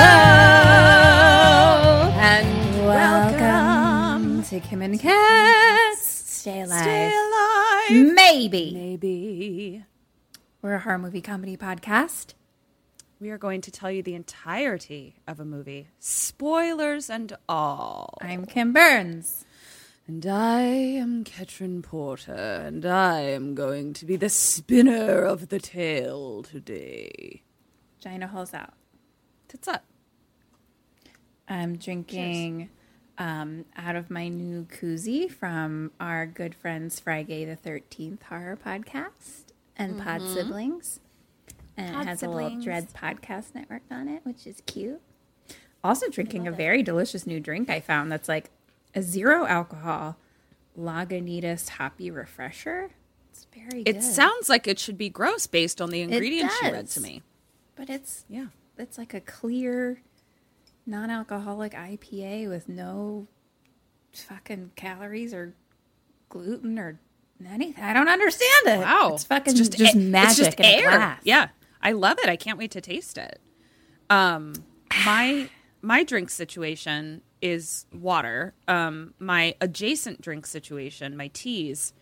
Hello and welcome to Kim and Cats. Stay alive. Stay alive. Maybe. Maybe. We're a horror movie comedy podcast. We are going to tell you the entirety of a movie, spoilers and all. I'm Kim Burns. And I am Ketrin Porter, and I am going to be the spinner of the tale today. Gina holes out. Tits up. I'm drinking um, out of my new koozie from our good friends Friday the 13th Horror Podcast and Pod Siblings. And Pod it has a little Dread Podcast Network on it, which is cute. Also drinking a very delicious new drink I found that's like a zero alcohol Lagunitas hoppy refresher. It's very It good. sounds like it should be gross based on the ingredients you read to me. but it's Yeah. it's like a clear non-alcoholic IPA with no fucking calories or gluten or anything. I don't understand it. Wow. it's fucking It's just, a- magic it's just air. Yeah. I love it. I can't wait to taste it. Um my my drink situation is water. Um my adjacent drink situation, my teas,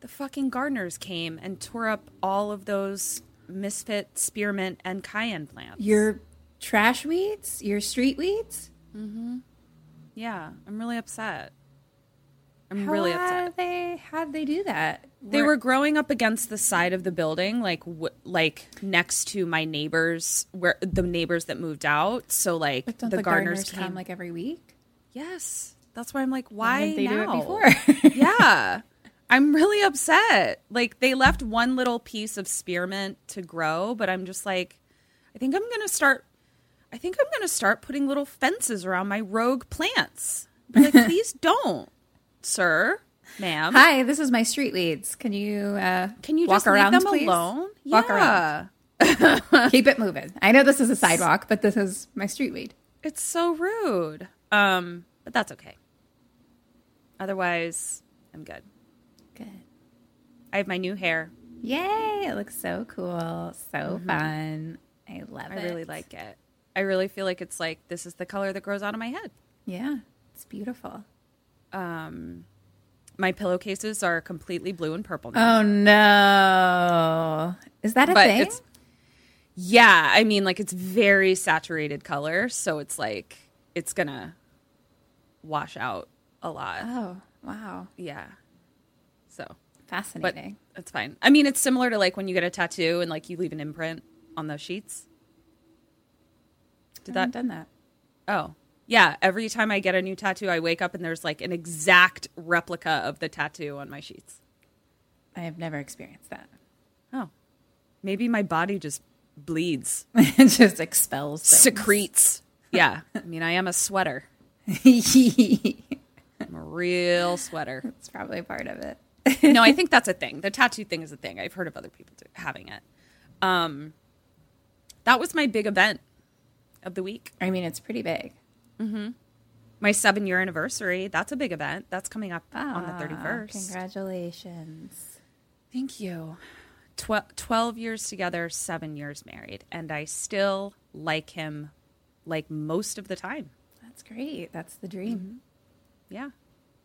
the fucking gardeners came and tore up all of those misfit spearmint and cayenne plants. Your trash weeds, your street weeds. Mm-hmm. yeah, I'm really upset. I'm really upset. They how'd they do that? They were growing up against the side of the building, like w- like next to my neighbors, where the neighbors that moved out. So like the, the, gardeners, gardeners came. come like every week? yes, that's why I'm like, why didn't they do it before? yeah, I'm really upset. Like they left one little piece of spearmint to grow, but I'm just like, I think I'm gonna start. I think I'm gonna start putting little fences around my rogue plants. Like, please don't, sir, ma'am. Hi, this is my street weeds. Can you uh, Can you walk just around leave them please? alone? Walk yeah. around. Keep it moving. I know this is a sidewalk, but this is my street weed. It's so rude. Um, but that's okay. Otherwise, I'm good. Good. I have my new hair. Yay! It looks so cool, so fun. I love I it. really like it. I really feel like it's like this is the color that grows out of my head. Yeah, it's beautiful. Um, my pillowcases are completely blue and purple now. Oh no! Is that a but thing? it's yeah, I mean like it's very saturated color, so it's like it's gonna wash out a lot. oh wow, Yeah. So but fascinating. it's fine. I mean, it's similar to like when you get a tattoo and like you leave an imprint on those sheets. Did that? done that? Oh, yeah. Every time I get a new tattoo, I wake up and there's like an exact replica of the tattoo on my sheets. I have never experienced that. Oh, maybe my body just bleeds, it just expels things. secretes. Yeah, I mean, I am a sweater. I'm a real sweater. That's probably part of it. no, I think that's a thing. The tattoo thing is a thing. I've heard of other people having it. Um, that was my big event of the week. I mean, it's pretty big. My seven year anniversary. That's a big event. That's coming up on the Ah, 31st. Congratulations. Thank you. Tw- 12 years together, seven years married. And I still like him like most of the time. That's great. That's the dream. Yeah.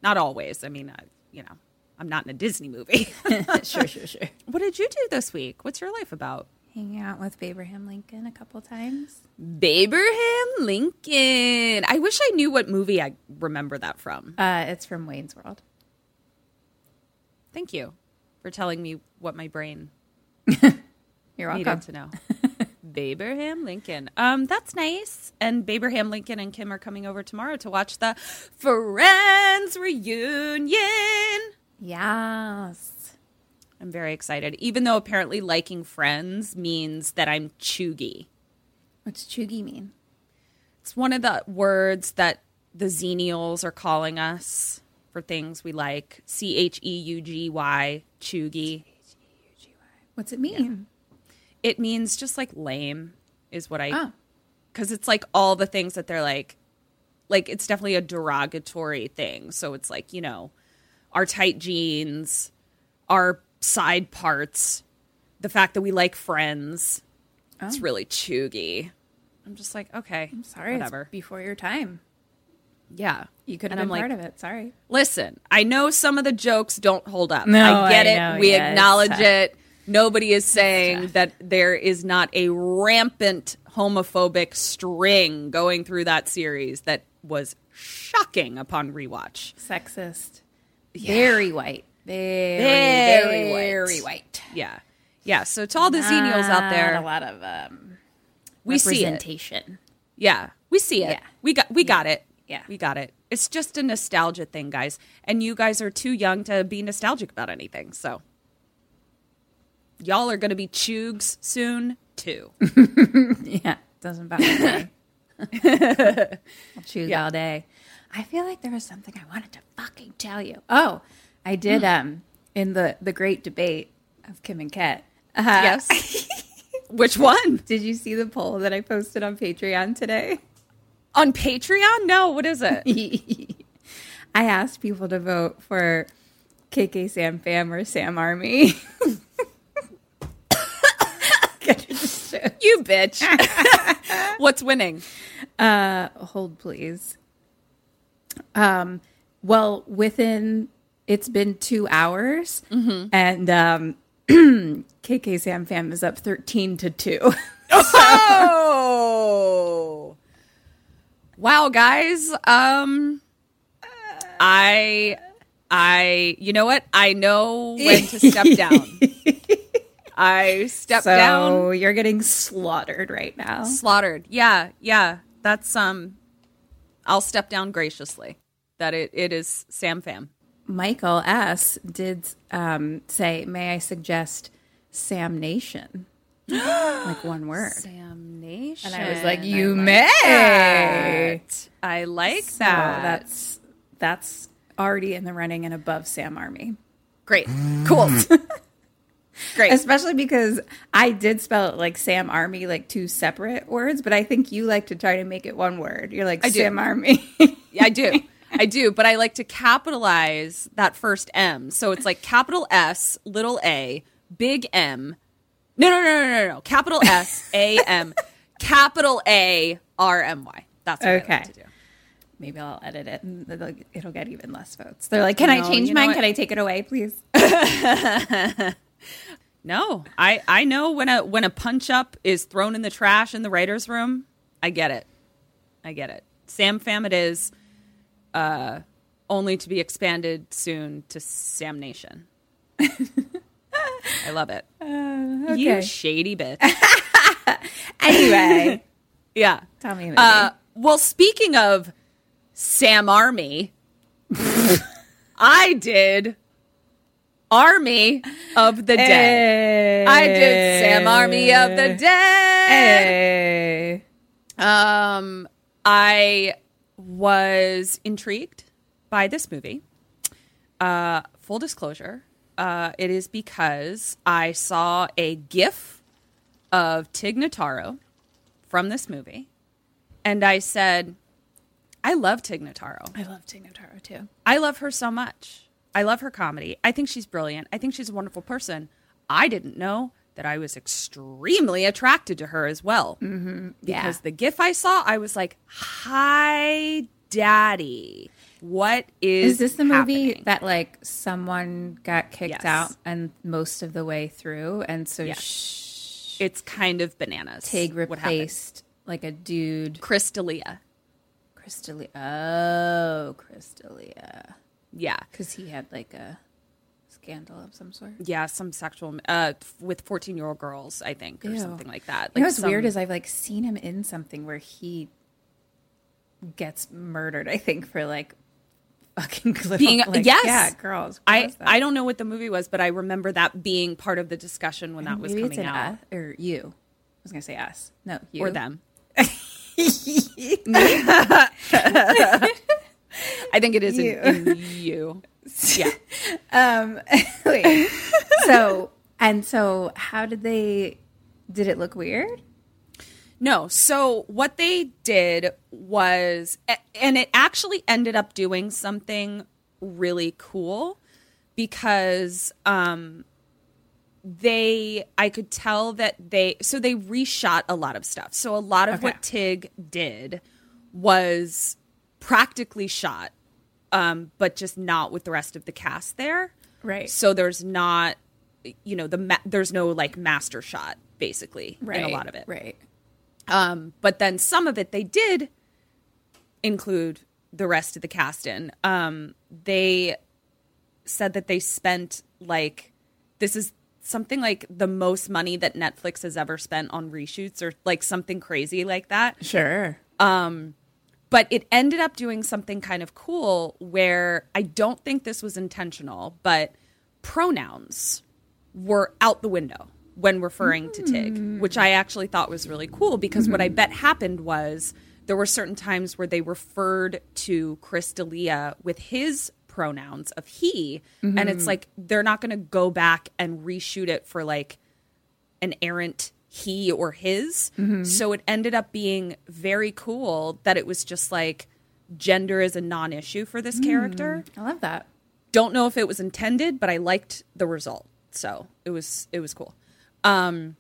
Not always. I mean, I, you know, I'm not in a Disney movie. sure, sure, sure. what did you do this week? What's your life about? Hanging out with Abraham Lincoln a couple times. Abraham Lincoln. I wish I knew what movie I remember that from. Uh, it's from Wayne's World. Thank you for telling me what my brain You're needed welcome. to know. Abraham Lincoln. Um, that's nice. And Abraham Lincoln and Kim are coming over tomorrow to watch the Friends reunion. Yes. I'm very excited. Even though apparently liking Friends means that I'm cheugy. What's cheugy mean? It's one of the words that the Xenials are calling us for things we like. C H E U G Y, cheugy. What's it mean? It means just like lame, is what I. Oh. Because it's like all the things that they're like, like it's definitely a derogatory thing. So it's like, you know, our tight jeans, our side parts, the fact that we like friends. Oh. It's really cheugy. I'm just like, okay, I'm sorry. it's whatever. before your time. yeah, You could have been I'm part like, of it. Sorry. Listen, I know some of the jokes don't hold up. No, I get I it. know, we yeah, acknowledge it. Nobody is saying that there is not a rampant homophobic string going through that series that was shocking upon rewatch. Sexist. Very white. Very, very, Very white. Yeah. Yeah. So to all the Xenials out there, a lot of um, we see it. Yeah. We see it. Yeah. We got we got it. Yeah. We got it. It's just a nostalgia thing, guys. And you guys are too young to be nostalgic about anything. So y'all are going to be chugs soon too. Yeah, doesn't bother me. I'll choose all day. I feel like there was something I wanted to fucking tell you. Oh, I did. Um, in the the great debate of Kim and Ket. Uh, yes. Which one? Did you see the poll that I posted on Patreon today? On Patreon? No, what is it? I asked people to vote for KK Sam Fam or Sam Army. you bitch. What's winning? Uh, hold please. Um, well, within it's been two hours, and um, KK Sam Fam is up thirteen to two. Oh. Wow, guys. Um I I you know what? I know when to step down. I step so down you're getting slaughtered right now. slaughtered. Yeah, yeah. That's um I'll step down graciously. That it, it is Sam Fam. Michael S did um, say, "May I suggest Sam Nation?" like one word. Sam Nation. And I was like, "You like may." that. I like So that. that's that's already in the running and above Sam Army. great. Cool. great. Especially because I did spell it like Sam Army, like two separate words, but I think you like to try to make it one word. You're like I do. Sam Army. Yeah, I do. I do, but I like to capitalize that first M. So it's like capital S, little a, big M. No, no, no, no, no, no. Capital S, A, M, capital A, R, M, Y. That's what I Okay. like to do. Maybe I'll edit it and it'll, it'll get even less votes. They're like, "Can I change mine? Can I take it away, please?" No, I I know when a when a punch up is thrown in the trash in the writers' room. I get it. I get it. Sam Fam it is, uh, only to be expanded soon to Sam Nation. I love it. You okay. shady bitch. anyway, Yeah. tell me. Uh, well, speaking of Sam Army, I did Army of the Dead. I did Sam Army of the Dead. Hey. Um, I was intrigued by this movie. Uh, full disclosure, uh, it is because I saw a GIF of Tig Notaro from this movie, and I said, I love Tig Notaro. I love Tig Notaro too. I love her so much. I love her comedy. I think she's brilliant. I think she's a wonderful person. I didn't know that I was extremely attracted to her as well. Mm-hmm. Yeah. Because the gif I saw, I was like, "Hi, Daddy, what is Is this the movie that like someone got kicked Yes. out and most of the way through, and so Yes. sh- It's kind of bananas. Tig replaced like a dude, Chris D'Elia. Crystalia. Oh, Chris D'Elia, Yeah, because he had like a scandal of some sort. yeah, some sexual uh, with fourteen-year-old girls, I think, or Ew. something like that. you know Like what's some- weird is I've like seen him in something where he gets murdered. I think for like fucking little, Being- like, yes. yeah, girls. I? I don't know what the movie was, but I remember that being part of the discussion when that was coming out, us, or you. I was gonna say us. No, you or them. I think it is You. in, in you. Yeah. Um, wait. so and so, how did they? Did it look weird? No. So what they did was, and it actually ended up doing something really cool because um, they, I could tell that they, so they reshot a lot of stuff. So a lot of Okay. what Tig did was practically shot, um, but just not with the rest of the cast there. Right. So there's not, you know, the ma- there's no like master shot basically in a lot of it. Right. Um, but then some of it they did include the rest of the cast in. Um, they said that they spent like this is something like the most money that Netflix has ever spent on reshoots or like something crazy like that. Sure. But it ended up doing something kind of cool where I don't think this was intentional, but pronouns were out the window when referring to Tig, hmm. which I actually thought was really cool because what I mm-hmm. bet happened was there were certain times where they referred to Chris D'Elia with his pronouns of he, and it's mm-hmm. like they're not going to go back and reshoot it for like an errant he or his. So it ended up being very cool that it was just like gender is a non issue for this character. I love that. Don't know if it was intended, but I liked the result. So it was it was cool. Um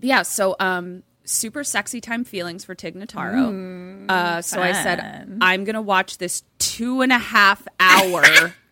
yeah, so um super sexy time feelings for Tig Notaro. uh so I said. I'm gonna watch this two and a half hour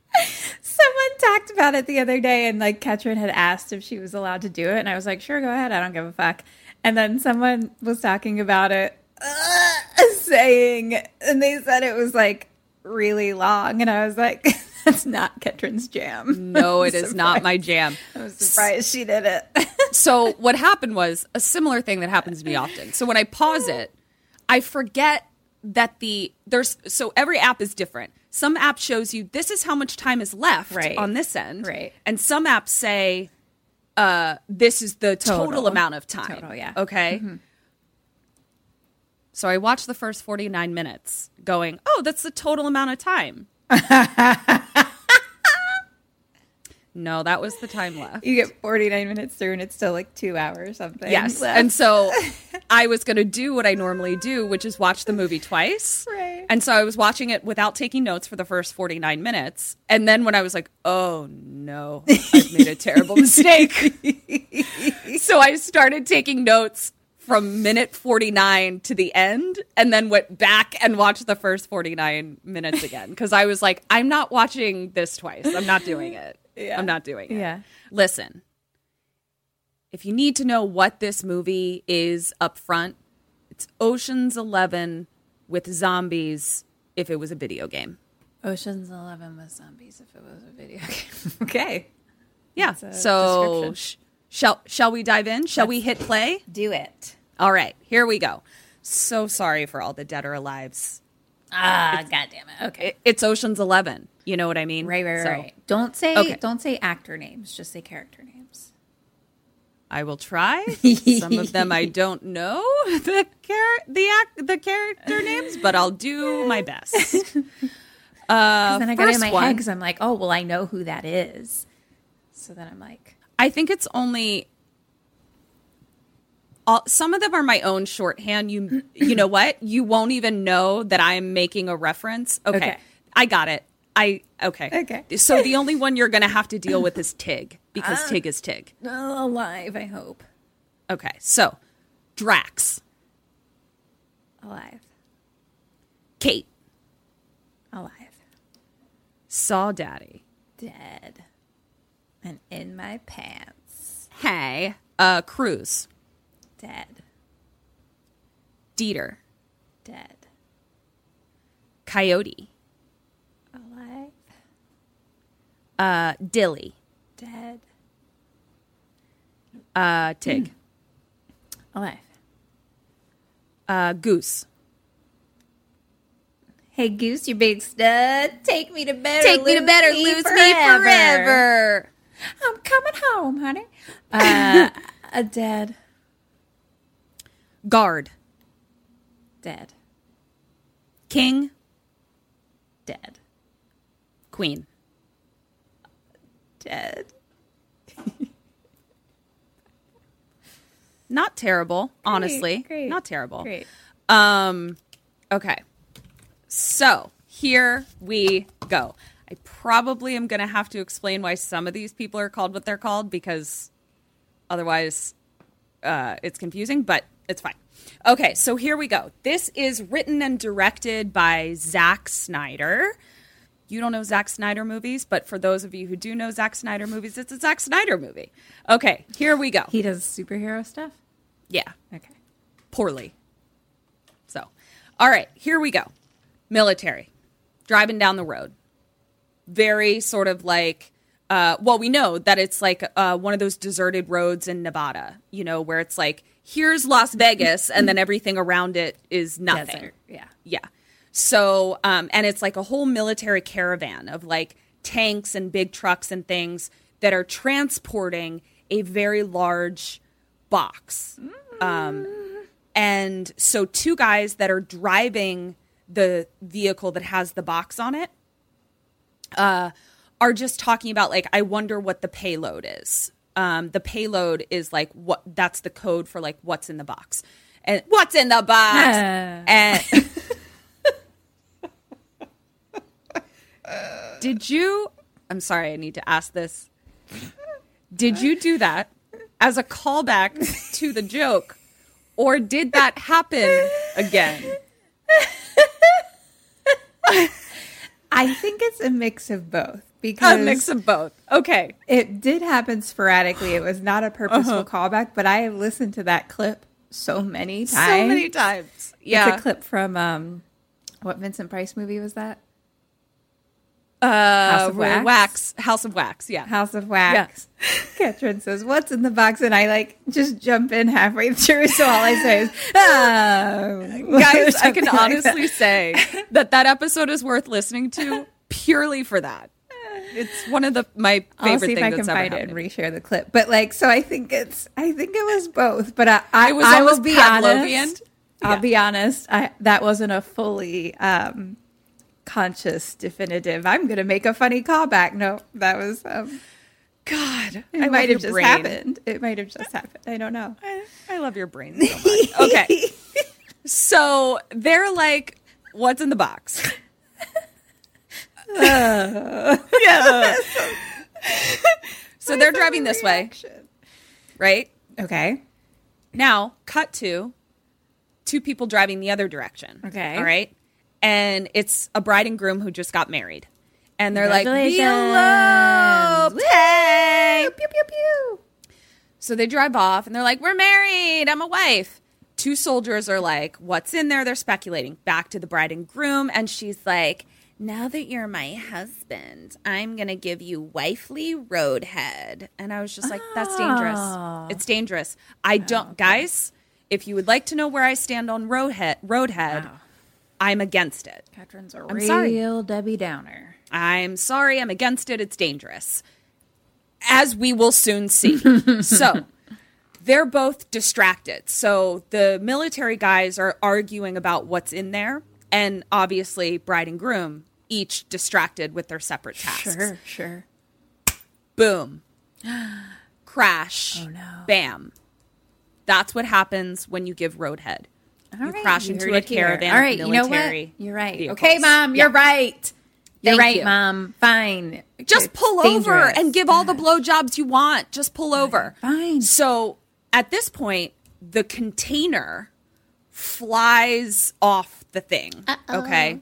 Someone talked about it the other day, and like Ketrin had asked if she was allowed to do it, and I was like, "Sure, go ahead. I don't give a fuck." And then someone was talking about it, uh, saying, and they said it was like really long, and I was like, "That's not Ketrin's jam." No, it is not my jam. I was surprised she did it. so what happened was a similar thing that happens to me often. So when I pause it, I forget that the there's so every app is different. Some app shows you this is how much time is left Right. on this end. Right. And some apps say uh this is the total, Total. amount of time. Total, yeah. Okay. So I watched the first 49 minutes going, "Oh, that's the total amount of time." no, that was the time left. you get 49 minutes through, and it's still like two hours something. Yes. left. And so I was going to do what I normally do, which is watch the movie twice. Right. And so I was watching it without taking notes for the first 49 minutes. And then when I was like, oh no, I've made a terrible mistake. so I started taking notes from minute 49 to the end and then went back and watched the first 49 minutes again because I was like, I'm not watching this twice. I'm not doing it. I'm not doing it. Yeah. Listen, if you need to know what this movie is up front, it's Ocean's 11 with zombies if it was a video game. Ocean's Eleven with zombies. If it was a video game, okay, Yeah. So sh- shall shall we dive in? Shall we hit play? do it. All right, here we go. So sorry for all the dead or alives. Ah, god damn it. Okay. It- it's Ocean's 11. You know what I mean? Right, right, So right. Don't say Okay. don't say actor names. Just say character names. I will try. Some of them I don't know the char- the act- the character names, but I'll do my best. Uh, then I got in my one, head because I'm like, oh well, I know who that is. So then I'm like, I think it's only all, some of them are my own shorthand. You you know what? You won't even know that I'm making a reference. Okay. Okay. I got it. I okay. Okay. So the only one you're going to have to deal with is Tig because Tig is Tig. Oh, alive, I hope. Okay. So Drax, Alive. Kate, Alive. Saw Daddy. Dead. And in my pants. Hey, uh Cruz, Dead. Dieter, Dead. Coyote, Alive. Uh Dilly, Dead. uh Tig, Alive. uh Goose. Hey, Goose, you big stud. Take me to bed. Take me to bed or lose me forever. I'm coming home, honey. Uh, a dead. Guard, Dead. King, Dead. Queen. Dead. Not terrible, honestly. great, Not terrible. Great. Um okay. So, here we go. I probably am going to have to explain why some of these people are called what they're called because otherwise uh it's confusing, but it's fine. Okay, so here we go. This is written and directed by Zack Snyder. You don't know Zack Snyder movies, but for those of you who do know Zack Snyder movies, it's a Zack Snyder movie. Okay, here we go. He does superhero stuff? Yeah Okay. poorly. So, all right, here we go. Military, driving down the road. Very sort of like, uh, well, we know that it's like uh, one of those deserted roads in Nevada, you know, where it's like, here's Las Vegas, and then everything around it is nothing. Desert. Yeah. Yeah. So, um, and it's like a whole military caravan of like tanks and big trucks and things that are transporting a very large box. Um, and so, two guys that are driving the vehicle that has the box on it uh, are just talking about like, I wonder what the payload is. Um, the payload is like what that's the code for like what's in the box and what's in the box and Did you? I'm sorry, I need to ask this. Did you do that as a callback to the joke, or did that happen again? I think it's a mix of both because A mix of both. Okay. it did happen sporadically. It was not a purposeful callback, but I have listened to that clip so many times. So many times. Yeah. It's a clip from um, what Vincent Price movie was that? Uh, House of Wax? Wax. House of Wax. Yeah. House of Wax. Katrin says, "What's in the box?" And I like just jump in halfway through, so all I say is, "Oh." Guys, I can like honestly that. say that that episode is worth listening to purely for that. It's one of the my favorite I'll see if things I can find it and reshare the clip. But like, so I think it's, I think it was both. But I, I, was I will be Pavlovian. honest. I'll be honest. I that wasn't a fully um, conscious, definitive. I'm going to make a funny callback. No, that was. Um, God, it I might have just brain. happened. It might have just happened. I don't know. I, I love your brain so much. Okay. so they're like, what's in the box? yeah. so they're driving this way, right? Okay. Now, cut to two people driving the other direction. Okay. All right. And it's a bride and groom who just got married. And they're like, we eloped. Hey. Pew pew pew. So they drive off and they're like, We're married. I'm a wife. Two soldiers are like, What's in there? They're speculating. Back to the bride and groom. And she's like, Now that you're my husband, I'm going to give you wifely roadhead. And I was just like, That's dangerous. Ah. It's dangerous. I don't, oh, guys, if you would like to know where I stand on roadhead, roadhead I'm against it. Katrin's a I'm real sorry. Debbie Downer. I'm sorry, I'm against it. It's dangerous. As we will soon see. so they're both distracted. So the military guys are arguing about what's in there. And obviously, bride and groom each distracted with their separate tasks. Sure, sure. Boom. Crash. Oh, no. Bam. That's what happens when you give roadhead. All you right, crash you into a here. caravan. All right, you know what? You're right. vehicles. Okay, mom, Yeah. you're right. You're Thank right, you. mom. Fine. Just It's pull dangerous. over and give all the blowjobs you want. Just pull over. Fine. So at this point, the container flies off the thing. Okay.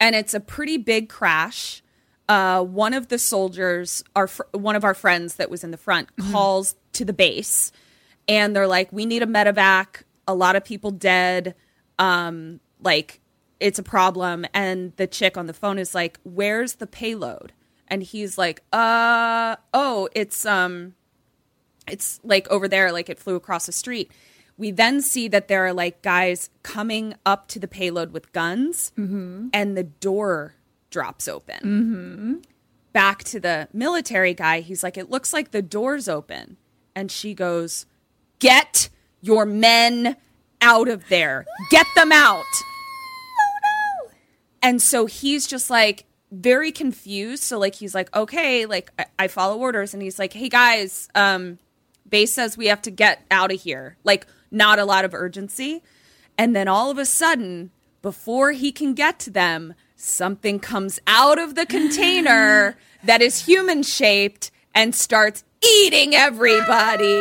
And it's a pretty big crash. Uh, one of the soldiers, our fr- one of our friends that was in the front, calls to the base, and they're like, "We need a medevac. A lot of people dead. Um, like it's a problem." And the chick on the phone is like, "Where's the payload?" And he's like, "Uh, oh, it's um, it's like over there, like it flew across the street. We then see that there are like guys coming up to the payload with guns, and the door drops open. Back to the military guy, he's like, It looks like the door's open. And she goes, Get your men out of there, get them out. Oh no. And so he's just like very confused. So like he's like, okay, like I, I follow orders, and he's like, hey guys, um, base says we have to get out of here. Like not a lot of urgency. And then all of a sudden, before he can get to them, something comes out of the container that is human shaped and starts eating everybody.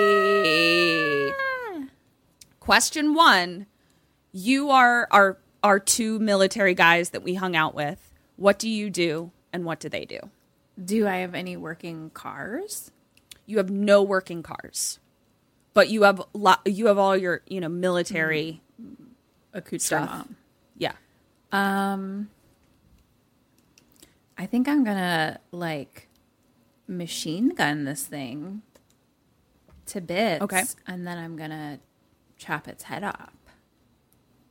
Question one you are our our two military guys that we hung out with. What do you do and what do they do? Do I have any working cars? You have no working cars. But you have lo- you have all your, you know, military Accoutrement. stuff. Yeah. Um, I think I'm gonna like machine gun this thing to bits. Okay. and then I'm gonna chop its head off.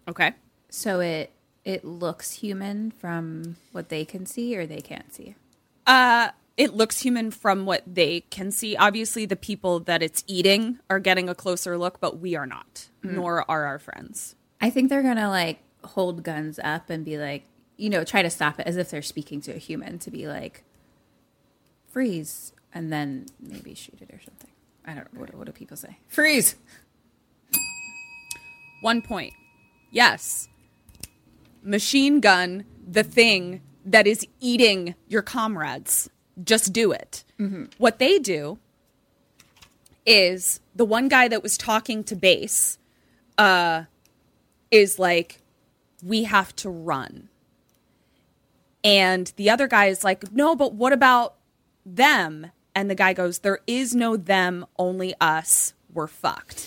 Okay. So it it looks human from what they can see, or they can't see. Uh it looks human from what they can see. Obviously the people that it's eating are getting a closer look, but we are not, nor are our friends. I think they're gonna like hold guns up and be like, you know, try to stop it as if they're speaking to a human to be like, freeze, and then maybe shoot it or something. I don't know. What, what do people say? Freeze. One point. Yes. Machine gun the thing that is eating your comrades. Just do it. What they do is the one guy that was talking to base uh, is like, we have to run. And the other guy is like, no, but what about them? And the guy goes, there is no them, only us. We're fucked.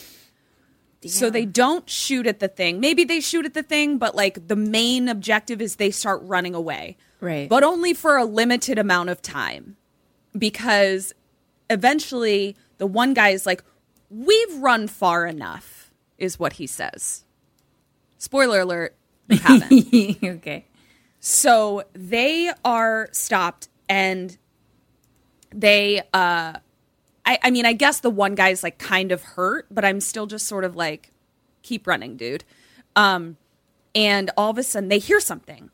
So they don't shoot at the thing. Maybe they shoot at the thing, but like the main objective is they start running away. Right. But only for a limited amount of time. Because eventually the one guy is like, We've run far enough, is what he says. Spoiler alert, you haven't. okay. So they are stopped and they uh I, I mean I guess the one guy's like kind of hurt, but I'm still just sort of like, keep running, dude. Um and all of a sudden they hear something,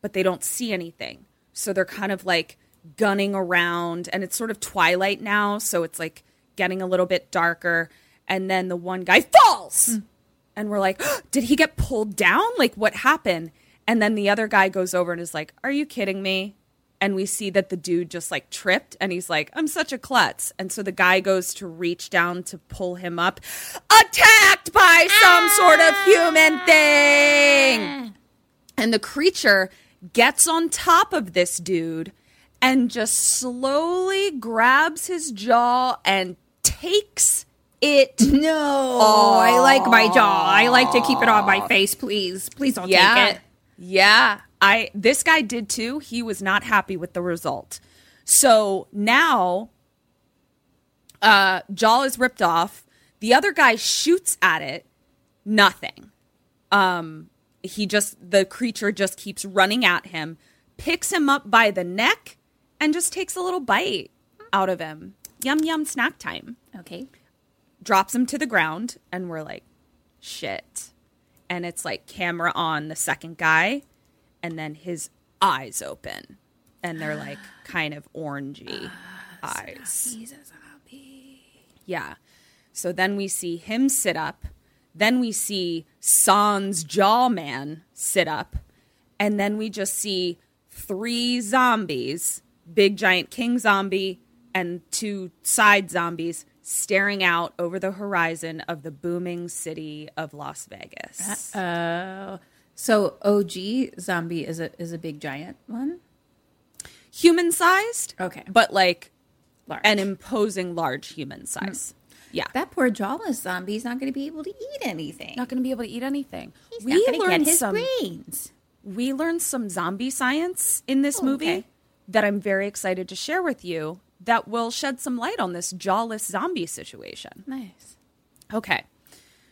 but they don't see anything. So they're kind of like gunning around and it's sort of twilight now, so it's like getting a little bit darker. And then the one guy falls and we're like, did he get pulled down? Like, what happened? And then the other guy goes over and is like, are you kidding me? And we see that the dude just like tripped and he's like, I'm such a klutz. And so the guy goes to reach down to pull him up, attacked by some sort of human thing. And the creature gets on top of this dude and just slowly grabs his jaw and takes it No. Oh, I like my jaw. I like to keep it on my face, please. Please don't yeah. take it. Yeah. I this guy did too. He was not happy with the result. So now uh jaw is ripped off. The other guy shoots at it. Nothing. Um he just the creature just keeps running at him, picks him up by the neck and just takes a little bite out of him. Yum yum snack time Okay. drops him to the ground and we're like shit and it's like camera on the second guy and then his eyes open and they're like kind of orangey ah, eyes He's a zombie. yeah So then we see him sit up. Then we see Sans Jawman sit up. And then we just see three zombies big giant king zombie and two side zombies staring out over the horizon of the booming city of Las Vegas. Oh, so OG zombie is a is a big giant one. Human sized. Okay. But like Large. an imposing large human size. Mm. Yeah. That poor jawless zombie's not going to be able to eat anything. not going to be able to eat anything. He's not going to get his some brains. we learned some zombie science in this Oh, movie okay. that I'm very excited to share with you that will shed some light on this jawless zombie situation. Nice. Okay.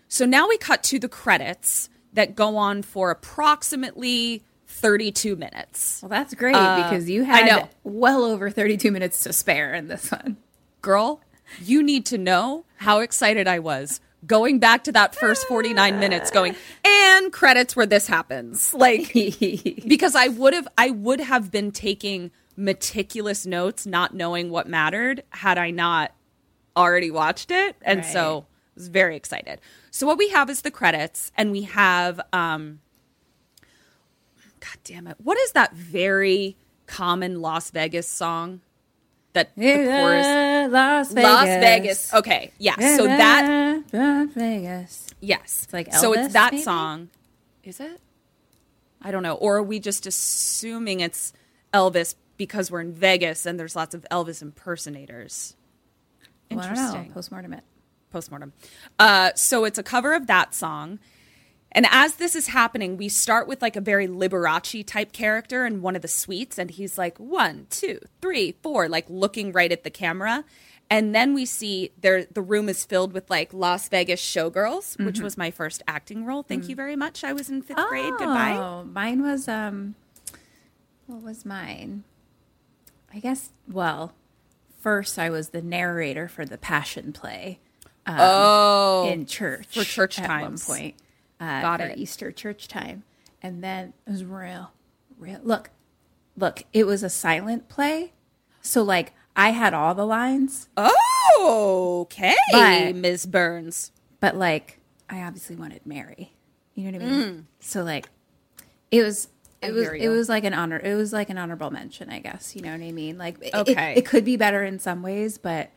So now we cut to the credits that go on for approximately 32 minutes. Well, that's great Uh, because you had well over 32 minutes to spare in this one. Girl, you need to know how excited I was going back to that first 49 minutes going and credits where this happens. Like because I would have I would have been taking meticulous notes not knowing what mattered had I not already watched it and Right. so I was very excited. So what we have is the credits and we have um God damn it. What is that very common Las Vegas song that the chorus Las Vegas. Las Vegas. Okay, yeah. So that Las Vegas. yes. It's like so it's that maybe? song. Is it? I don't know. Or are we just assuming it's Elvis because we're in Vegas and there's lots of Elvis impersonators? Well, I don't know. Interesting. Postmortem it. Postmortem. Uh, so it's a cover of that song. And as this is happening, we start with like a very Liberace type character in one of the suites, and he's like one, two, three, four, like looking right at the camera. And then we see there the room is filled with like Las Vegas showgirls, which was my first acting role. Thank you very much. I was in fifth grade. Goodbye. Oh, mine was um what was mine? I guess well, first I was the narrator for the passion play oh, in church for church at times. one point. Uh, Got for it. Easter church time. And then it was real, real. Look, look, it was a silent play. So like I had all the lines, oh, okay, Miss Burns. but like I obviously wanted Mary. You know what I mean? Mm. So like it was it was it was like an honor it was like an honorable mention, I guess. You know what I mean? Like it- it, Okay. it, could be better in some ways, but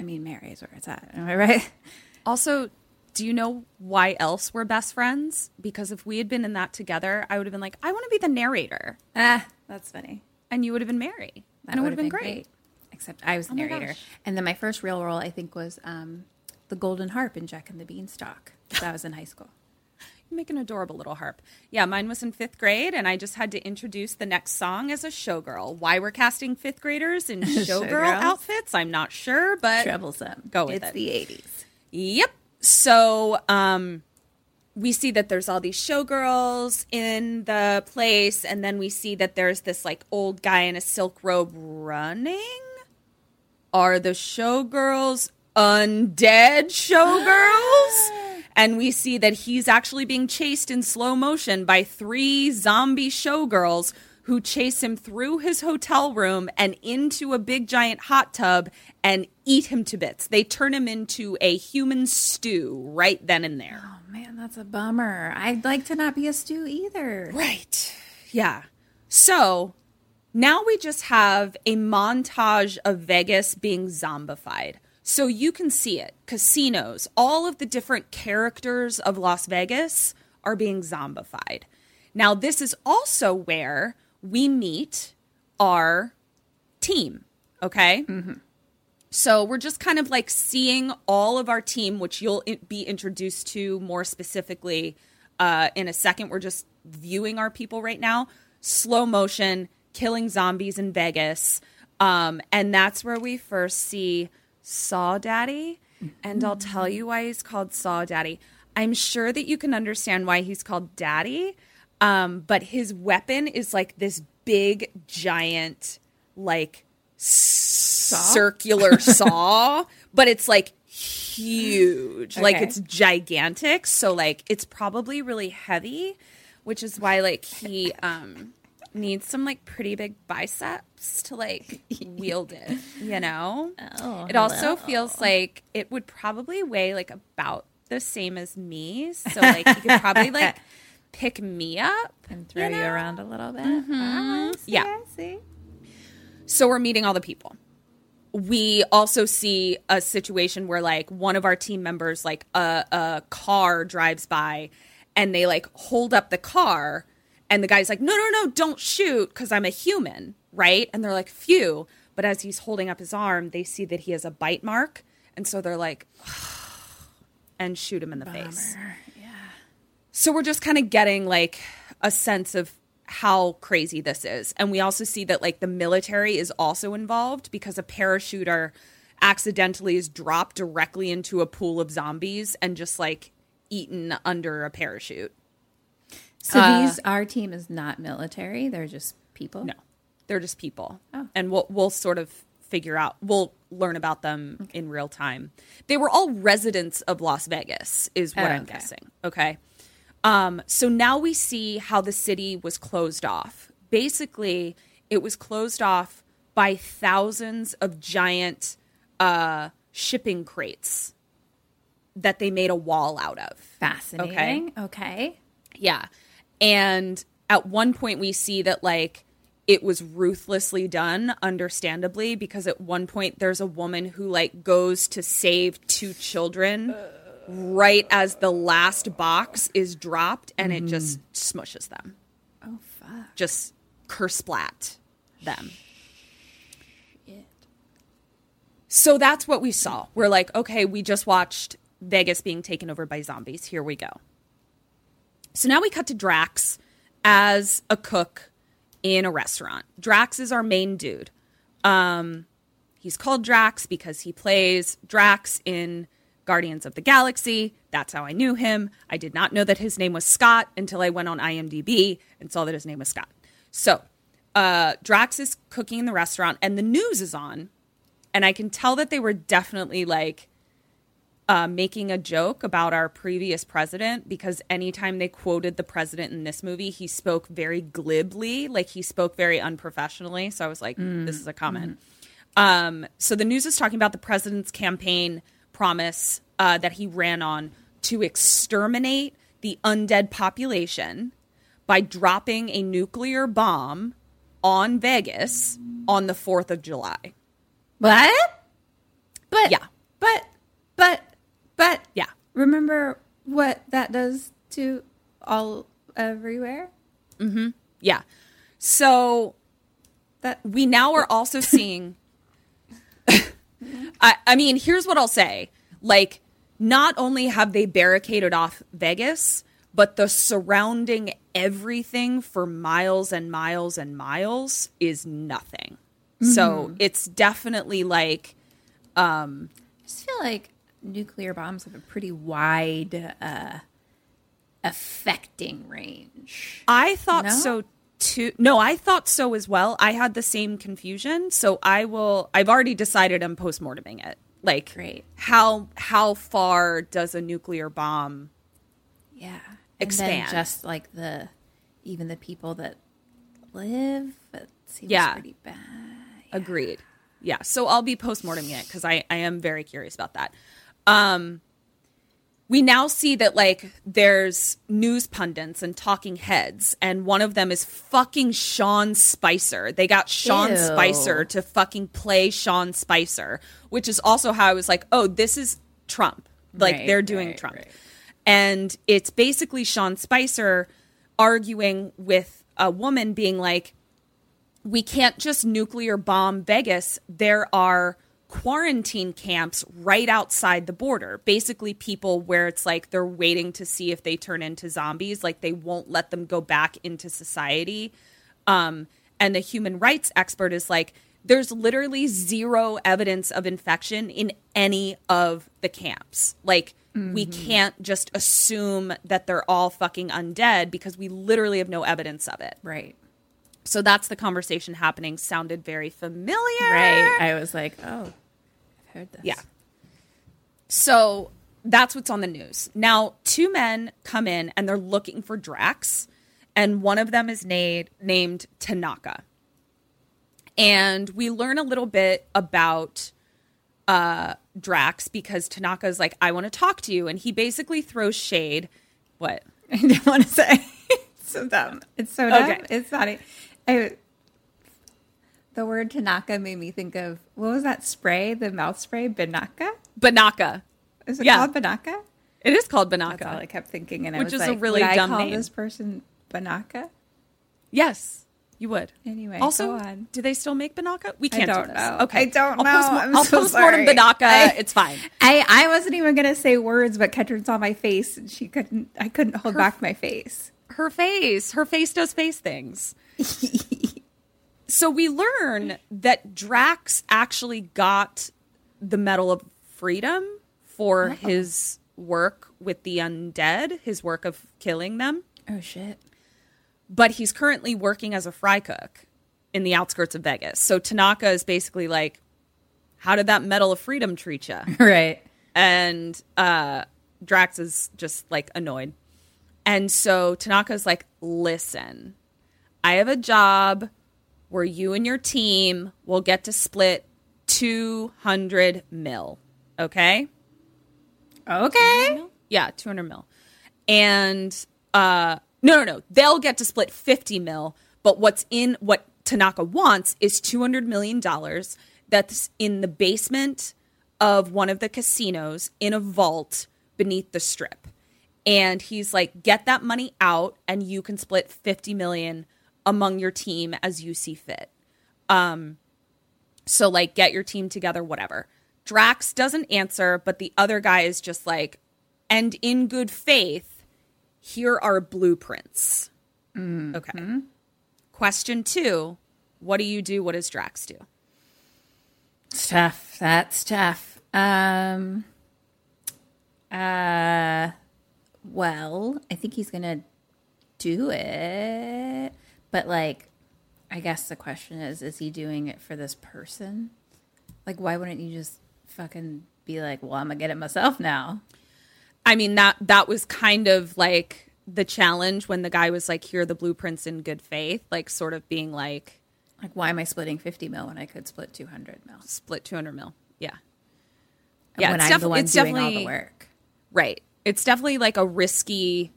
I mean Mary is where it's at. Am I right? Also, do you know why else we're best friends? Because if we had been in that together, I would have been like, I want to be the narrator, Ah, that's funny. and you would have been Mary, That and it would have been, great. Except I was the Oh narrator. And then my first real role I think was um, the Golden Harp in Jack and the Beanstalk. That was in high school. Make an adorable little harp. Yeah, mine was in fifth grade, and I just had to introduce the next song as a showgirl. Why we're casting fifth graders in showgirl outfits, I'm not sure, but Troublesome. Go with it's it. the 80s. Yep. So um we see that there's all these showgirls in the place, and then we see that there's this like old guy in a silk robe running. Are the showgirls undead showgirls? And we see that he's actually being chased in slow motion by three zombie showgirls who chase him through his hotel room and into a big giant hot tub and eat him to bits. They turn him into a human stew right then and there. Oh man, that's a bummer. I'd like to not be a stew either. Right. Yeah. So now we just have a montage of Vegas being zombified. So you can see it. Casinos, all of the different characters of Las Vegas are being zombified. Now, this is also where we meet our team. Okay. So we're just kind of like seeing all of our team, which you'll be introduced to more specifically uh, in a second. We're just viewing our people right now, slow motion, killing zombies in Vegas. Um, and that's where we first see Saw Daddy. And I'll tell you why he's called Saw Daddy. I'm sure that you can understand why he's called Daddy. Um, but his weapon is like this big, giant, like circular saw, but it's like huge. Like it's gigantic. So like it's probably really heavy, which is why like he um needs some like pretty big biceps to like wield it, you know? Oh, it also hello. feels like it would probably weigh like about the same as me. So like you could probably like pick me up. and throw you, around a little bit. Mm-hmm. I see, Yeah. So we're meeting all the people. We also see a situation where like one of our team members, like a, a car drives by and they like hold up the car and the guy's like, no, no, no, don't shoot because I'm a human, right? And they're like, phew. But as he's holding up his arm, they see that he has a bite mark. And so they're like, and shoot him in the face. Yeah. So we're just kind of getting like a sense of how crazy this is. And we also see that like the military is also involved because a parachuter accidentally is dropped directly into a pool of zombies and just like eaten under a parachute. So Uh, these our team is not military; they're just people. No. They're just people. Oh. And we'll we'll sort of figure out we'll learn about them in real time. They were all residents of Las Vegas is what Oh, I'm okay. guessing. Okay. Um so now we see how the city was closed off. Basically, it was closed off by thousands of giant uh shipping crates that they made a wall out of. Fascinating. Okay. Yeah. And at one point we see that like it was ruthlessly done, understandably, because at one point there's a woman who like goes to save two children right as the last box is dropped and it just mm-hmm. smushes them. Oh fuck. Just kersplat them. So that's what we saw. We're like, okay, we just watched Vegas being taken over by zombies. Here we go. So now we cut to Drax as a cook in a restaurant. Drax is our main dude. Um, he's called Drax because he plays Drax in Guardians of the Galaxy. That's how I knew him. I did not know that his name was Scott until I went on IMDb and saw that his name was Scott. So uh, Drax is cooking in the restaurant, and the news is on, and I can tell that they were definitely like uh, making a joke about our previous president because anytime they quoted the president in this movie, he spoke very glibly, like he spoke very unprofessionally. So I was like, this is a comment. Um, so the news is talking about the president's campaign promise uh, that he ran on to exterminate the undead population by dropping a nuclear bomb on Vegas on the 4th of July. What? But Yeah. But but but Yeah. remember what that does to all everywhere? Mm-hmm. Yeah. So That we now are also seeing I, I mean here's what i'll say like not only have they barricaded off vegas but the surrounding everything for miles and miles and miles is nothing so mm-hmm. it's definitely like um, I just feel like nuclear bombs have a pretty wide uh affecting range. i thought No? so too no i thought so as well i had the same confusion so i will i've already decided i'm postmorteming it like Great. how how far does a nuclear bomb Yeah. Expand. And then just like the even the people that live, it seems Yeah. pretty bad. Agreed. Yeah. So I'll be postmorteming it because I, I am very curious about that. Um, we now see that like there's news pundits and talking heads, and one of them is fucking Sean Spicer. They got Sean Ew. Spicer to fucking play Sean Spicer, which is also how I was like, oh, this is Trump. Like Right, they're doing right, Trump. right. And it's basically Sean Spicer arguing with a woman being like, we can't just nuclear bomb Vegas. There are quarantine camps right outside the border. Basically, people where it's like they're waiting to see if they turn into zombies, like they won't let them go back into society. Um, and the human rights expert is like, there's literally zero evidence of infection in any of the camps. Like, we can't just assume that they're all fucking undead because we literally have no evidence of it. Right. So that's the conversation happening. Sounded very familiar. Right. I was like, oh, heard this. Yeah. So that's what's on the news. Now, two men come in and they're looking for Drax. and one of them is named named Tanaka. And we learn a little bit about uh, Drax because Tanaka is like, I want to talk to you. And he basically throws shade. What? I didn't want to say. it's so dumb. It's so dumb. Okay. It's not. I, the word Tanaka made me think of what was that spray? The mouth spray, Binaca. Binaca. Is it Yeah. called Binaca? It is called That's all I kept thinking, and I Which was is a really would dumb I call name. this person Binaca? Yes, you would. Anyway, also, go on. do they still make Binaca? We can't I don't do know. Okay, I don't I'll know. Post, I'm I'll so postmortem sorry. Binaca. I- it's fine. I, I wasn't even gonna say words, but Ketrin saw my face, and she couldn't. I couldn't hold back my face. her face. Her face does face things. so we learn that Drax actually got the Medal of Freedom for his work with the undead, his work of killing them. Oh shit! But he's currently working as a fry cook in the outskirts of Vegas. So Tanaka is basically like, "How did that Medal of Freedom treat you?" Right. and uh Drax is just like annoyed. And so Tanaka's like, "Listen, I have a job where you and your team will get to split 200 mil, okay? Okay. Yeah, 200 mil. And uh no, no, no. They'll get to split 50 mil, but what's in what Tanaka wants is 200 million dollars that's in the basement of one of the casinos in a vault beneath the strip. And he's like, "Get that money out and you can split 50 million among your team as you see fit." Um so like get your team together whatever. Drax doesn't answer, but the other guy is just like, and in good faith, here are blueprints. Okay. Question two What do you do? What does Drax do? It's tough. That's tough. Um. Uh. Well, I think he's gonna do it, but like, I guess the question is: Is he doing it for this person? Like, why wouldn't you just fucking be like, "Well, I'm gonna get it myself now"? I mean, that that was kind of like the challenge when the guy was like, here are the blueprints in good faith, like sort of being like, Like, why am I splitting fifty mil when I could split two hundred mil? split 200 mil. Yeah. Yeah, when it's I'm def- the one it's doing all the work. Right. It's definitely like a risky,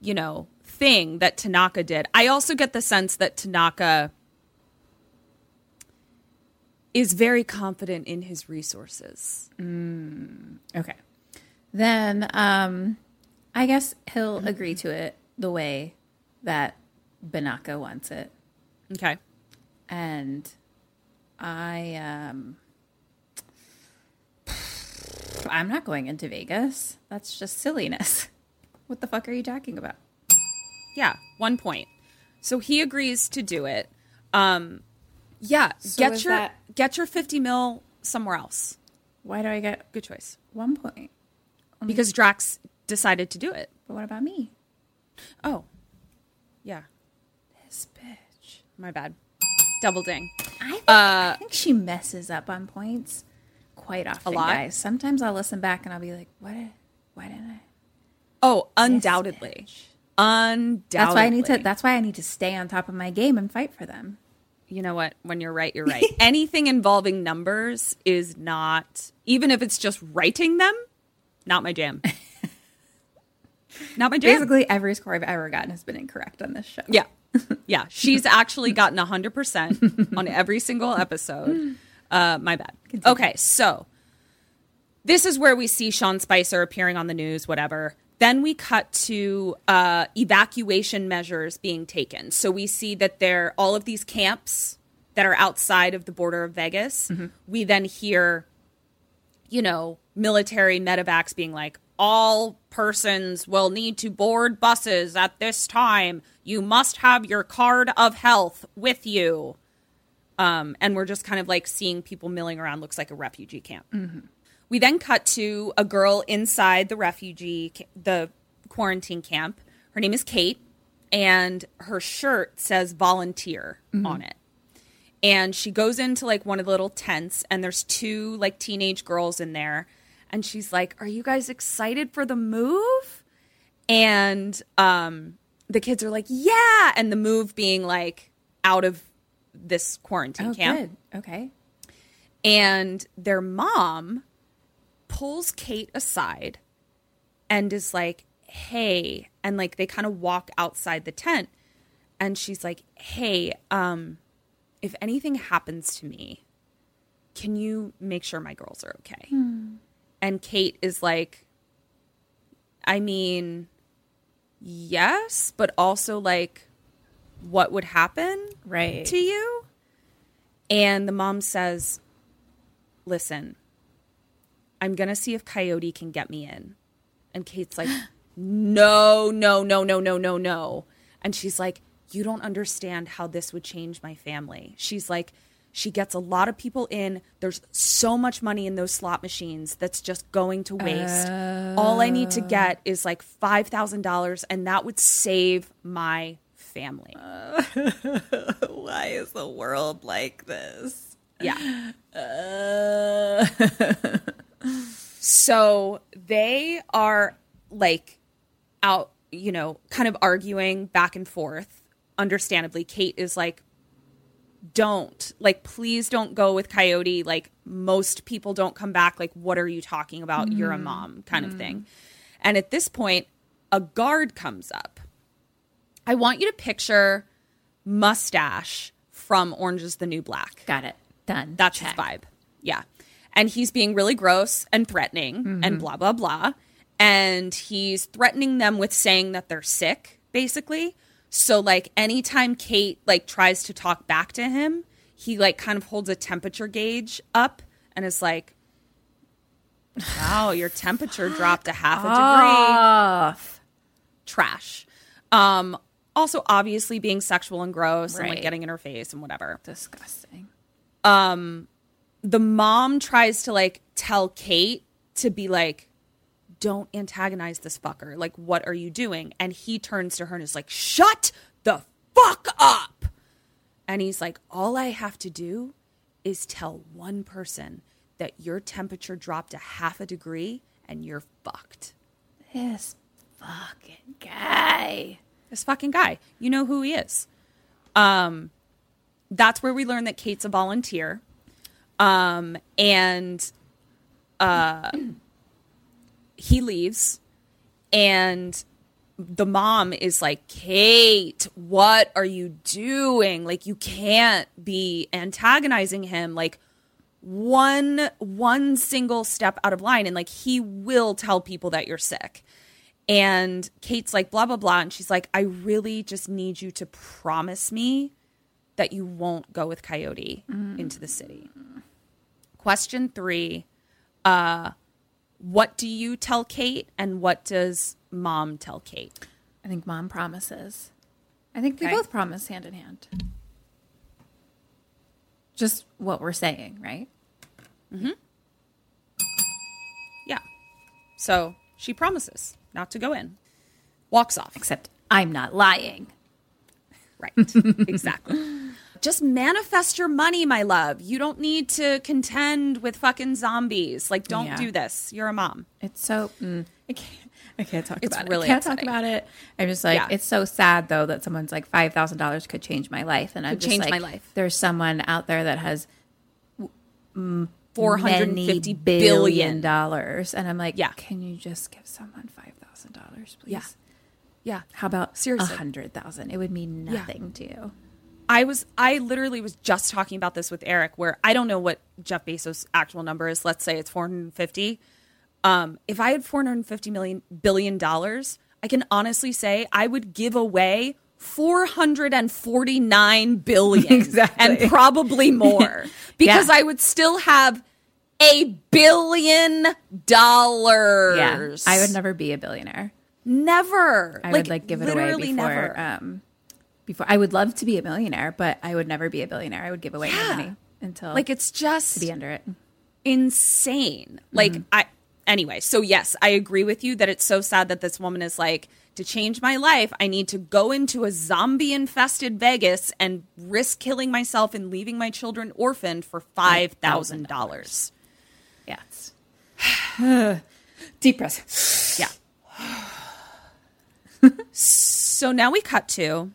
you know, thing that Tanaka did. I also get the sense that Tanaka is very confident in his resources. Okay. Then um I guess he'll agree to it the way that Binaca wants it. Okay. And I um I'm not going into Vegas. That's just silliness. What the fuck are you talking about? Yeah, one point. So he agrees to do it. Um yeah, get your that- get your 50 mil somewhere else. Why do I get Good choice. one point? Because Drax decided to do it. But what about me? Oh. Yeah, This bitch. my bad. Double ding. I think, Uh, I think she messes up on points quite often, lot? guys. Sometimes I'll listen back and I'll be like, "What? Why didn't I?" Oh, undoubtedly. Undoubtedly. That's why I need to. That's why I need to stay on top of my game and fight for them. you know what? When you're right, you're right. Anything involving numbers is not, even if it's just writing them, not my jam. not my jam. Basically, every score I've ever gotten has been incorrect on this show. Yeah. Yeah. She's actually gotten 100% on every single episode. Uh, my bad. Okay. So this is where we see Sean Spicer appearing on the news, whatever. Then we cut to uh, evacuation measures being taken. So we see that there are all of these camps that are outside of the border of Vegas. We then hear you know, military medevacs being like, all persons will need to board buses at this time. You must have your card of health with you. Um, and we're just kind of like seeing people milling around. Looks like a refugee camp. We then cut to a girl inside the refugee, the quarantine camp. Her name is Kate, and her shirt says volunteer on it and she goes into like one of the little tents and there's two like teenage girls in there and she's like are you guys excited for the move and um the kids are like, yeah. And the move being like out of this quarantine Oh, camp. good. Okay. And their mom pulls Kate aside and is like, hey, and like they kind of walk outside the tent. And she's like, hey, um, if anything happens to me, can you make sure my girls are okay? And Kate is like, I mean, yes, but also like, what would happen Right. to you? And the mom says, Listen, I'm going to see if Coyote can get me in. And Kate's like, No, no, no, no, no, no, no. And she's like, You don't understand how this would change my family. She's like, She gets a lot of people in. There's so much money in those slot machines that's just going to waste. All I need to oh. get is like $5,000, and that would save my family. Why is the world like this? Yeah. Uh, so they are like out, you know, kind of arguing back and forth. Understandably, Kate is like, don't, like, please don't go with Coyote. Like, most people don't come back. Like, what are you talking about? You're a mm-hmm. mom, kind of mm-hmm. thing. And at this point, a guard comes up. I want you to picture mustache from Orange is the New Black. Got it. Done. That's Check. his vibe. Yeah. And he's being really gross and threatening and blah, blah, blah. And he's threatening them with saying that they're sick, basically. So, like, anytime Kate, like, tries to talk back to him, he, like, kind of holds a temperature gauge up and is like, wow, your temperature dropped a half a degree trash. Um, also, obviously being sexual and gross and like getting in her face and whatever. Disgusting. The mom tries to like tell Kate to be like, don't antagonize this fucker. Like, what are you doing? And he turns to her and is like, shut the fuck up. And he's like, all I have to do is tell one person that your temperature dropped a half a degree and you're fucked. This fucking guy. this fucking guy. You know who he is. Um, that's where we learn that Kate's a volunteer. Um, and uh, he leaves, and the mom is like, Kate, what are you doing? Like, you can't be antagonizing him. Like, one one single step out of line and like he will tell people that you're sick and Kate's like, blah, blah, blah. And she's like, I really just need you to promise me that you won't go with Coyote into the city. Question three uh, What do you tell Kate and what does mom tell Kate? I think mom promises. I think we both promise hand in hand. Just what we're saying, right? Yeah. So she promises not to go in, walks off. Except I'm not lying. Right. exactly. Just manifest your money, my love. You don't need to contend with fucking zombies. Like, don't Yeah. do this. You're a mom. It's so mm, I can't I can't talk It's about really it. I can't upsetting. talk about it. I'm just like Yeah. it's so sad though that someone's like five thousand dollars could change my life, and I'm Could just change like, my life. There's someone out there that has Four hundred fifty billion dollars, and I'm like, Yeah. can you just give someone five thousand dollars, please? Yeah. Yeah. How about a Seriously. hundred thousand? It would mean nothing to you. I was I literally was just talking about this with Eric where I don't know what Jeff Bezos' actual number is. Let's say it's 450. Um, if I had 450 million billion dollars, I can honestly say I would give away 449 billion Exactly. and probably more because Yeah. I would still have a billion dollars. Yeah, I would never be a billionaire. never. I would like give it away before. never. Um, before I would love to be a millionaire, but I would never be a billionaire. I would give away Yeah. my money until like it's just to be under it. insane. Like mm-hmm. I anyway, so yes, I agree with you that it's so sad that this woman is like to change my life, I need to go into a zombie infested Vegas and risk killing myself and leaving my children orphaned for $5,000. Yeah. It's deep breath. Yeah. So now we cut to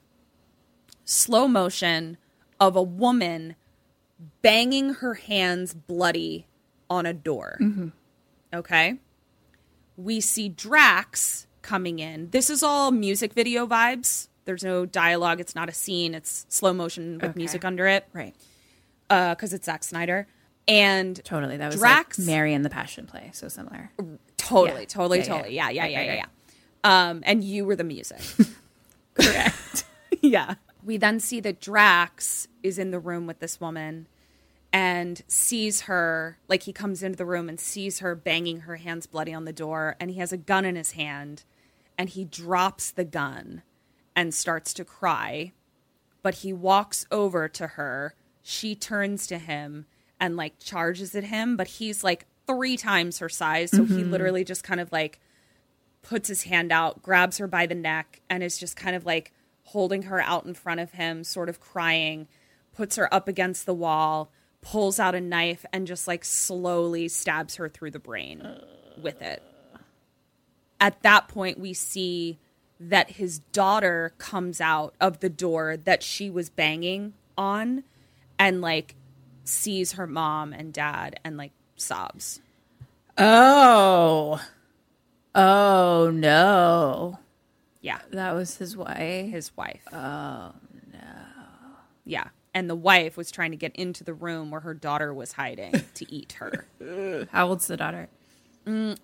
slow motion of a woman banging her hands bloody on a door. Okay. We see Drax coming in. This is all music video vibes. There's no dialogue. It's not a scene. It's slow motion with Okay. music under it Right. because it's Zack Snyder. And Totally. That was Drax. like Mary and the Passion Play. So similar. totally, Yeah. totally, Yeah, yeah. totally. Yeah, yeah, yeah, right, yeah, yeah. Um, and you were the music. Correct. yeah. We then see that Drax is in the room with this woman and sees her, like he comes into the room and sees her banging her hands bloody on the door, and he has a gun in his hand, and he drops the gun and starts to cry. But he walks over to her. She turns to him and like charges at him, but he's like three times her size. So he mm-hmm. literally just kind of like puts his hand out, grabs her by the neck, and is just kind of like holding her out in front of him, sort of crying, puts her up against the wall, pulls out a knife, and just like slowly stabs her through the brain with it. At that point, we see that his daughter comes out of the door that she was banging on and like sees her mom and dad and like sobs. Oh. Oh no. Yeah. That was his wife. his wife. Oh no. Yeah. And the wife was trying to get into the room where her daughter was hiding to eat her. How old's the daughter?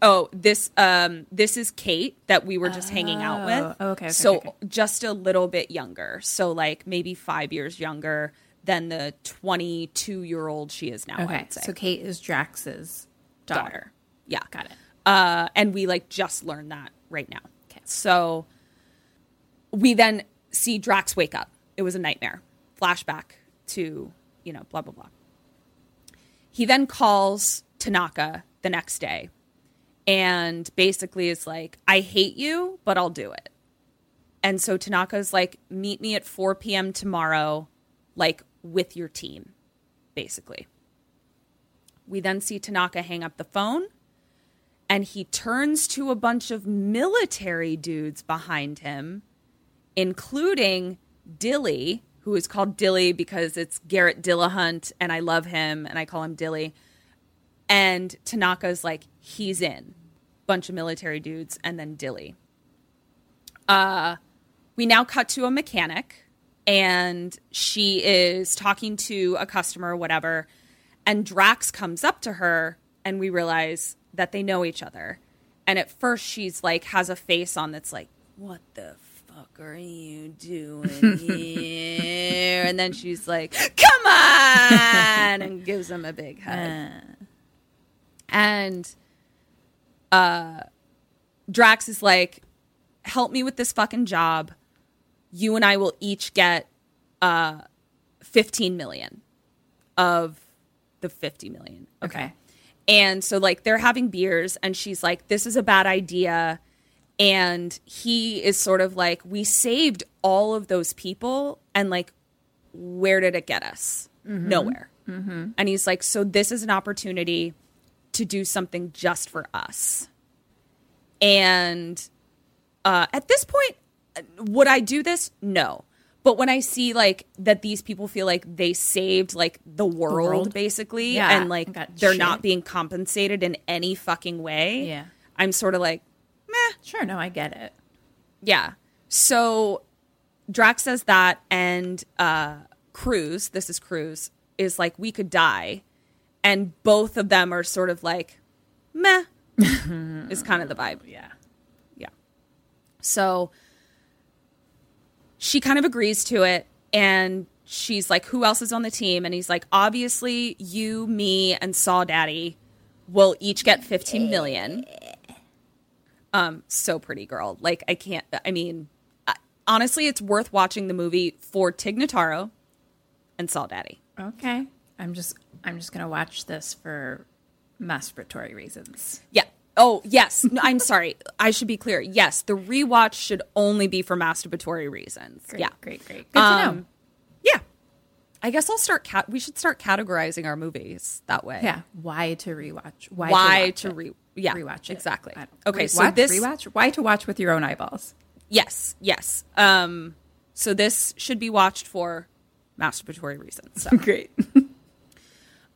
Oh, this um this is Kate that we were just hanging out with. Oh, okay, okay, so okay, just a little bit younger. So like maybe 5 years younger than the 22 year old she is now, I Okay. would say. So Kate is Drax's daughter. daughter. Yeah. Got it. Uh, and we like just learned that right now. Okay. So we then see Drax wake up. It was a nightmare. Flashback to, you know, blah, blah, blah. He then calls Tanaka the next day and basically is like, I hate you, but I'll do it. And so Tanaka's like, meet me at 4 p.m. tomorrow, like with your team, basically. We then see Tanaka hang up the phone and he turns to a bunch of military dudes behind him, including Dilly, who is called Dilly because it's Garrett Dillahunt, and I love him, and I call him Dilly. And Tanaka's like, he's in. Bunch of military dudes, and then Dilly. Uh, we now cut to a mechanic, and she is talking to a customer, whatever. And Drax comes up to her, and we realize that they know each other. And at first, she's like, has a face on that's like, what the fuck are you doing here? and then she's like, come on! and gives him a big hug. And uh, Drax is like, help me with this fucking job. You and I will each get uh, 15 million of the 50 million. Okay. And so like they're having beers and she's like this is a bad idea and he is sort of like we saved all of those people and like where did it get us? Nowhere. And he's like so this is an opportunity to do something just for us. And uh, at this point, would I do this? No. But when I see like that these people feel like they saved like the world, world? basically Yeah, and like they're shit. not being compensated in any fucking way. Yeah. I'm sort of like. Sure. No, I get it. Yeah. So Drax says that, and uh, Cruz, this is Cruz, is like, we could die. And both of them are sort of like, meh, is kind of the vibe. Yeah. Yeah. So she kind of agrees to it and she's like, Who else is on the team? And he's like, Obviously, you, me, and Saw Daddy will each get 15 million. Um, so pretty girl. Like, I can't, I mean, I, honestly, it's worth watching the movie for Tig Notaro and Saw Daddy. Okay. I'm just I'm just gonna watch this for masturbatory reasons. Yeah. Oh, yes. No, I'm sorry. I should be clear. Yes, the rewatch should only be for masturbatory reasons. Great, yeah. great, great. Good to know. Um, Yeah. I guess I'll start cat we should start categorizing our movies that way. Yeah. Why to rewatch? Why, Why to, to re it? yeah, rewatch it? exactly. Okay, Re- so this rewatch. Why to watch with your own eyeballs? Yes, yes. Um, so this should be watched for masturbatory reasons. So. Great.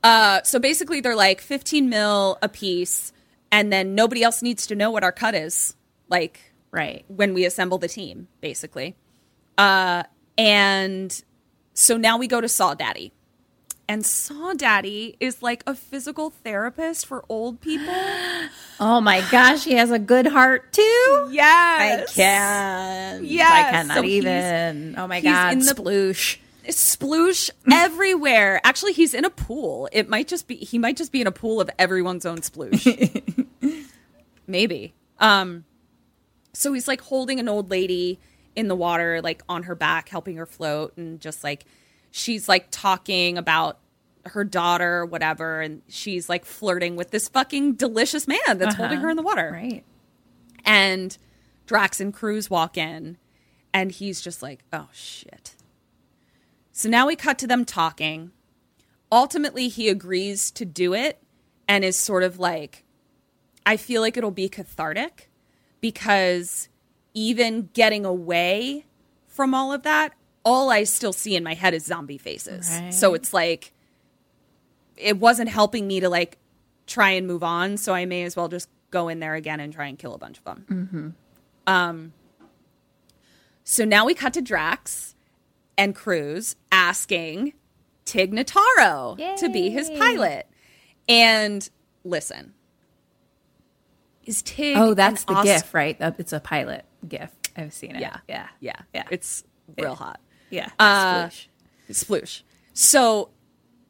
Uh, so basically, they're like 15 mil a piece, and then nobody else needs to know what our cut is. Like, right. when we assemble the team, basically. Uh, and so now we go to Saw Daddy. And Saw Daddy is like a physical therapist for old people. Oh my gosh, he has a good heart too. Yes. I can't. Yes. I cannot So even. Oh my he's god, in the- sploosh. Sploosh everywhere. Actually, he's in a pool. It might just be he might just be in a pool of everyone's own sploosh. Maybe. Um so he's like holding an old lady in the water like on her back helping her float and just like she's like talking about her daughter whatever and she's like flirting with this fucking delicious man that's uh-huh. holding her in the water. Right. And Drax and Cruz walk in, and he's just like, oh shit. So now we cut to them talking. Ultimately, he agrees to do it and is sort of like, I feel like it'll be cathartic because even getting away from all of that, all I still see in my head is zombie faces. Right. So it's like, it wasn't helping me to like try and move on. So I may as well just go in there again and try and kill a bunch of them. Um, so now we cut to Drax and Cruz asking Tig Notaro to be his pilot. And listen, is Tig? Oh, that's the GIF, right? It's a pilot GIF. I've seen it. Yeah, yeah, yeah, yeah. It's real hot. yeah. Uh, Sploosh. Sploosh. So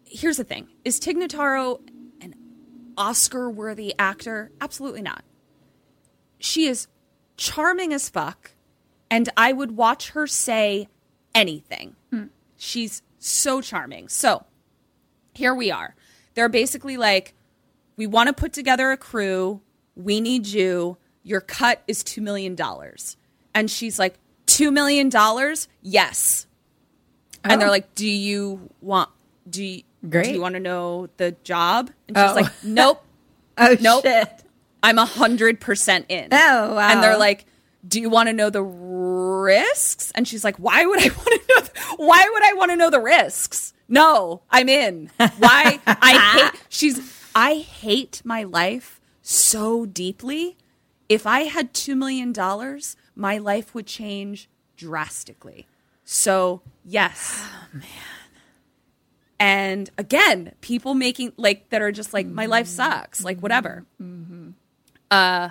here's the thing: Is Tig Notaro an Oscar-worthy actor? Absolutely not. She is charming as fuck, and I would watch her say anything. She's so charming. So here we are. They're basically like, we want to put together a crew. We need you. Your cut is $2 million. And she's like, $2 million? Yes. And they're Oh. like, do you want, do you, do you want to know the job? And she's Oh. like, nope. Oh Nope. shit. I'm a hundred percent in. Oh, wow. And they're like, "Do you want to know the risks?" And she's like, "Why would I want to know? th- why would I want to know the risks? No, I'm in. Why? I hate. She's. I hate my life so deeply. If I had two million dollars, my life would change drastically. So yes, and again, people making like that are just like my life sucks, like whatever. Uh,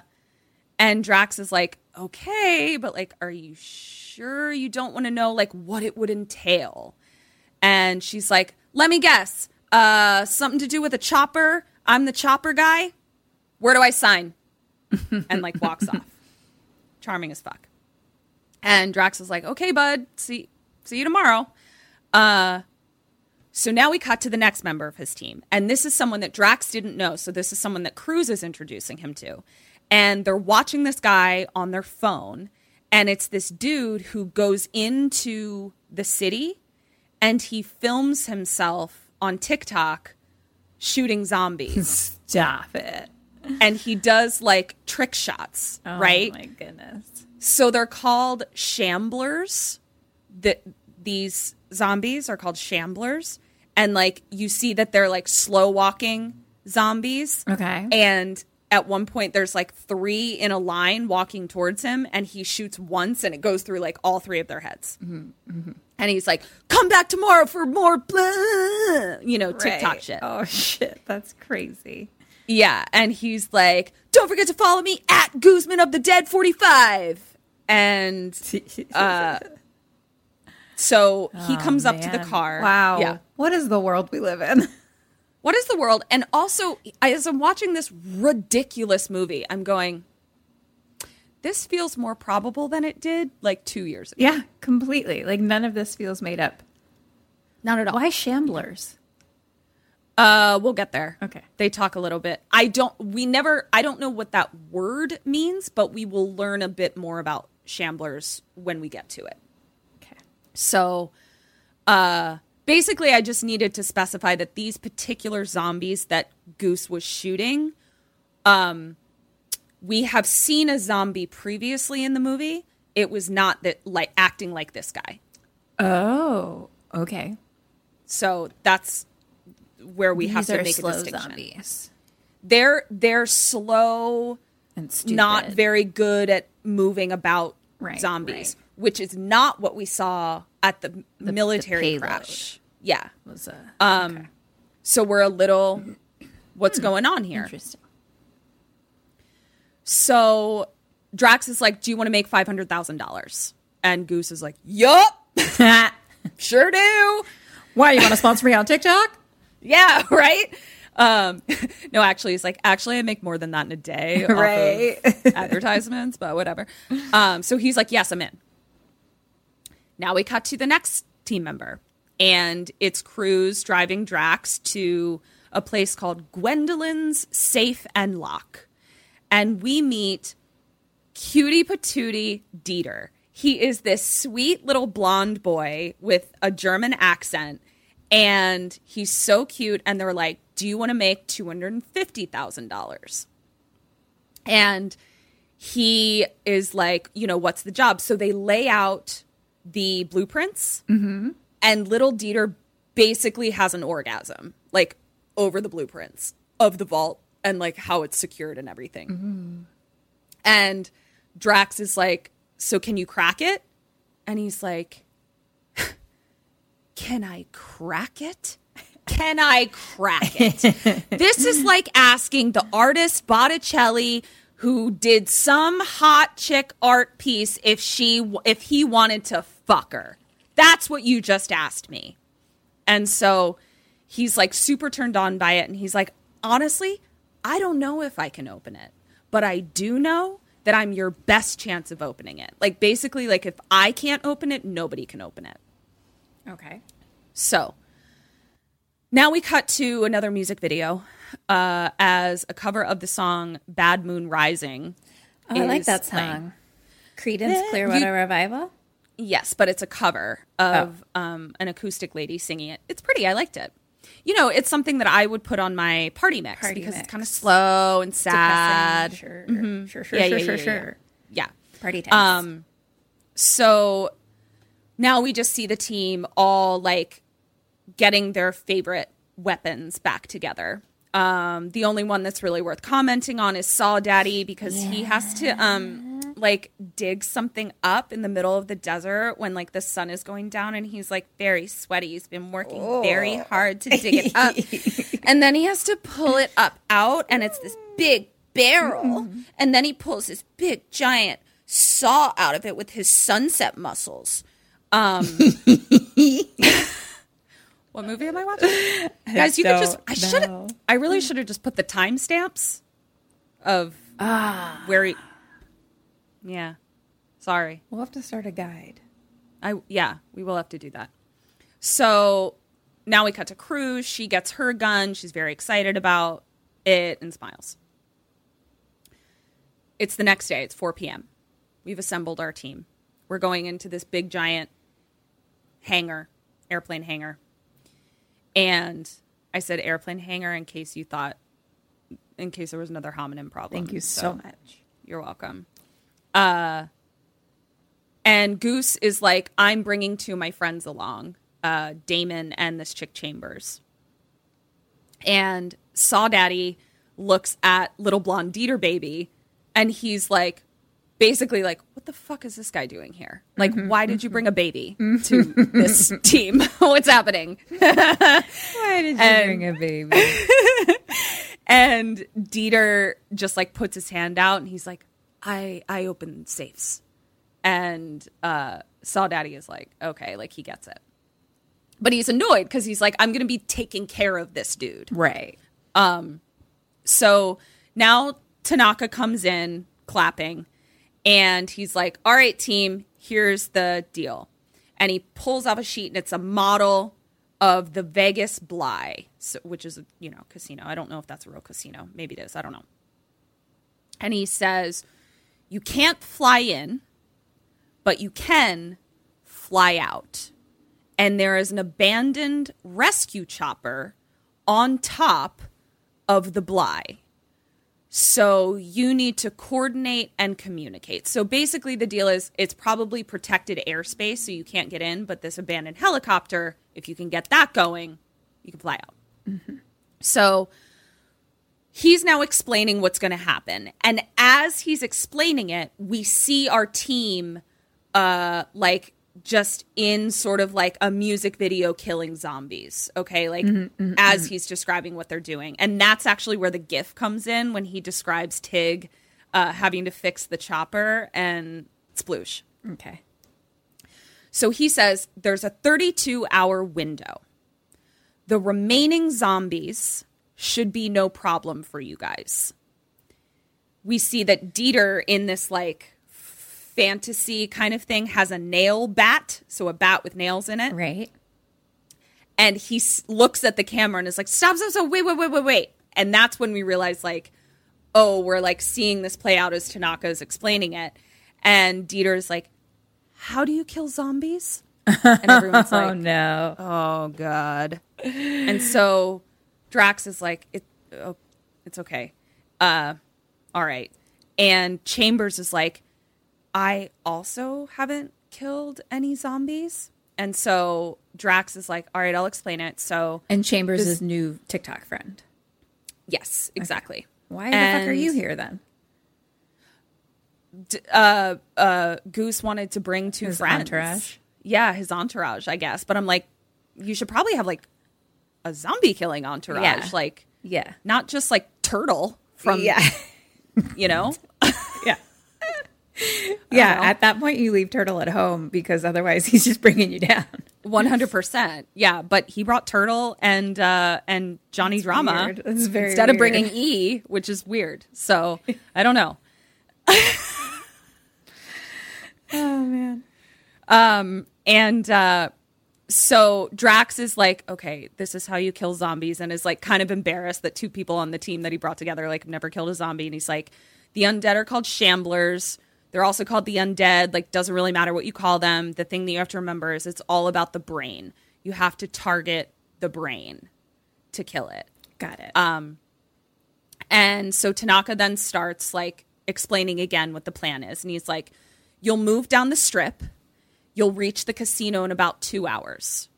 and Drax is like, okay, but like, are you sure you don't want to know like what it would entail? And she's like, let me guess, uh, something to do with a chopper. I'm the chopper guy. Where do I sign? And like walks off. Charming as fuck. And Drax is like, okay, bud, see, see you tomorrow. Uh, so now we cut to the next member of his team. And this is someone that Drax didn't know. So this is someone that Cruz is introducing him to. And they're watching this guy on their phone. And it's this dude who goes into the city and he films himself on TikTok shooting zombies. Stop it. And he does like trick shots, Right. Oh right? my goodness. So they're called shamblers. That these zombies are called shamblers, and like you see that they're like slow walking zombies. Okay. And at one point, there's like three in a line walking towards him, and he shoots once, and it goes through like all three of their heads. Mm-hmm, And he's like, "Come back tomorrow for more, blah, you know, TikTok Right. shit." Oh shit, that's crazy. Yeah, and he's like, "Don't forget to follow me at Guzman of the Dead 45." And uh so he comes up to the car. Wow. Yeah. What is the world we live in? What is the world? And also as I'm watching this ridiculous movie, I'm going this feels more probable than it did like 2 years ago. yeah, completely. Like none of this feels made up. Not at all. Why shamblers? Uh, we'll get there. Okay. They talk a little bit. I don't. We never. I don't know what that word means, but we will learn a bit more about shamblers when we get to it. Okay. So, uh, basically, I just needed to specify that these particular zombies that Goose was shooting, um, we have seen a zombie previously in the movie, it was not that like acting like this guy. Oh, okay. So that's where we have to make a distinction. zombies They're they're slow, and stupid. not very good at moving about Right, zombies, right. which is not what we saw at the, the military payload. crash. Yeah. was a Um so we're a little what's going on here? interesting. So Drax is like, "Do you want to make five hundred thousand dollars?" And Goose is like, "Yup, sure do." Why you want to sponsor me on TikTok? Yeah, right. Um, no, actually, he's like, actually, I make more than that in a day, Right. advertisements, but whatever. Um, so he's like, yes, I'm in. Now we cut to the next team member, and it's Cruz driving Drax to a place called Gwendolyn's Safe and Lock, and we meet cutie patootie Dieter. He is this sweet little blonde boy with a German accent, and he's so cute. And they're like, "Do you want to make two hundred and fifty thousand dollars?" And he is like, "You know, what's the job?" So they lay out the blueprints, mm-hmm. and little Dieter basically has an orgasm, like over the blueprints of the vault and like how it's secured and everything. Mm-hmm. And Drax is like, So can you crack it? And he's like, Can I crack it? Can I crack it? this is like asking the artist Botticelli who did some hot chick art piece if she if he wanted to fuck her. That's what you just asked me. And so he's like super turned on by it. And he's like, honestly, I don't know if I can open it, but I do know that I'm your best chance of opening it. Like, basically, like if I can't open it, nobody can open it. Okay. So now we cut to another music video uh, as a cover of the song Bad Moon Rising. Oh, I like that playing. song. Creedence Eh, Clearwater you- Revival. Yes, but it's a cover of um, an acoustic lady singing it. It's pretty. I liked it. You know, it's something that I would put on my party mix Party because mix. it's kind of slow and sad. Sure. Mhm. Sure, sure, Yeah, sure, yeah, sure, yeah, sure. Yeah. Party times. Um, so now we just see the team all like getting their favorite weapons back together. Um, the only one that's really worth commenting on is Saw Daddy because he has to um like dig something up in the middle of the desert when like the sun is going down and he's like very sweaty. He's been working very hard to dig it up. and then he has to pull it up out and it's this big barrel. And then he pulls this big giant saw out of it with his sunset muscles. Um What movie am I watching? Guys, you could just I should. I really should have just put the timestamps of ah, where he Yeah. Sorry. we'll have to start a guide. I yeah, we will have to do that. So now we cut to Cruz. She gets her gun. She's very excited about it and smiles. It's the next day. It's 4 p.m. We've assembled our team. We're going into this big giant hangar, airplane hangar. And I said airplane hangar in case you thought, in case there was another homonym problem. Thank you so much. You're welcome. Uh, and Goose is like, I'm bringing two of my friends along, uh, Damon and this chick Chambers. And Saw Daddy looks at little blonde Dieter baby, and he's like, basically like, what the fuck is this guy doing here? Like, why did you bring a baby to this team? What's happening? Why did you And- bring a baby? and Dieter just like puts his hand out and he's like, I I open safes. And uh Saw Daddy is like, okay, like he gets it. But he's annoyed because he's like, I'm gonna be taking care of this dude. right. Um so now Tanaka comes in clapping and he's like, All right, team, here's the deal. And he pulls off a sheet and it's a model of the Vegas Bly, so, which is a you know casino. I don't know if that's a real casino. Maybe it is. I don't know. And he says, You can't fly in, but you can fly out. And there is an abandoned rescue chopper on top of the Bly. So you need to coordinate and communicate. So basically, the deal is it's probably protected airspace, so you can't get in. But this abandoned helicopter, if you can get that going, you can fly out. So he's now explaining what's going to happen, and as he's explaining it, we see our team, uh, like just in sort of like a music video killing zombies. Okay, like mm-hmm, mm-hmm, mm-hmm. as he's describing what they're doing, and that's actually where the GIF comes in when he describes Tig uh, having to fix the chopper and sploosh. Okay. So he says there's a 32 hour window. The remaining zombies should be no problem for you guys. We see that Dieter in this like fantasy kind of thing has a nail bat, so a bat with nails in it. Right. And he s- looks at the camera and is like, stop, stop, stop, wait, wait, wait, wait, wait. And that's when we realize, like, oh, we're like seeing this play out as Tanaka is explaining it. And Dieter's like, how do you kill zombies? And everyone's like, oh no. oh god and so drax is like it, oh, it's okay uh all right and chambers is like i also haven't killed any zombies and so drax is like all right i'll explain it so And Chambers' is new TikTok friend. yes exactly Why the fuck are you here then? uh uh goose wanted to bring two His friends entourage? yeah his entourage i guess but i'm like you should probably have like a zombie killing entourage Yeah. like Yeah. not just like turtle from yeah. you know yeah. Yeah, at that point you leave Turtle at home because otherwise he's just bringing you down. 100% yeah but he brought turtle and uh and johnny drama weird. Instead of bringing e which is weird so i don't know Oh man. um and uh so Drax is like, okay, this is how you kill zombies, and is like kind of embarrassed that two people on the team that he brought together like have never killed a zombie, and he's like, the undead are called shamblers. They're also called the undead. Like, doesn't really matter what you call them. The thing that you have to remember is it's all about the brain. You have to target the brain to kill it. Got it. Um, and so Tanaka then starts like explaining again what the plan is. And he's like, You'll move down the strip, you'll reach the casino in about two hours.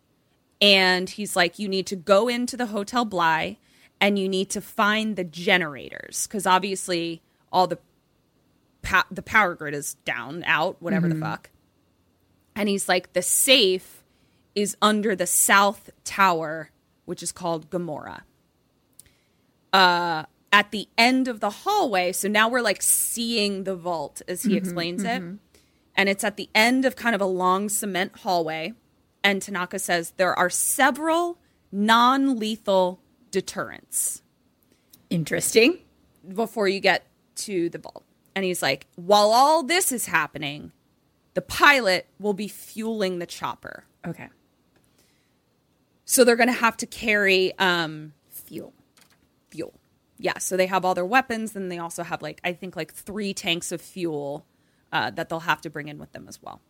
And he's like, You need to go into the Hotel Bly and you need to find the generators. Because obviously, all the the power grid is down, out, whatever the mm-hmm. fuck. And he's like, The safe is under the south tower, which is called Gamora uh, at the end of the hallway. So now we're like seeing the vault as he mm-hmm, explains it. Mm-hmm. And it's at the end of kind of a long cement hallway. And Tanaka says there are several non lethal deterrents Interesting. before you get to the vault. And he's like, while all this is happening, the pilot will be fueling the chopper. Okay. So they're going to have to carry um, Fuel. fuel. Yeah, so they have all their weapons, and they also have like I think like three tanks of fuel uh, that they'll have to bring in with them as well.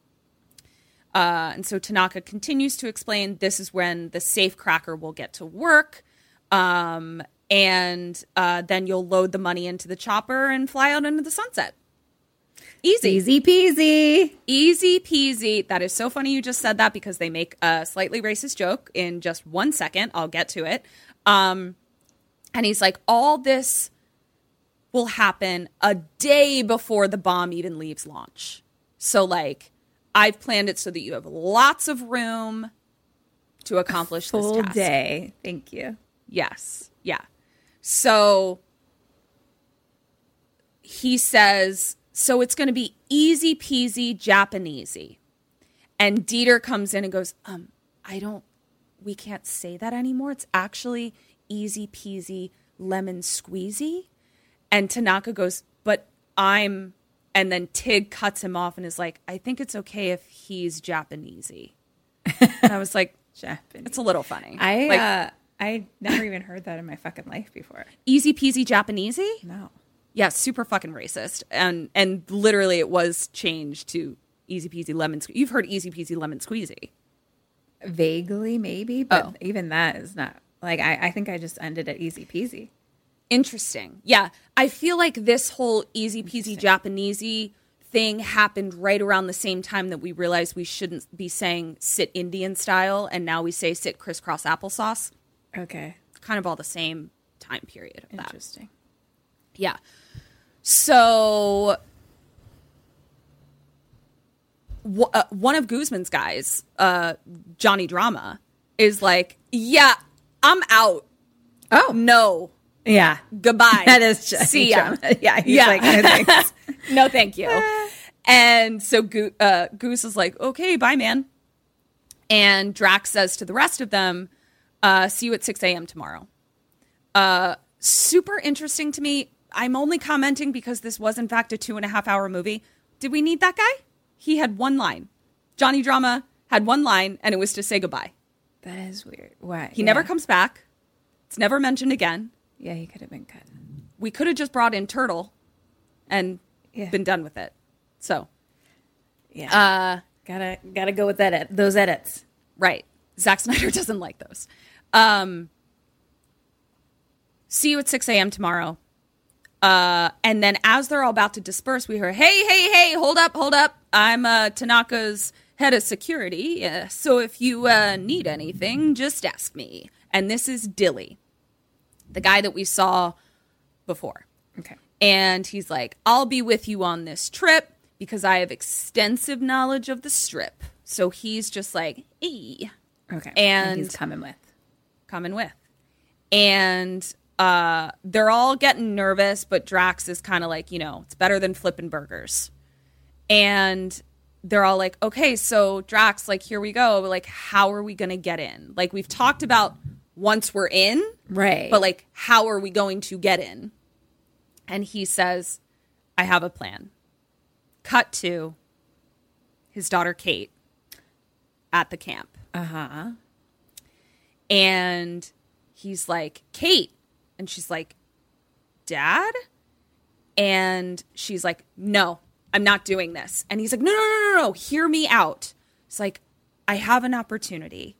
Uh, and so Tanaka continues to explain this is when the safe cracker will get to work, um, and uh, then you'll load the money into the chopper and fly out into the sunset. Easy. Easy peasy. Easy peasy. That is so funny you just said that because they make a slightly racist joke in just one second. I'll get to it. Um, and he's like, all this will happen a day before the bomb even leaves launch. So, like, I've planned it so that you have lots of room to accomplish this Full task. day. Thank you. Yes. Yeah. So he says, so it's going to be easy peasy Japanesey. And Dieter comes in and goes, um, I don't, we can't say that anymore. It's actually easy peasy lemon squeezy. And Tanaka goes, but I'm, and then Tig cuts him off and is like, I think it's okay if he's Japanesey. and I was like, Japanese. it's a little funny. I like, uh, I never even heard that in my fucking life before. easy peasy Japanesey? No. Yeah, super fucking racist. And and literally it was changed to easy peasy lemon squeezy. You've heard easy peasy lemon squeezy. Vaguely, maybe, but Oh. even that is not like I, I think I just ended at easy peasy. Interesting. Yeah. I feel like this whole easy peasy Japanesey thing happened right around the same time that we realized we shouldn't be saying sit Indian style and now we say sit crisscross applesauce. Okay. Kind of all the same time period of that. Interesting. Yeah. So w- uh, one of Guzman's guys, uh, Johnny Drama, is like, "Yeah, I'm out. Oh No, yeah, goodbye. that is just see ya. Yeah, he's Yeah. like, no no, thank you." And so Go- uh, Goose is like, "Okay, bye, man." And Drax says to the rest of them, uh, "See you at six a.m. tomorrow." Uh, super interesting to me. I'm only commenting because this was in fact a two and a half hour movie. Did we need that guy? He had one line. Johnny Drama had one line, and it was to say goodbye. that is weird. Why? He Yeah. never comes back. It's never mentioned again. Yeah, he could have been cut. We could have just brought in Turtle and Yeah. been done with it. So, Yeah. uh, gotta gotta go with that. Ed- those edits. right. Zack Snyder doesn't like those. Um, see you at 6 a.m. tomorrow. Uh, and then as they're all about to disperse, we hear, hey, hey, hey, hold up, hold up. I'm uh, Tanaka's head of security. Uh, so if you uh, need anything, just ask me. And this is Dilly, the guy that we saw before. Okay. And he's like, I'll be with you on this trip because I have extensive knowledge of the strip. So he's just like, hey, Okay. And- he's coming with. Coming with. And uh, they're all getting nervous, but Drax is kind of like, you know, it's better than flipping burgers. And they're all like, okay, so Drax, like, here we go. Like, how are we going to get in? Like, we've talked about once we're in, Right. but like, how are we going to get in? And he says, I have a plan. Cut to his daughter, Kate, at the camp uh huh. And he's like kate. And she's like dad? And she's like no i'm not doing this. And he's like no no no no no hear me out. It's like i have an opportunity.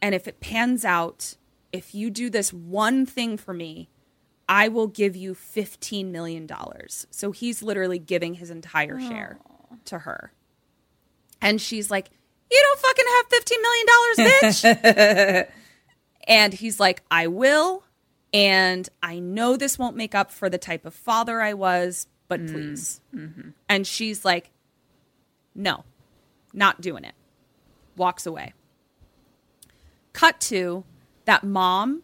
And if it pans out if you do this one thing for me i will give you 15 million dollars. So he's literally giving his entire share to her. And she's like you don't fucking have 15 million dollars bitch and he's like, I will. And I know this won't make up for the type of father I was, but please. And she's like, no, not doing it. Walks away. Cut to that mom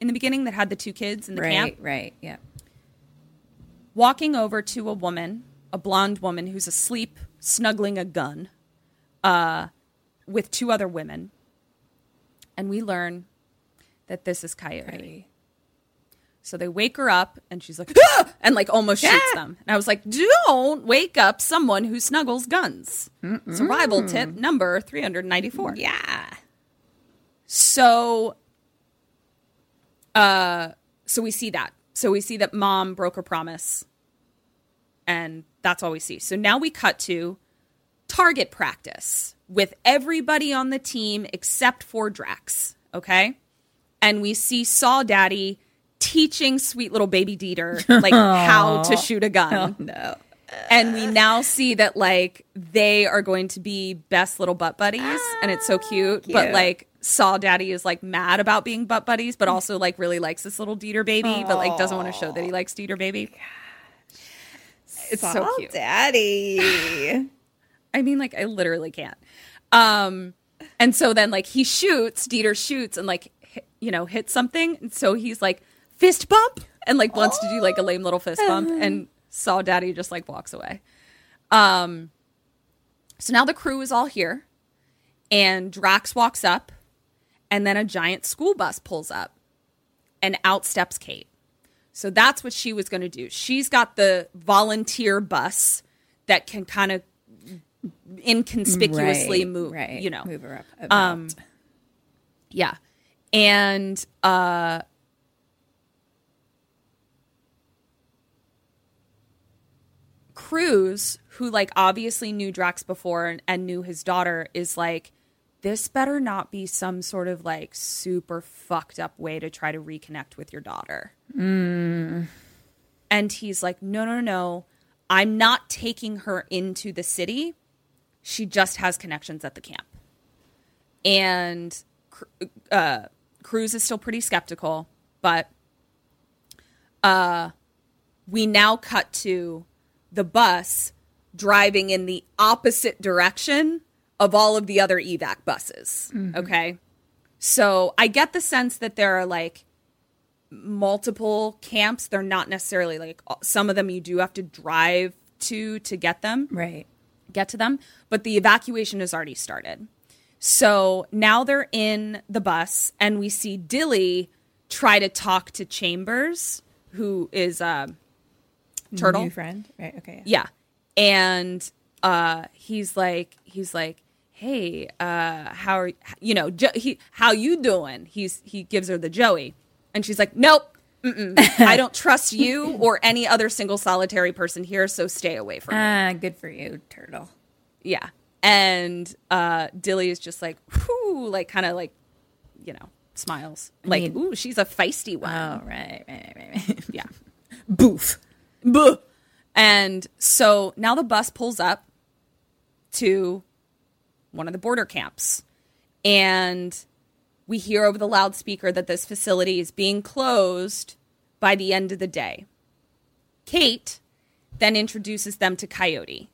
in the beginning that had the two kids in the Right. camp Right. Yeah. walking over to a woman, a blonde woman who's asleep, snuggling a gun, uh, with two other women. And we learn that this is Coyote. So they wake her up and she's like, "Ah!" and like almost shoots them. And I was like, don't wake up someone who snuggles guns. Survival tip number 394. Yeah. So, uh, so we see that. So we see that mom broke her promise, and that's all we see. So now we cut to target practice with everybody on the team except for Drax. Okay, and we see Saw Daddy teaching sweet little baby Dieter like how to shoot a gun. No. and we now see that like they are going to be best little butt buddies and it's so cute, but like saw daddy is like mad about being butt buddies but also like really likes this little Dieter baby but like doesn't want to show that he likes Dieter baby. It's so cute. Daddy. i mean like i literally can't. Um and so then like he shoots Dieter shoots and like you know hit something and so he's like fist bump and like wants to do like a lame little fist bump and saw daddy just like walks away um so now the crew is all here and drax walks up and then a giant school bus pulls up and out steps kate so that's what she was going to do she's got the volunteer bus that can kind of inconspicuously Right, move Right. you know Move her up. About. um yeah and uh cruz who like obviously knew drax before and, and knew his daughter is like this better not be some sort of like super fucked up way to try to reconnect with your daughter. And he's like, no, no, no. I'm not taking her into the city. She just has connections at the camp. And uh, Cruz is still pretty skeptical, but uh, we now cut to the bus driving in the opposite direction of all of the other evac buses. Okay. So I get the sense that there are like multiple camps. They're not necessarily like some of them you do have to drive to to get them Right. get to them, but the evacuation has already started. So now they're in the bus, and we see Dilly try to talk to Chambers, who is uh, Turtle. New friend. Right. Okay. Yeah, and uh, he's like, he's like, hey, uh, how are you know, jo- he, how you doing? He's he gives her the Joey, and she's like, nope. I don't trust you or any other single solitary person here, so stay away from me. Ah, good for you, turtle. Yeah. And uh Dilly is just like, whoo, like kind of like, you know, smiles. Like, mean- ooh, she's a feisty one. Oh, right, right, right, right. Yeah. Boof. Boof. And so now the bus pulls up to one of the border camps. And we hear over the loudspeaker that this facility is being closed by the end of the day. Kate then introduces them to Coyote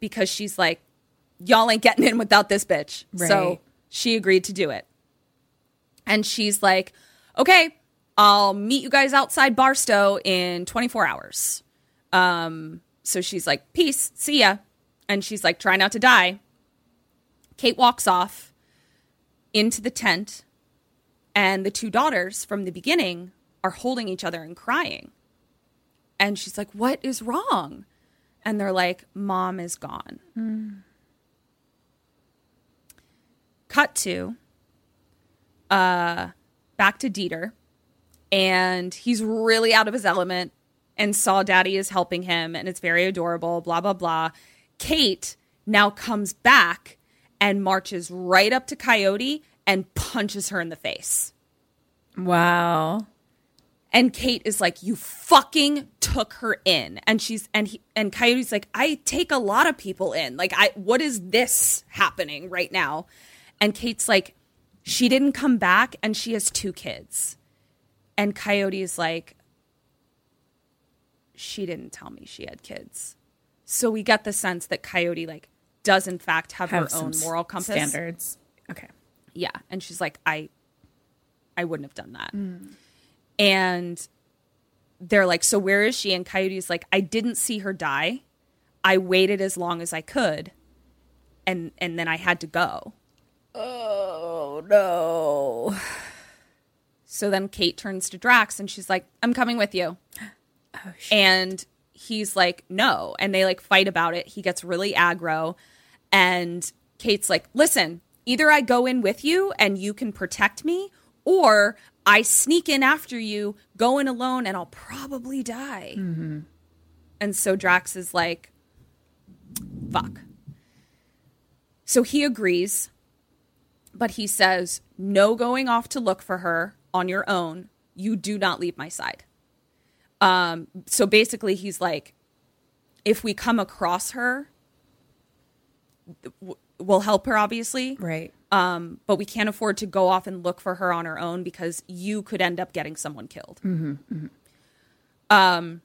because she's like, y'all ain't getting in without this bitch. So she agreed to do it. And she's like, okay, I'll meet you guys outside Barstow in 24 hours. Um, so she's like, peace, see ya. And she's like, try not to die. Kate walks off into the tent, and the two daughters from the beginning are holding each other and crying. And she's like, what is wrong? And they're like, mom is gone. Cut to uh, back to Dieter, and he's really out of his element. And Saw Daddy is helping him, and it's very adorable. Blah blah blah. Kate now comes back and marches right up to Coyote and punches her in the face. Wow. And Kate is like, "You fucking took her in," and she's and he and Coyote's like, "I take a lot of people in. Like, I what is this happening right now?" And Kate's like, "She didn't come back, and she has two kids." And Coyote is like, "She didn't tell me she had kids." So we get the sense that Coyote like does in fact have, Have her own moral compass standards. Okay. yeah and she's like i i wouldn't have done that mm. and they're like so where is she and coyote's like i didn't see her die i waited as long as i could and and then i had to go Oh no. so then kate turns to drax and she's like i'm coming with you. Oh and he's like no. And they like fight about it. He gets really aggro. And kate's like listen either i go in with you and you can protect me or i sneak in after you go in alone and i'll probably die. Mm-hmm. And so drax is like fuck. So he agrees but he says no going off to look for her on your own you do not leave my side um, so basically, he's like, if we come across her, we'll help her, obviously. Right. Um, but we can't afford to go off and look for her on her own because you could end up getting someone killed. Um,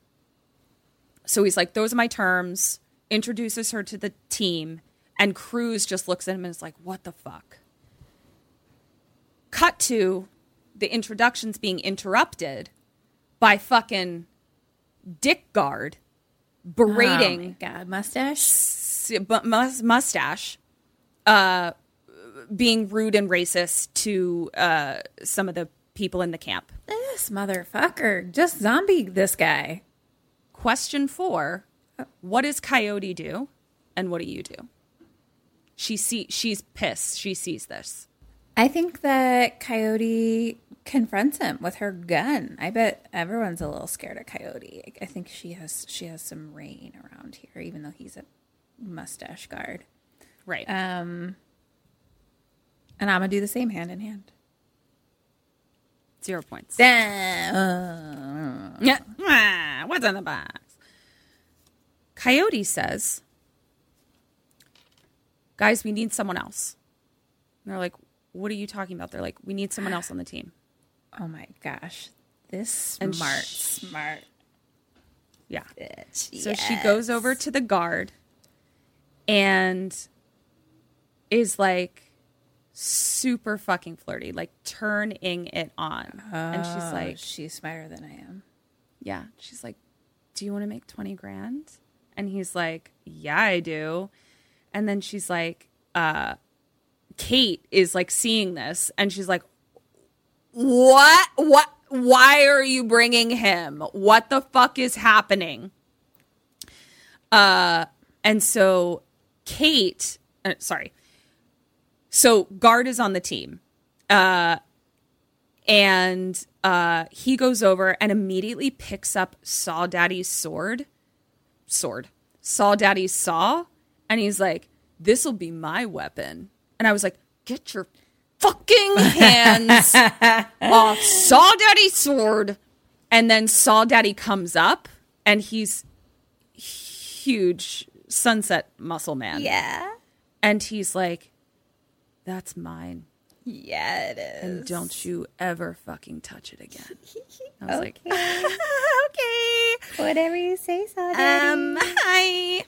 so he's like, those are my terms. Introduces her to the team, and Cruz just looks at him and is like, what the fuck? Cut to the introductions being interrupted by fucking Dick Guard berating Oh my God, mustache. s- bu- mus- mustache uh, being rude and racist to uh, some of the people in the camp. This motherfucker just zombie this guy. Question four What does Coyote do? And what do you do? She see she's pissed. She sees this. I think that Coyote confronts him with her gun. I bet everyone's a little scared of Coyote. I think she has she has some rain around here, even though he's a mustache guard. Right. Um, And I'm gonna do the same hand in hand. Zero points. Yeah. Ah, What's in the box? Coyote says, Guys, we need someone else. And they're like, What are you talking about? They're like, We need someone else on the team. Oh my gosh. This And smart, sh- smart Yeah. bitch. So she goes over to the guard and is like super fucking flirty, like turning it on. and she's Oh, like, she's smarter than I am. Yeah. She's like, Do you want to make 20 grand? And he's like, Yeah, I do. And then she's like, uh, Kate is like seeing this and she's like, What? What? Why are you bringing him? What the fuck is happening? Uh, and so Kate, uh, sorry. So guard is on the team. Uh, and uh, he goes over and immediately picks up Saw Daddy's sword. Sword. Saw Daddy's saw. And he's like, This'll be my weapon. And I was like, Get your fucking hands off Saw Daddy's sword. And then Saw Daddy comes up and he's huge sunset muscle man. Yeah. And he's like, That's mine. Yeah, it is. And don't you ever fucking touch it again. I was like, okay. Whatever you say, so um, hi.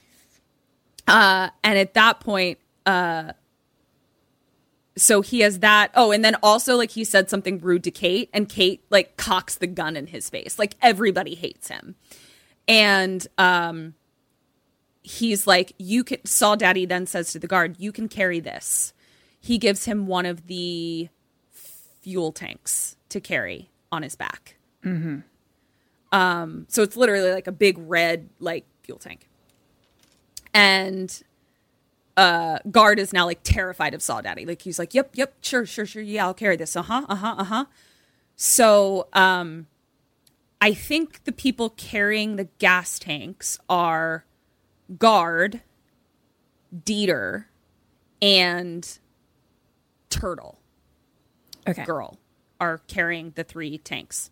Uh, and at that point, uh, so he has that. Oh, and then also like he said something rude to Kate, and Kate like cocks the gun in his face. Like everybody hates him, and um, he's like, "You can." Saw Daddy then says to the guard, "You can carry this." He gives him one of the fuel tanks to carry on his back. Mm-hmm. Um, so it's literally like a big red like fuel tank. And uh guard is now like terrified of Saw Daddy. Like he's like, Yep, yep, sure, sure, sure, yeah, I'll carry this. Uh-huh, uh-huh, uh-huh. So um I think the people carrying the gas tanks are guard, Dieter, and Turtle Okay. girl are carrying the three tanks.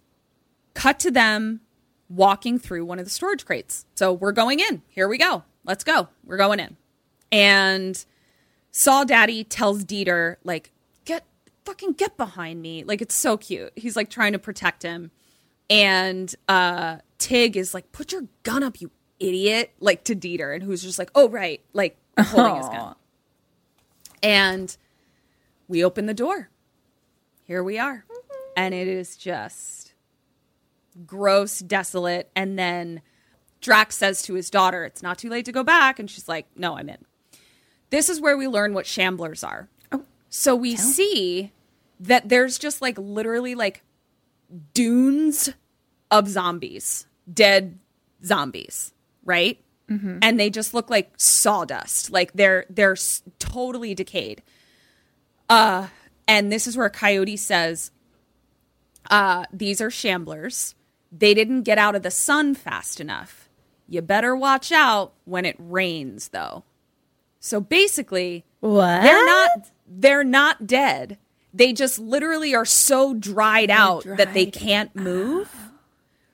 Cut to them walking through one of the storage crates. So we're going in. Here we go. Let's go. We're going in. And Saw Daddy tells Dieter, like, get fucking get behind me. Like it's so cute. He's like trying to protect him. And uh Tig is like, put your gun up, you idiot, like to Dieter, and who's just like, oh right, like holding his gun. And we open the door. Here we are. And it is just gross, desolate. And then Drax says to his daughter, It's not too late to go back. And she's like, No, I'm in. This is where we learn what shamblers are. Oh. so we see that there's just like literally like dunes of zombies, dead zombies, right? And they just look like sawdust. Like they're they're s- totally decayed. Uh and this is where Coyote says uh these are shamblers. They didn't get out of the sun fast enough. You better watch out when it rains though. So basically, What? they're not they're not dead. They just literally are so dried out that they can't move.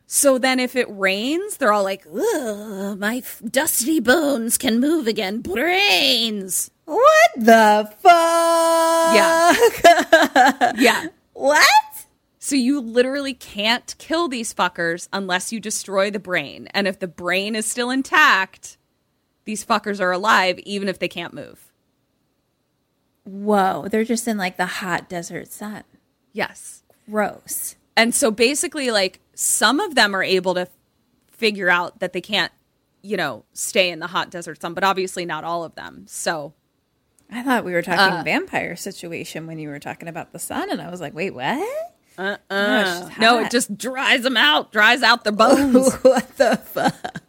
So then if it rains, they're all like, Ugh, my f- dusty bones can move again. Brains. What the fuck? Yeah. yeah. What? So you literally can't kill these fuckers unless you destroy the brain. And if the brain is still intact, these fuckers are alive even if they can't move. Whoa, they're just in like the hot desert sun. Yes. Gross. And so basically, like, some of them are able to figure out that they can't, you know, stay in the hot desert sun, but obviously not all of them. So, I thought we were talking Uh. vampire situation when you were talking about the sun, and I was like, wait, what? uh, Oh, it's no, it just dries them out, dries out their bones. what the fuck?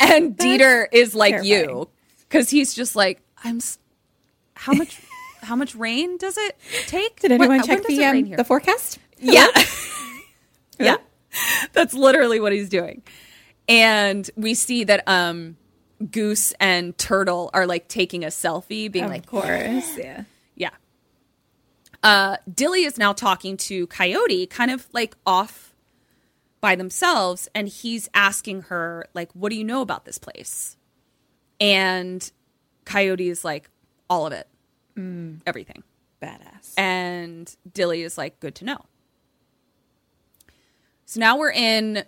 And Dieter is like terrifying. you because he's just like, I'm, s- how much, how much rain does it take? Did anyone When- check when the rain um, here? the forecast? Yeah. yeah. That's literally what he's doing. And we see that um Goose and Turtle are like taking a selfie, being Of like, course, yeah. yeah. Uh, Dilly is now talking to Coyote, kind of like off by themselves, and he's asking her, like, what do you know about this place? And Coyote is like, all of it, mm. everything. Badass. And Dilly is like, good to know. So now we're in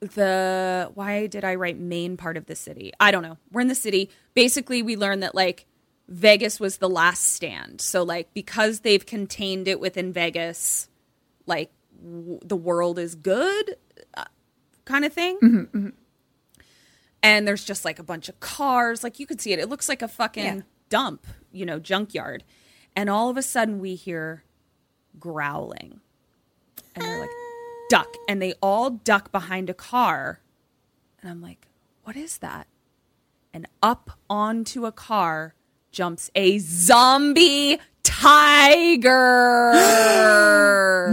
the why did I write main part of the city? I don't know. We're in the city. Basically, we learn that like Vegas was the last stand. So like because they've contained it within Vegas, like w- the world is good uh, kind of thing. And there's just like a bunch of cars, like you could see it. It looks like a fucking Yeah. dump, you know, junkyard. And all of a sudden we hear growling. And they're like duck and they all duck behind a car. And I'm like, what is that? And up onto a car jumps a zombie tiger.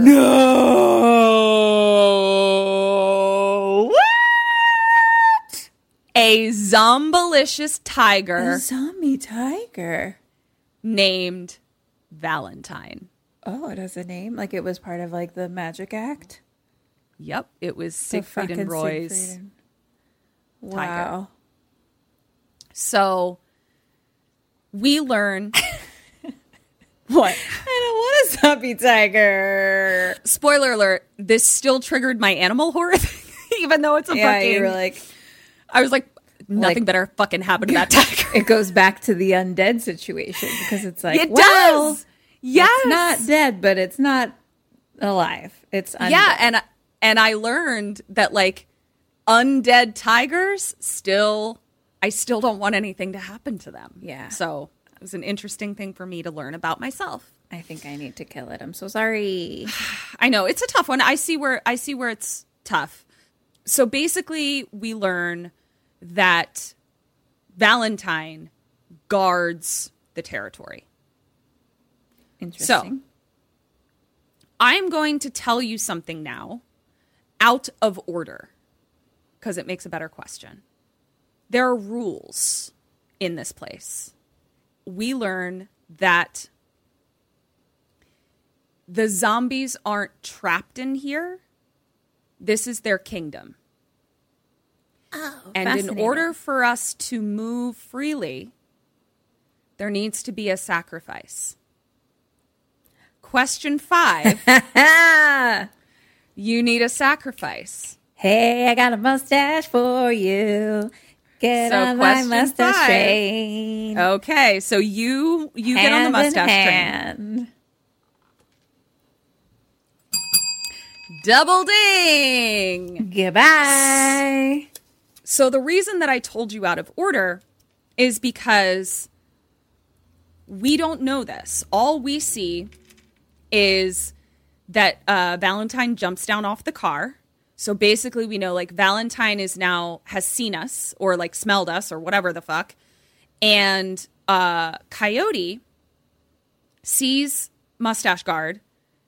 no. What? A zombalicious tiger A zombie tiger. named Valentine. Oh, it has a name? Like it was part of like the magic act? Yep, it was Siegfried and Roy's. Siegfried and- tiger. Wow. So we learn what? I don't want a zombie tiger. Spoiler alert, this still triggered my animal horror thing, even though it's a Yeah, fucking you were like, I was like nothing Like- better fucking happened to that tiger. it goes back to the undead situation because it's like, it well, does. Yes. it's not dead, but it's not alive. It's undead. Yeah, and and I learned that like undead tigers still I still don't want anything to happen to them. Yeah. So it was an interesting thing for me to learn about myself. I think I need to kill it. I'm so sorry. I know it's a tough one. I see where I see where it's tough. So basically, we learn that Valentine guards the territory. Interesting. So I'm going to tell you something now out of order because it makes a better question. There are rules in this place. We learn that the zombies aren't trapped in here. This is their kingdom. Oh, And in order for us to move freely, there needs to be a sacrifice. Question five you need a sacrifice. hey, I got a mustache for you. Get So on my question mustache five. train. Okay, so you you get on the mustache train. Double ding. Goodbye. So the reason that I told you out of order is because we don't know this. All we see is that uh, Valentine jumps down off the car. So basically, we know like Valentine is now has seen us or like smelled us or whatever the fuck, and uh, Coyote sees Mustache Guard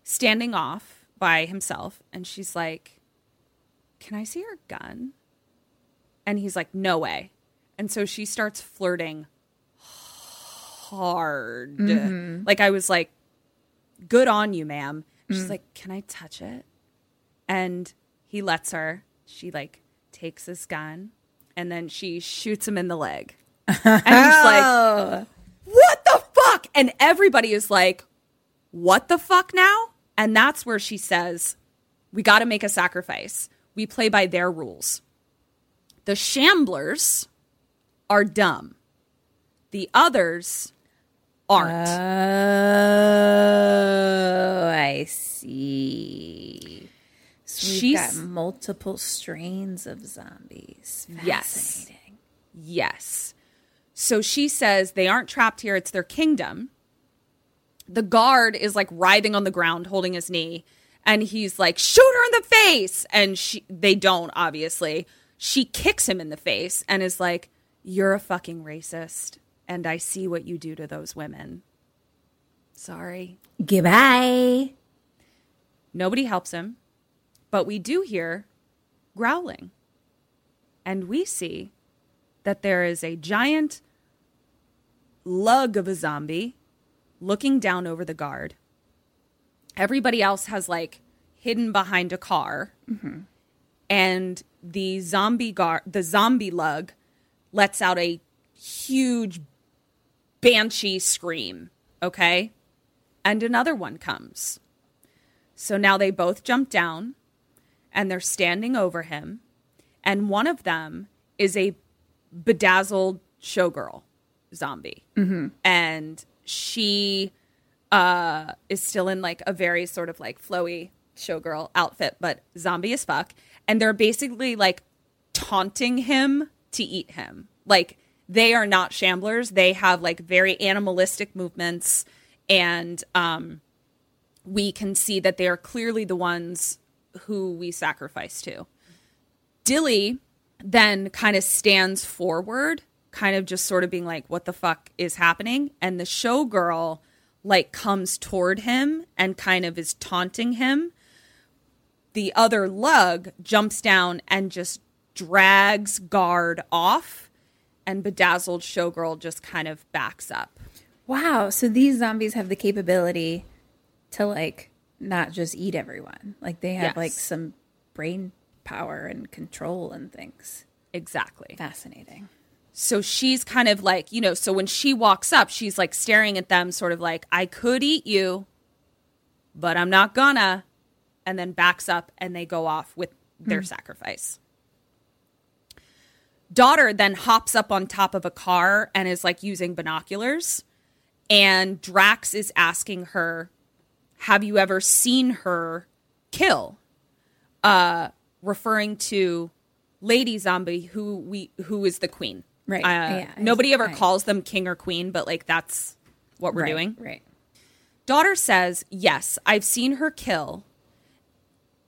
standing off by himself, and she's like, "Can I see your gun?" And he's like, "No way." And so she starts flirting hard. Like I was like, "Good on you, ma'am." She's like, "Can I touch it?" And he lets her. She like takes his gun and then she shoots him in the leg. And he's like, "What the fuck?" And everybody is like, "What the fuck now?" And that's where she says, "We got to make a sacrifice. We play by their rules." The shamblers are dumb. The others aren't. Oh, I see. So we've She's- got multiple strains of zombies. Yes. Yes. So she says they aren't trapped here, it's their kingdom. The guard is like writhing on the ground holding his knee and he's like shoot her in the face and she they don't obviously. She kicks him in the face and is like you're a fucking racist and I see what you do to those women. Sorry. Goodbye. Nobody helps him, but we do hear growling. And we see that there is a giant lug of a zombie looking down over the guard. Everybody else has like hidden behind a car. And the zombie guard, the zombie lug lets out a huge banshee scream, okay? And another one comes. So now they both jump down and they're standing over him. And one of them is a bedazzled showgirl zombie. And she uh, is still in like a very sort of like flowy showgirl outfit, but zombie as fuck. And they're basically like taunting him to eat him. Like they are not shamblers. They have like very animalistic movements and um we can see that they are clearly the ones who we sacrifice to. Dilly then kind of stands forward, kind of just sort of being like, what the fuck is happening? And the showgirl like comes toward him and kind of is taunting him. The other lug jumps down and just drags guard off, and bedazzled showgirl just kind of backs up. Wow. So these zombies have the capability to like not just eat everyone. Like they have Yes. like some brain power and control and things. Exactly. Fascinating. So she's kind of like, you know, so when she walks up, she's like staring at them, sort of like, I could eat you, but I'm not gonna. And then backs up and they go off with their hmm. sacrifice. Daughter then hops up on top of a car and is like using binoculars. And Drax is asking her, Have you ever seen her kill? Uh, referring to Lady Zombie, who we who is the queen. Right. Uh, Yeah, nobody ever right. calls them king or queen, but like that's what we're right, doing. Right. Daughter says, Yes, I've seen her kill.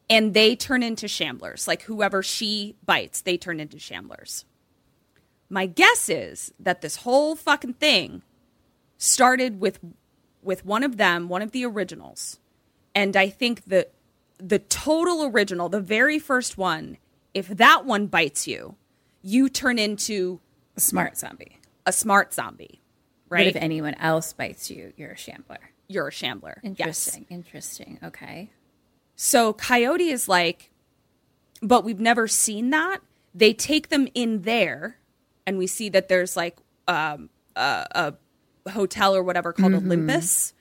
And they turn into shamblers. Like whoever she bites, they turn into shamblers. My guess is that this whole fucking thing started with with one of them, one of the originals. And I think that the total original, the very first one, if that one bites you, you turn into A smart zombie. a smart zombie, right? But if anyone else bites you, you're a shambler. You're a shambler. Yes. Interesting. Interesting. Okay. So Coyote is like, but we've never seen that. They take them in there, and we see that there's like um, a, a hotel or whatever called Olympus.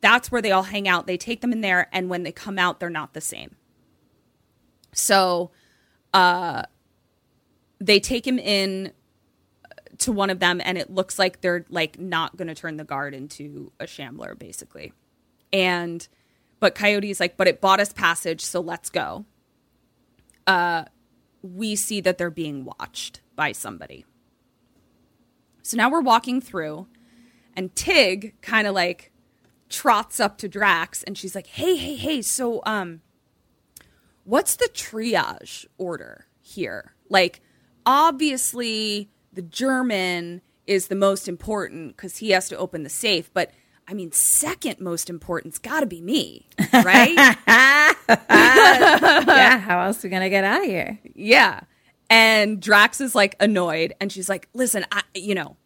That's where they all hang out. They take them in there, and when they come out, they're not the same. So, uh, they take him in to one of them, and it looks like they're like not going to turn the guard into a shambler, basically. And but Coyote's like, but it bought us passage, so let's go. Uh, we see that they're being watched by somebody. So now we're walking through, and Tig kind of like trots up to Drax, and she's like, "Hey, hey, hey! So, um, what's the triage order here? Like, obviously, the German is the most important because he has to open the safe, but." I mean, second most important's got to be me, right? yeah. How else are we gonna get out of here? Yeah. And Drax is like annoyed and she's like, listen, I, you know,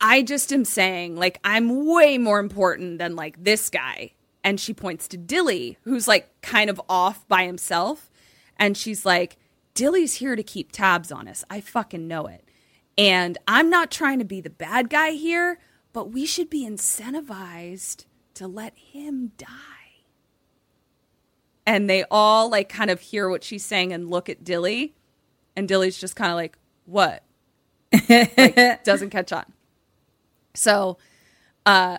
I just am saying, like, I'm way more important than like this guy. And she points to Dilly, who's like kind of off by himself. And she's like, Dilly's here to keep tabs on us. I fucking know it. And I'm not trying to be the bad guy here, but we should be incentivized to let him die and they all like kind of hear what she's saying and look at Dilly, and Dilly's just kind of like, "What?" like, doesn't catch on. So, uh,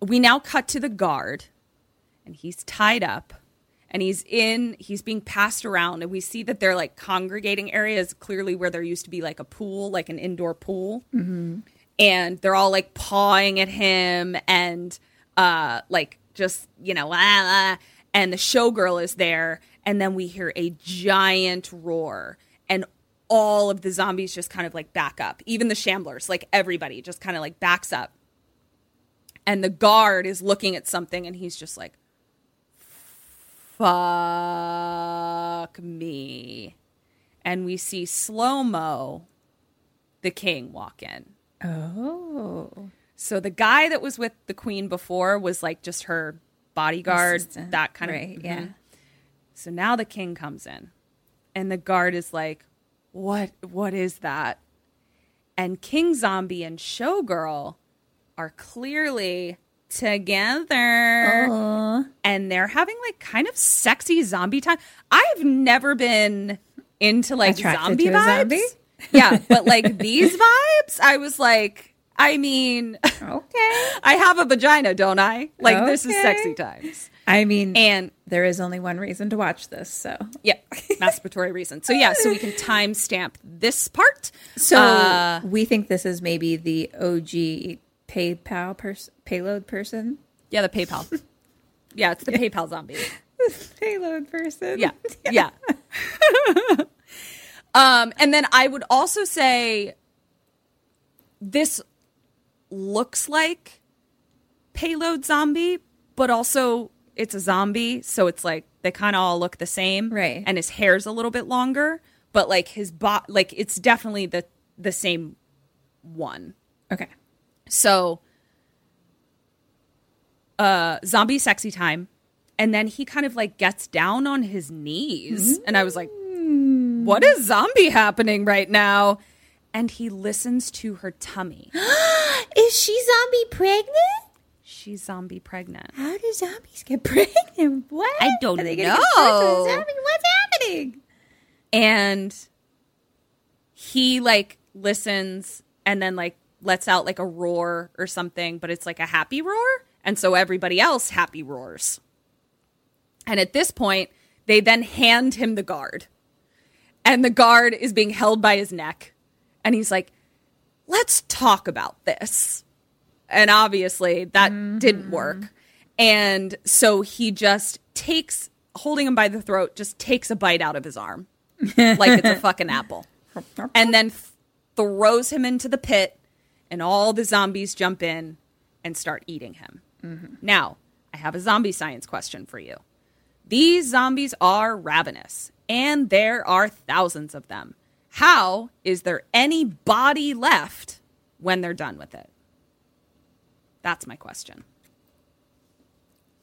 we now cut to the guard, and he's tied up, and he's in. He's being passed around, and we see that they're like congregating areas, clearly where there used to be like a pool, like an indoor pool, and they're all like pawing at him and uh like just you know ah, ah, and the showgirl is there and then we hear a giant roar all of the zombies just kind of like back up even the shamblers like everybody just kind of like backs up and the guard is looking at something and he's just like fuck me and we see slow mo the king walk in Oh. So the guy that was with the queen before was like just her bodyguard, Assistant. that kind Right, of yeah. Mhm. So now the king comes in and the guard is like, "What what is that?" And King Zombie and Showgirl are clearly together. And they're having like kind of sexy zombie time. I've never been into like Attracted zombie vibes. zombie? Yeah, but like these vibes, I was like, I mean, Okay. I have a vagina, don't I? Like this is sexy times. I mean, And there is only one reason to watch this, so. yeah, masturbatory reason. So yeah, so we can timestamp this part. So Uh, we think this is maybe the OG PayPal person, payload person. yeah, the PayPal. Yeah, it's the PayPal zombie. Payload person. Yeah. Yeah. um, and then I would also say this looks like payload zombie, but also it's a zombie, so it's like they kind of all look the same, Right. And his hair's a little bit longer, but like his bot, like it's definitely the the same one. Okay. So, uh, zombie sexy time. And then he kind of like gets down on his knees. And I was like, what is zombie happening right now? And he listens to her tummy. Is she zombie pregnant? She's zombie pregnant. How do zombies get pregnant? What? I don't Are they know. birth to a zombie? What's happening? And he like listens and then like lets out like a roar or something, but it's like a happy roar. And so everybody else happy roars. And at this point, they then hand him the guard. And the guard is being held by his neck. And he's like, let's talk about this. And obviously that didn't mm-hmm. work. And so he just takes, holding him by the throat, just takes a bite out of his arm like it's a fucking apple. And then th- throws him into the pit, and all the zombies jump in and start eating him. Mm-hmm. Now, I have a zombie science question for you. These zombies are ravenous, and there are thousands of them. How is there any body left when they're done with it? That's my question.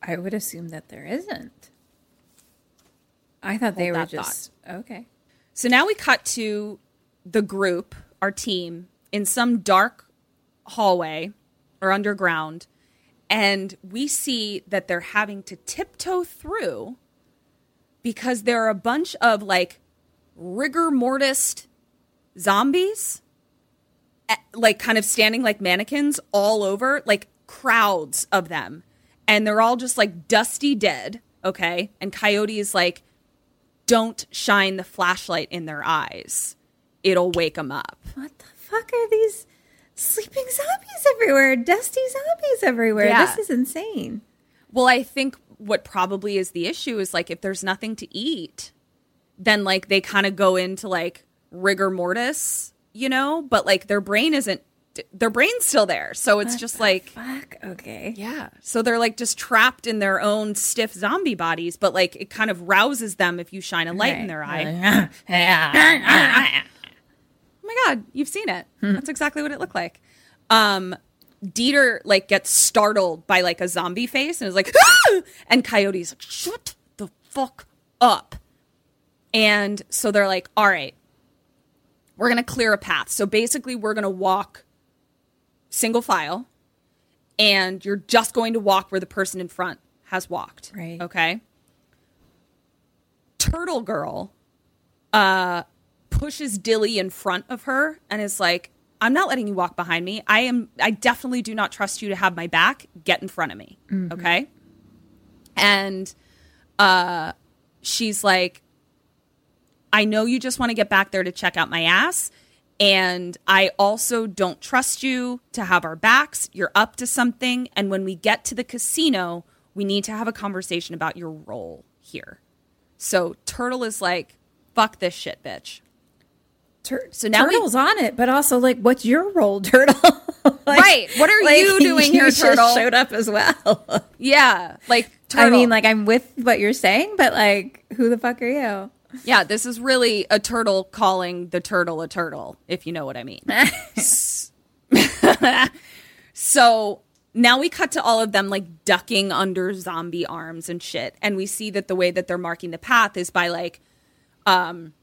I would assume that there isn't. I thought they were just okay. So now we cut to the group, our team, in some dark hallway or underground, and we see that they're having to tiptoe through because there are a bunch of like rigor mortis zombies, eh, like kind of standing like mannequins all over, like crowds of them. And they're all just like dusty dead, okay? And Coyote is like, don't shine the flashlight in their eyes. It'll wake them up. What the fuck are these sleeping zombies everywhere? Dusty zombies everywhere. Yeah. This is insane. Well, I think what probably is the issue is like if there's nothing to eat, then like they kind of go into like rigor mortis, you know, but like their brain isn't their brain's still there. So it's just like Fuck. Okay. yeah. So they're like just trapped in their own stiff zombie bodies, but like it kind of rouses them if you shine a light in their eye. Oh my god, you've seen it. That's exactly what it looked like. Um Dieter like gets startled by like a zombie face and is like, "Ah!" and Coyote's like, shut the fuck up. And so they're like, all right, we're gonna clear a path. So basically, we're gonna walk single file, and you're just going to walk where the person in front has walked. Right. Okay. Turtle Girl uh pushes Dilly in front of her and is like, I'm not letting you walk behind me. I am I definitely do not trust you to have my back. Get in front of me. Okay? And uh she's like, I know you just want to get back there to check out my ass. And I also don't trust you to have our backs. You're up to something. And when we get to the casino, we need to have a conversation about your role here. So Turtle is like, fuck this shit, bitch. Tur- So now we- Turtle's on it, but also like, what's your role, Turtle? Like- Right. What are you doing here, just Turtle? Showed up as well. Yeah. Like, Turtle. I mean, like, I'm with what you're saying, but like, who the fuck are you? Yeah, this is really a turtle calling the turtle a turtle, if you know what I mean. So now we cut to all of them like ducking under zombie arms and shit. And we see that the way that they're marking the path is by like, um,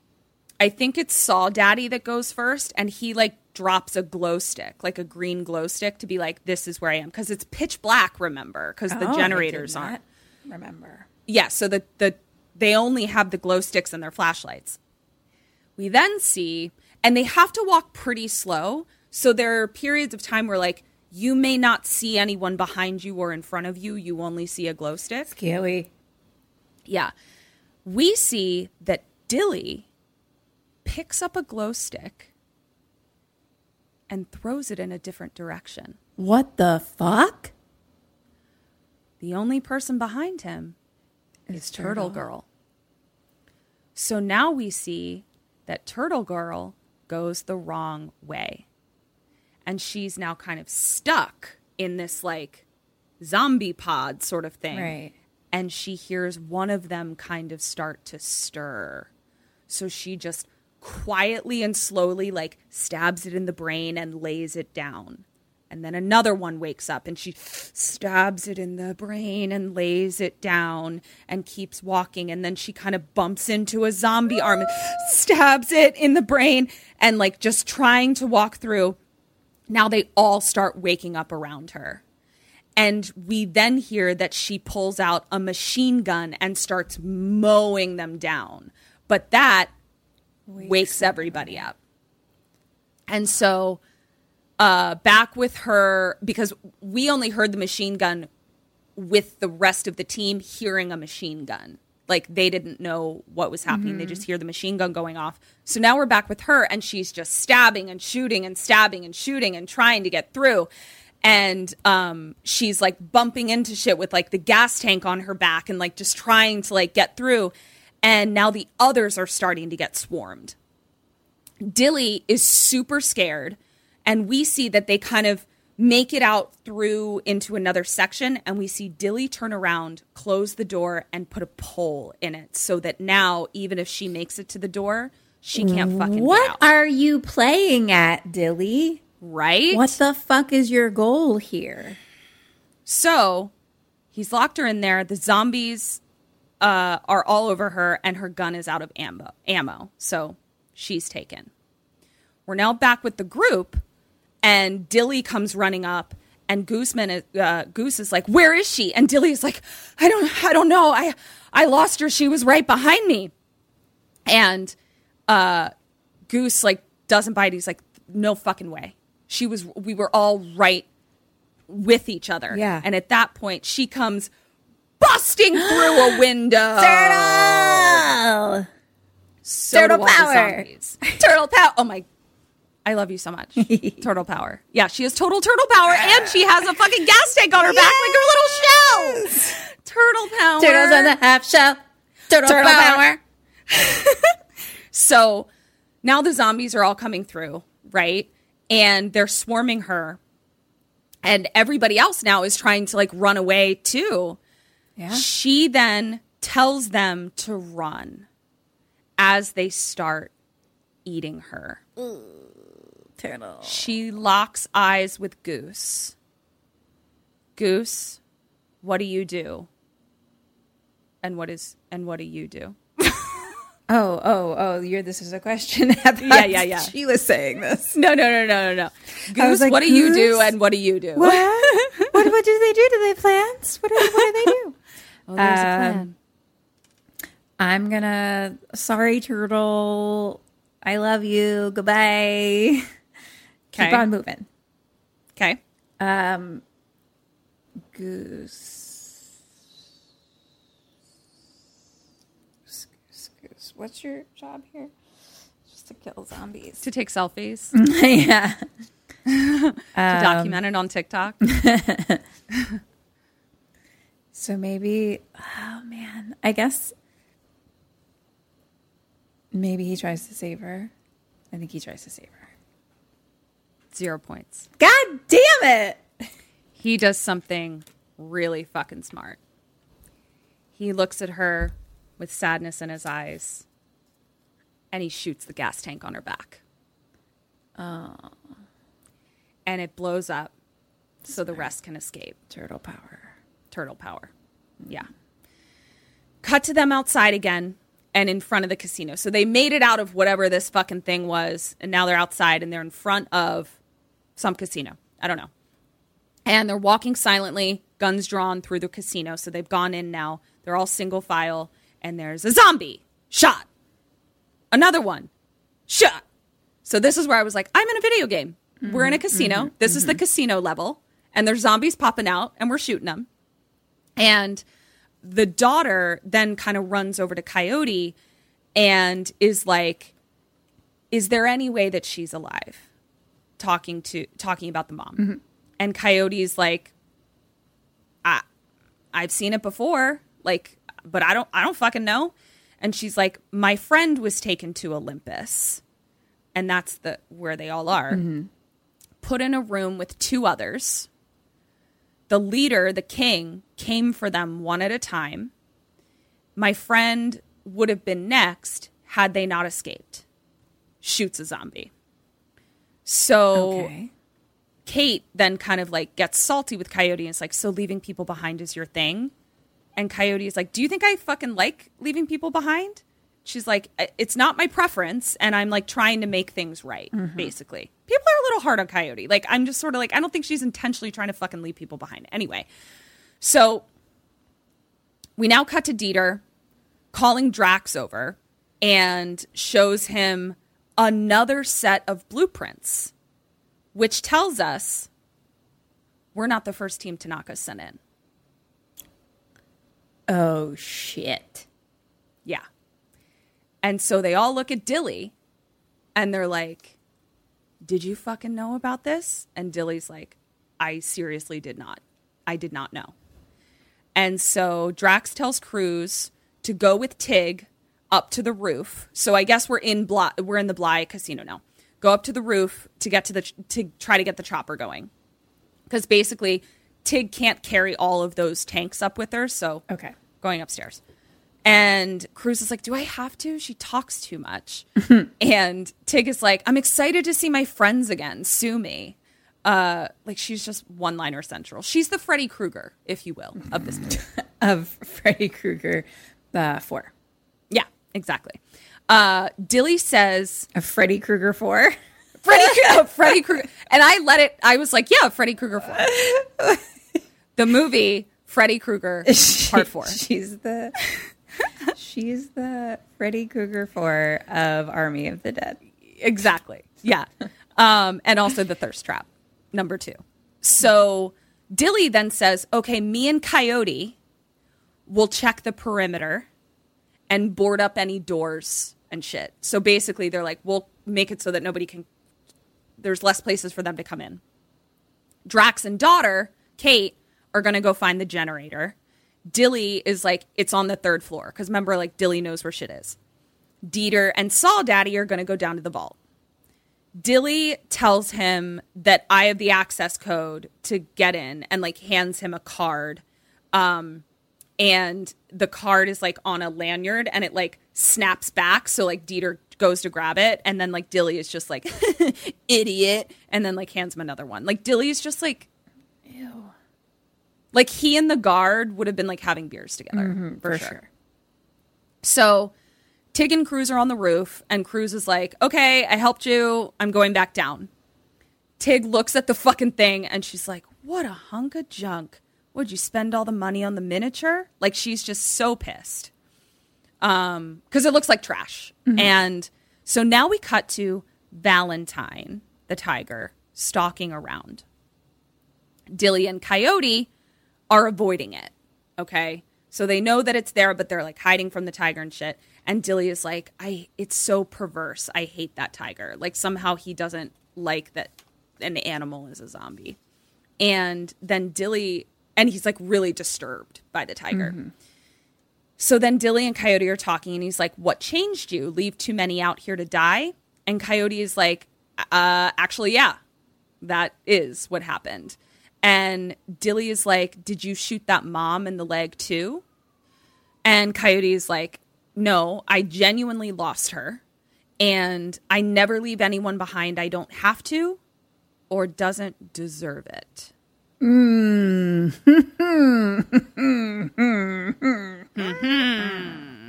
I think it's Saw Daddy that goes first, and he like drops a glow stick, like a green glow stick, to be like, "This is where I am," because it's pitch black. Remember, because the Oh, generators aren't. Remember. Yeah, so the the they only have the glow sticks and their flashlights. We then see, and they have to walk pretty slow. So there are periods of time where like you may not see anyone behind you or in front of you. You only see a glow stick. Scary. Yeah. We see that Dilly picks up a glow stick and throws it in a different direction. What the fuck? The only person behind him is Turtle Girl. So now we see that Turtle Girl goes the wrong way. And she's now kind of stuck in this like zombie pod sort of thing. Right. And she hears one of them kind of start to stir. So she just quietly and slowly like stabs it in the brain and lays it down. And then another one wakes up and she stabs it in the brain and lays it down and keeps walking. And then she kind of bumps into a zombie arm and stabs it in the brain and like just trying to walk through. Now they all start waking up around her. And we then hear that she pulls out a machine gun and starts mowing them down. But that wakes everybody up. And so uh back with her because we only heard the machine gun with the rest of the team hearing a machine gun. Like they didn't know what was happening. They just hear the machine gun going off. So now we're back with her and she's just stabbing and shooting and stabbing and shooting and trying to get through. And um she's like bumping into shit with like the gas tank on her back and like just trying to like get through. And now the others are starting to get swarmed. Dilly is super scared, and we see that they kind of make it out through into another section, and we see Dilly turn around, close the door, and put a pole in it so that now, even if she makes it to the door, she can't fucking get What are you playing at, Dilly? right? What the fuck is your goal here? So he's locked her in there. The zombies uh, are all over her, and her gun is out of ammo. Ammo, so she's taken. We're now back with the group, and Dilly comes running up, and Gooseman is, uh, Goose is like, "Where is she?" And Dilly is like, "I don't, I don't know. I, I lost her. She was right behind me." And uh, Goose like doesn't bite. He's like, "No fucking way. She was. We were all right with each other." Yeah. And at that point, she comes busting through a window. Turtle! So Turtle do all the power. Turtle power. Oh my. I love you so much. turtle power. Yeah, she has total turtle power and she has a fucking gas tank on her back like her little shell. Turtle power. Turtles on the half shell. Turtle, Turtle power. So now the zombies are all coming through, right? And they're swarming her. And everybody else now is trying to like run away too. Yeah. She then tells them to run as they start eating her. Mm. Turtle. She locks eyes with Goose. Goose, what do you do? And what is and what do you do? Oh, oh, oh, you're this is a question. Yeah, yeah, yeah. She was saying this. No, no, no, no, no, no. Goose, like, what do you do and what do you do? What? what? What do they do? Do they have plans? What do, what do they do? Oh, there's a Um, plan. I'm gonna. Sorry, turtle. I love you. Goodbye. Keep on moving. Okay. Um, goose. Goose, goose, goose. What's your job here? Just to kill zombies. To take selfies, yeah. to Um, document it on TikTok. So maybe, oh man, I guess maybe he tries to save her. I think he tries to save her. Zero points. God damn it! He does something really fucking smart. He looks at her with sadness in his eyes and he shoots the gas tank on her back. Oh, And it blows up so the rest can escape. Turtle power. Turtle power. Yeah. Cut to them outside again and in front of the casino. So they made it out of whatever this fucking thing was, and now they're outside and they're in front of some casino. I don't know. And they're walking silently, guns drawn through the casino. So they've gone in now. They're all single file, and there's a zombie shot. Another one shot. So this is where I was like, I'm in a video game. We're in a mm-hmm. casino. Mm-hmm. This is the mm-hmm. casino level, and there's zombies popping out, and we're shooting them. And the daughter then kind of runs over to Coyote and is like, "Is there any way that she's alive?" Talking to talking about the mom, mm-hmm. and Coyote's like, "I, I've seen it before, like, but I don't, I don't fucking know." And she's like, "My friend was taken to Olympus, and that's the where they all are." Mm-hmm. Put in a room with two others the leader, the king, came for them one at a time. My friend would have been next had they not escaped. Shoots a zombie. So Okay. Kate then kind of like gets salty with Coyote and it's like, so leaving people behind is your thing? And Coyote is like, do you think I fucking like leaving people behind? She's like, it's not my preference, and I'm like trying to make things right, mm-hmm. basically. People are a little hard on Coyote. Like, I'm just sort of like, I don't think she's intentionally trying to fucking leave people behind. Anyway, so we now cut to Dieter calling Drax over and shows him another set of blueprints, which tells us we're not the first team Tanaka sent in. Oh shit. Yeah. And so they all look at Dilly and they're like, Did you fucking know about this? And Dilly's like, I seriously did not. I did not know. And so Drax tells Cruz to go with Tig up to the roof. So I guess we're in Bly, we're in the Bly Casino now. Go up to the roof to get to the to try to get the chopper going, because basically Tig can't carry all of those tanks up with her. So okay, going upstairs. And Cruz is like, Do I have to? She talks too much. And Tig is like, I'm excited to see my friends again. Sue me. Uh, like, she's just one liner central. She's the Freddy Krueger, if you will, of this movie. of Freddy Krueger uh, 4 exactly. Uh, Dilly says, Of Freddy Krueger four. Freddy, Freddy Krueger. And I let it, I was like, yeah, Freddy Krueger 4. the movie, Freddy Krueger, part four. She's the she's the Freddy Krueger four of Army of the Dead. Exactly. Yeah. Um, and also the thirst trap, number two. So Dilly then says, okay, me and Coyote will check the perimeter and board up any doors and shit. So basically, they're like, we'll make it so that nobody can, there's less places for them to come in. Drax and daughter, Kate, are going to go find the generator. Dilly is like, it's on the third floor. Because remember, like, Dilly knows where shit is. Dieter and Saw Daddy are going to go down to the vault. Dilly tells him that I have the access code to get in and like hands him a card. Um, and the card is like on a lanyard and it like snaps back. So like Dieter goes to grab it and then like Dilly is just like, idiot. And then like hands him another one. Like Dilly is just like, ew. Like he and the guard would have been like having beers together mm-hmm, for, sure. So Tig and Cruz are on the roof, and Cruz is like, okay, I helped you. I'm going back down. Tig looks at the fucking thing and she's like, what a hunk of junk. Would you spend all the money on the miniature? Like, she's just so pissed. Um, because it looks like trash. And so now we cut to Valentine, the tiger, stalking around. Dilly and Coyote are avoiding it. Okay. So they know that it's there, but they're like hiding from the tiger and shit. And Dilly is like, I it's so perverse. I hate that tiger. Like somehow he doesn't like that an animal is a zombie. And then Dilly and he's like really disturbed by the tiger. So then Dilly and Coyote are talking and he's like, What changed you? Leave too many out here to die? And Coyote is like, uh, actually, yeah, that is what happened. And Dilly is like, Did you shoot that mom in the leg too? And Coyote is like, No, I genuinely lost her. And I never leave anyone behind I don't have to or doesn't deserve it. Mm.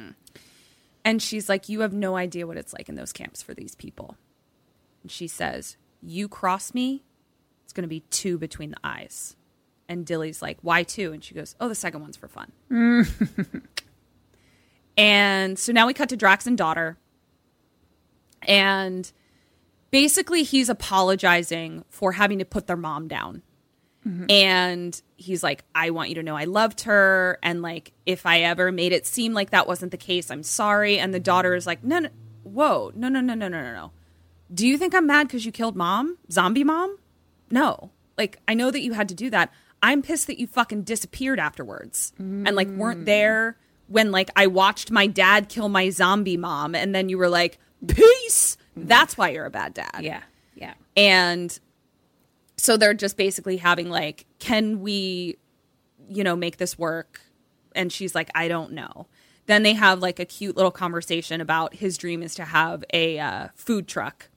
And she's like, You have no idea what it's like in those camps for these people. And she says, You cross me, it's going to be two between the eyes. And Dilly's like, Why two? And she goes, Oh, the second one's for fun. and so now we cut to Drax and daughter. And basically, he's apologizing for having to put their mom down. Mm-hmm. And he's like, I want you to know I loved her. And like, if I ever made it seem like that wasn't the case, I'm sorry. And the daughter is like, No, no, whoa, no, no, no, no, no, no, no. Do you think I'm mad because you killed mom? Zombie mom? No. Like, I know that you had to do that. I'm pissed that you fucking disappeared afterwards and like weren't mm. there when like I watched my dad kill my zombie mom and then you were like, peace. That's why you're a bad dad. Yeah. Yeah. And so they're just basically having like, can we, you know, make this work? And she's like, I don't know. Then they have like a cute little conversation about his dream is to have a uh, food truck.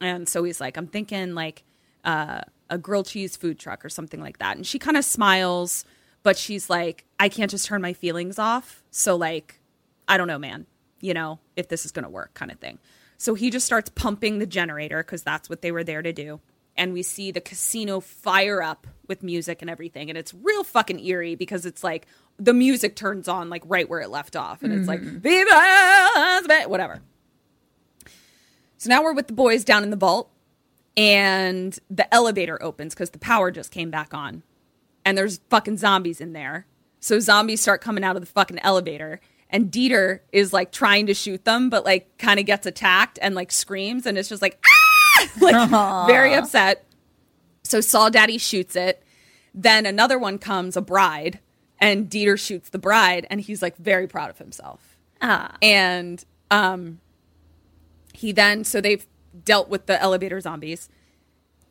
And so he's like, I'm thinking like uh, a grilled cheese food truck or something like that. And she kind of smiles, but she's like, I can't just turn my feelings off. So, like, I don't know, man, you know, if this is to work kind of thing. So he just starts pumping the generator because that's what they were there to do. And we see the casino fire up with music and everything. And it's real fucking eerie because it's like the music turns on like right where it left off. And it's like, Viva whatever. So now we're with the boys down in the vault, and the elevator opens because the power just came back on, and there's fucking zombies in there. So zombies start coming out of the fucking elevator, and Dieter is like trying to shoot them, but like kind of gets attacked and like screams, and it's just like ah, like very upset. So Saw Daddy shoots it. Then another one comes, a bride, and Dieter shoots the bride, and he's like very proud of himself. Ah. And um, he then, so they've dealt with the elevator zombies.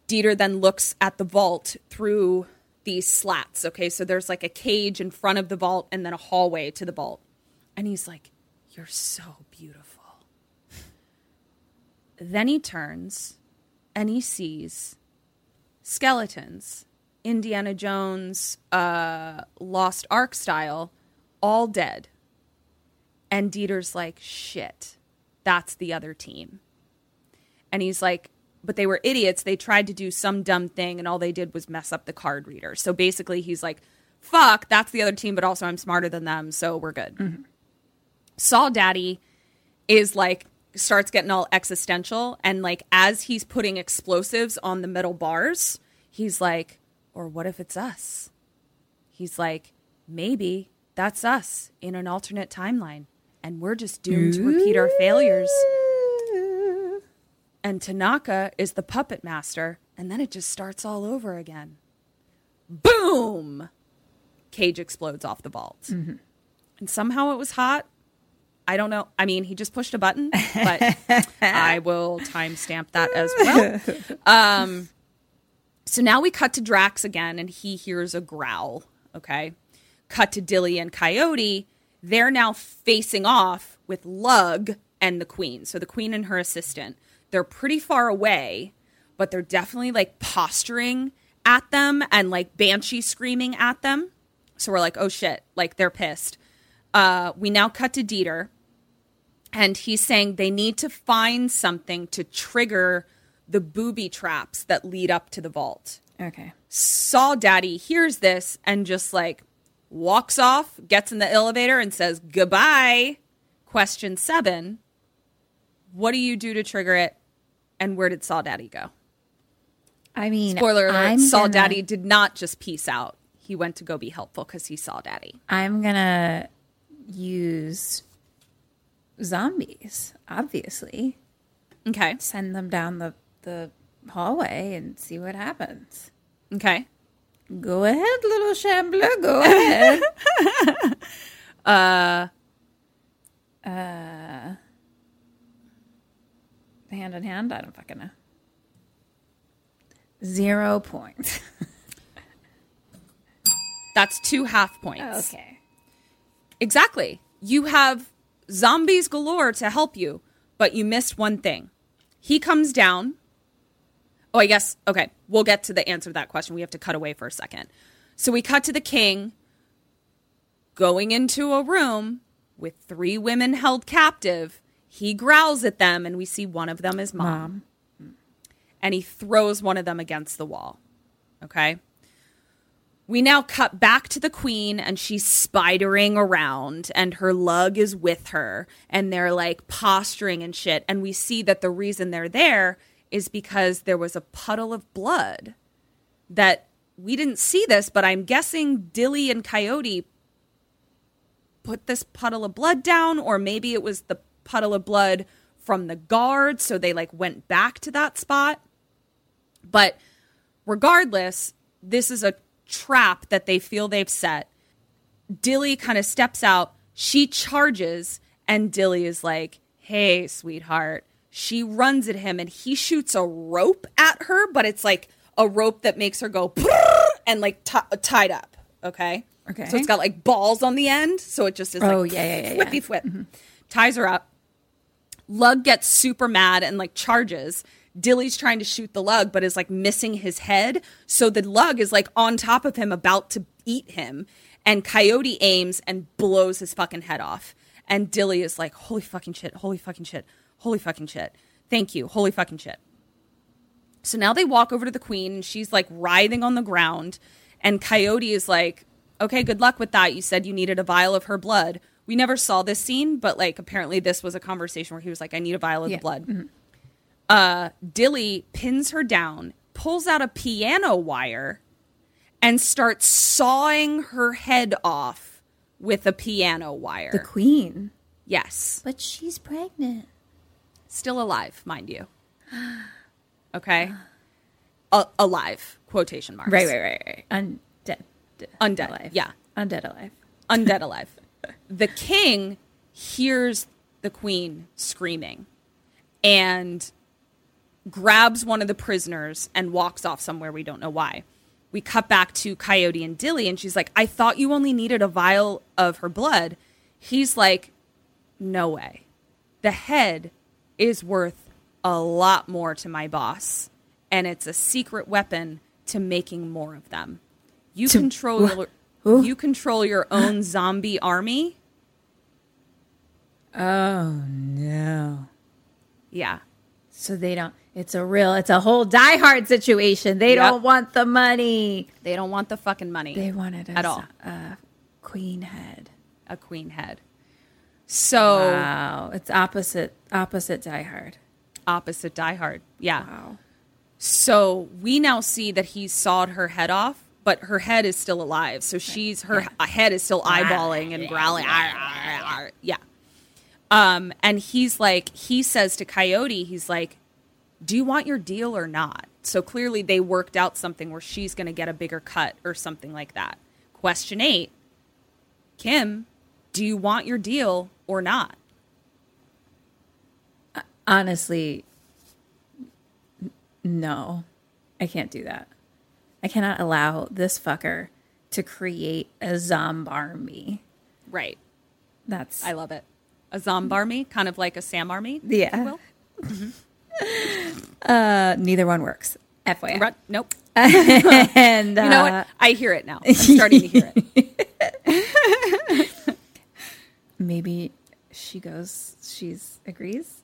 Dieter then looks at the vault through these slats. Okay, so there's like a cage in front of the vault and then a hallway to the vault. And he's like, You're so beautiful. Then he turns and he sees skeletons, Indiana Jones, uh, Lost Ark style, all dead. And Dieter's like, shit, that's the other team. And he's like, but they were idiots. They tried to do some dumb thing, and all they did was mess up the card reader. So basically, he's like, fuck, that's the other team, but also I'm smarter than them, so we're good. Saw Daddy is like, starts getting all existential. And like, as he's putting explosives on the metal bars, he's like, or what if it's us? He's like, maybe that's us in an alternate timeline, and we're just doomed to repeat our failures. And Tanaka is the puppet master, and then it just starts all over again. Boom! Cage explodes off the vault. Mm-hmm. And somehow it was hot. I don't know. I mean, he just pushed a button, but I will timestamp that as well. Um, so now we cut to Drax again, and he hears a growl. Okay. Cut to Dilly and Coyote. They're now facing off with Lug and the Queen. So the Queen and her assistant. They're pretty far away, but they're definitely like posturing at them and like banshee screaming at them. So we're like, oh shit, like they're pissed. Uh, we now cut to Dieter, and he's saying they need to find something to trigger the booby traps that lead up to the vault. Okay. Saw Daddy hears this and just like walks off, gets in the elevator, and says goodbye. Question seven What do you do to trigger it? And where did Saw Daddy go? I mean, Spoiler alert I'm Saw gonna- Daddy did not just peace out. He went to go be helpful because he saw Daddy. I'm gonna use zombies. Obviously, Okay. send them down the the hallway and see what happens. Okay. Go ahead, little shambler. Go ahead. uh, uh, hand in hand. I don't fucking know. Zero points. That's two half points. okay. Exactly. You have zombies galore to help you, but you missed one thing. He comes down, Oh, I guess okay. We'll get to the answer to that question. We have to cut away for a second. So we cut to the king going into a room with three women held captive. He growls at them, and we see one of them is mom. And he throws one of them against the wall. Okay. We now cut back to the queen, and she's spidering around, and her lug is with her, and they're like posturing and shit. And we see that the reason they're there is because there was a puddle of blood that we didn't see this, but I'm guessing Dilly and Coyote put this puddle of blood down, or maybe it was the puddle of blood from the guard, so they like went back to that spot. But regardless, this is a trap that they feel they've set. Dilly kind of steps out, she charges, and Dilly is like, Hey, sweetheart. She runs at him and he shoots a rope at her, but it's like a rope that makes her go and like t- tied up. Okay. Okay. So it's got like balls on the end. So it just is Oh, like yeah, yeah, yeah, whippy whip. Mm-hmm. Ties her up. Lug gets super mad and like charges. Dilly's trying to shoot the lug, but is like missing his head. So the lug is like on top of him, about to eat him. And Coyote aims and blows his fucking head off. And Dilly is like, holy fucking shit, holy fucking shit, holy fucking shit. Thank you, holy fucking shit. So now they walk over to the queen and she's like writhing on the ground. And Coyote is like, okay, good luck with that. You said you needed a vial of her blood. We never saw this scene, but like apparently this was a conversation where he was like, I need a vial of the Yeah. blood. Mm-hmm. Uh, Dilly pins her down, pulls out a piano wire, and starts sawing her head off with a piano wire. The queen. yes. But she's pregnant. Still alive, mind you. Okay. A- alive, quotation marks. Right, right, right, right. Undead. Undead, Alive. yeah. Undead alive. undead alive. The king hears the queen screaming and grabs one of the prisoners and walks off somewhere we don't know why. We cut back to Coyote and Dilly, and she's like, I thought you only needed a vial of her blood. He's like, No way. The head is worth a lot more to my boss, and it's a secret weapon to making more of them. You control your, you control your own zombie army. Oh no. Yeah. So they don't. It's a real. It's a whole Die Hard situation. They Yep. don't want the money. They don't want the fucking money. They wanted a, At all. A queen head. a queen head. So Wow. It's opposite. Opposite Die Hard. opposite Die Hard. Yeah. Wow. So we now see that he sawed her head off, but her head is still alive. So she's her head is still eyeballing and growling. Yeah. Um, and he's like, he says to Coyote, he's like, "Do you want your deal or not?" So clearly they worked out something where she's going to get a bigger cut or something like that. Question eight, Kim, do you want your deal or not? Honestly, no. I can't do that. I cannot allow this fucker to create a zombarmy. Right. That's I love it. A zombarmy, kind of like a Sam army. if Yeah. you will. Mm-hmm. Uh, neither one works. FYI. Right. Nope. And You know uh, what? I hear it now. I'm starting to hear it. maybe she goes. She's agrees.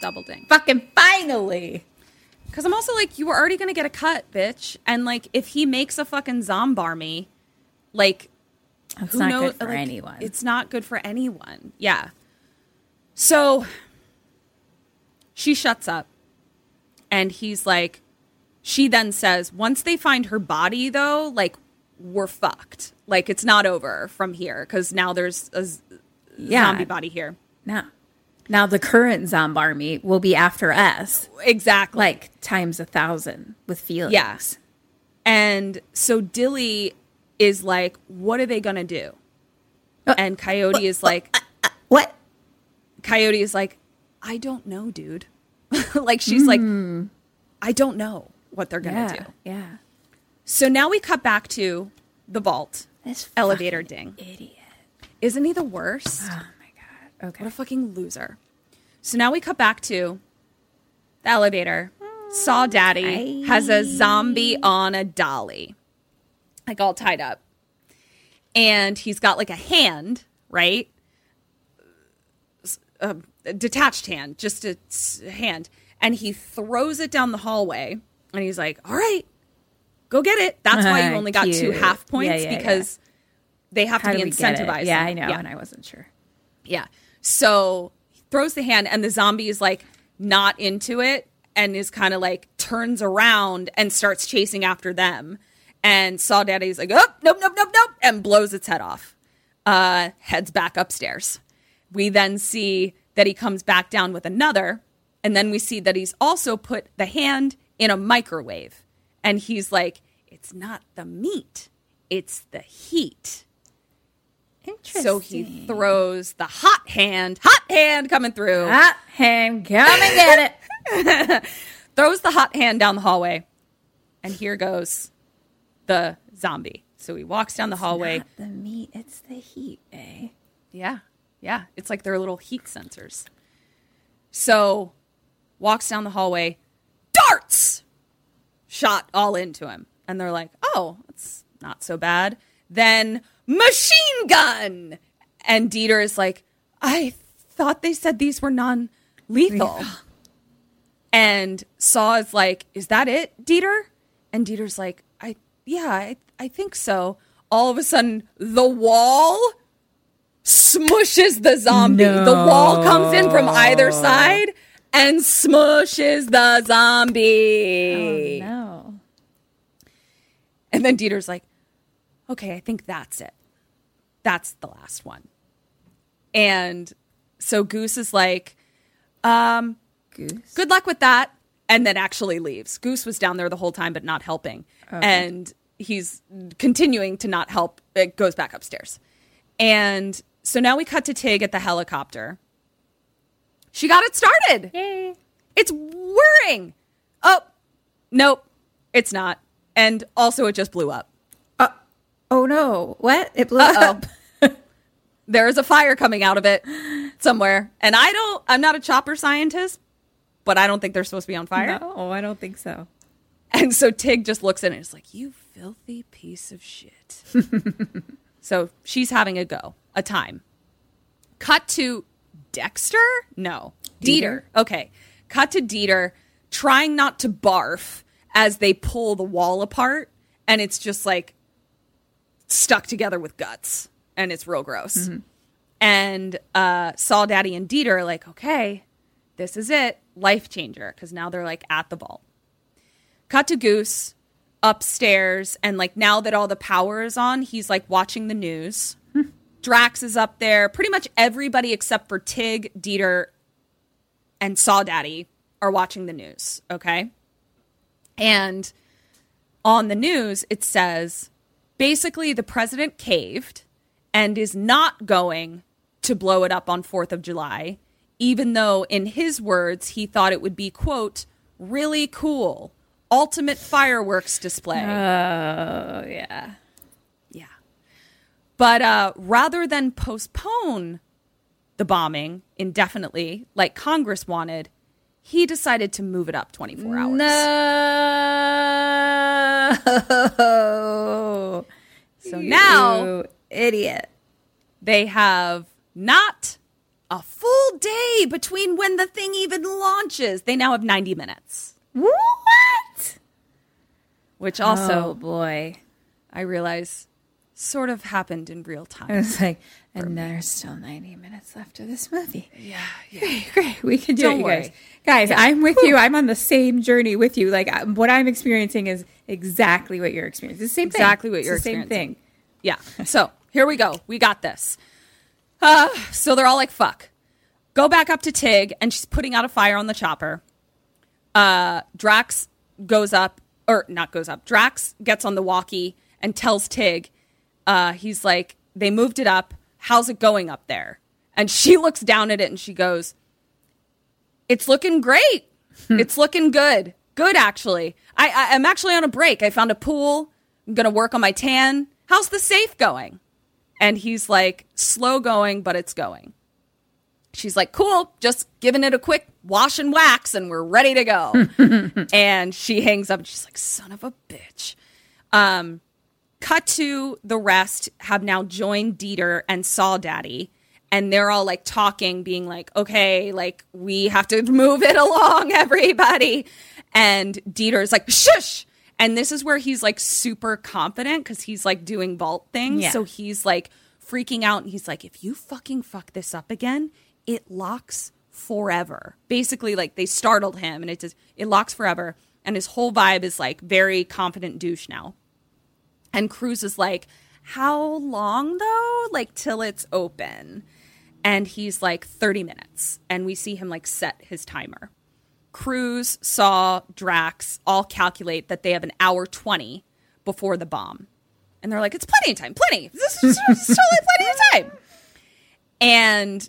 Double ding. Fucking finally. Because I'm also like, you were already going to get a cut, bitch. And like, if he makes a fucking zombarmy, like, It's who not knows? good for like, anyone. It's not good for anyone. Yeah. So she shuts up, and he's like, she then says, once they find her body, though, like, we're fucked. Like, it's not over from here because now there's a z- Yeah. zombie body here. now. Now the current zombie army will be after us, Exactly. like times a thousand with feelings. Yes. And so Dilly is like, what are they going to do? Uh, and Coyote is like, uh, uh, What? Coyote is like, I don't know, dude. like, she's like, hmm. I don't know what they're going to Yeah. do. Yeah. So now we cut back to the vault. This Elevator ding. idiot. Isn't he the worst? Oh my god. Okay. What a fucking loser. So now we cut back to the elevator. Saw Daddy mm, has a zombie on a dolly, like all tied up. And he's got like a hand, right? A, a detached hand, just a hand. And he throws it down the hallway. And he's like, all right, go get it. That's why you only got two half points Yeah, yeah, because they have How to be we get it? incentivized. Yeah, I know, Yeah. and I wasn't sure. Yeah. So he throws the hand, and the zombie is like not into it and is kind of like turns around and starts chasing after them. And Saw Daddy's like, oh, nope, nope, nope, nope, and blows its head off. Uh, heads back upstairs. We then see that he comes back down with another. And then we see that he's also put the hand in a microwave. And he's like, it's not the meat, it's the heat. Interesting. So he throws the hot hand, hot hand coming through, hot hand, come and get it. throws the hot hand down the hallway, and here goes the zombie. So he walks down the hallway. Not the meat, it's the heat, eh? Yeah, yeah, it's like their little heat sensors. So walks down the hallway, darts shot all into him, and they're like, "Oh, it's not so bad." Then machine gun, and Dieter is like, "I thought they said these were non-lethal." And Saw is like, "Is that it, Dieter?" And Dieter's like, "I yeah, I I think so." All of a sudden, the wall smushes the zombie. The wall comes in from either side and smushes the zombie. No. And then Dieter's like, okay, I think that's it. That's the last one. And so Goose is like, um, Goose. good luck with that. And then actually leaves. Goose was down there the whole time, but not helping. And he's continuing to not help. It goes back upstairs. And so now we cut to Tig at the helicopter. She got it started. Yay. It's whirring. Oh, nope, it's not. And also, it just blew up. Uh, oh no. What? It blew Uh-oh. up. There is a fire coming out of it somewhere. And I don't, I'm not a chopper scientist, but I don't think they're supposed to be on fire. No, I don't think so. And so Tig just looks at it and is like, You filthy piece of shit. so she's having a go, a time. Cut to Dexter? No. Dieter. Okay. Cut to Dieter trying not to barf as they pull the wall apart. And it's just like stuck together with guts. And it's real gross. And uh, Saw Daddy and Dieter are like, Okay, this is it. Life changer. Because now they're like at the vault cut to Goose upstairs, and like now that all the power is on, he's like watching the news. Drax is up there. Pretty much everybody except for Tig, Dieter, and Saw Daddy are watching the news. Okay. And on the news, it says basically the president caved and is not going to blow it up on 4th of July, even though, in his words, he thought it would be, quote, really cool, ultimate fireworks display. Oh yeah. But uh, rather than postpone the bombing indefinitely, like Congress wanted, he decided to move it up 24 hours. No. So now You idiot. they have not a full day between when the thing even launches. They now have 90 minutes, What? which also oh boy. I realize sort of happened in real It time. was like, and there's still 90 minutes left of this movie. Yeah, yeah. Great, great. We can do Don't it, you worry. guys. Guys, I'm with you. I'm on the same journey with you. Like, what I'm experiencing is exactly what you're experiencing. It's the same thing. Exactly what you're the same experiencing. thing. Yeah. So here we go. We got this. Uh, so they're all like, fuck. Go back up to Tig, and she's putting out a fire on the chopper. Uh, Drax goes up, or not goes up. Drax gets on the walkie and tells Tig, uh, he's like, they moved it up. How's it going up there? And she looks down at it and she goes, it's looking great. it's looking good. Good, actually. I, I, I'm actually on a break. I found a pool. I'm going to work on my tan. How's the safe going? And he's like, slow going, but it's going. she's like, cool, just giving it a quick wash and wax and we're ready to go. and she hangs up and she's like, son of a bitch. Um, cut to the rest have now joined Dieter and Saw Daddy. And they're all like talking, being like, okay, like we have to move it along, everybody. And Dieter's like, shush. And this is where he's like super confident because he's like doing vault things. Yeah. So he's like freaking out. And he's like, if you fucking fuck this up again, it locks forever. Basically, like they startled him and it just, it locks forever. And his whole vibe is like very confident douche now. And Cruz is like, How long though? Like till it's open. And he's like, 30 minutes. And we see him like set his timer. Cruz saw Drax all calculate that they have an hour 20 before the bomb. And they're like, It's plenty of time, plenty. This is totally plenty of time. And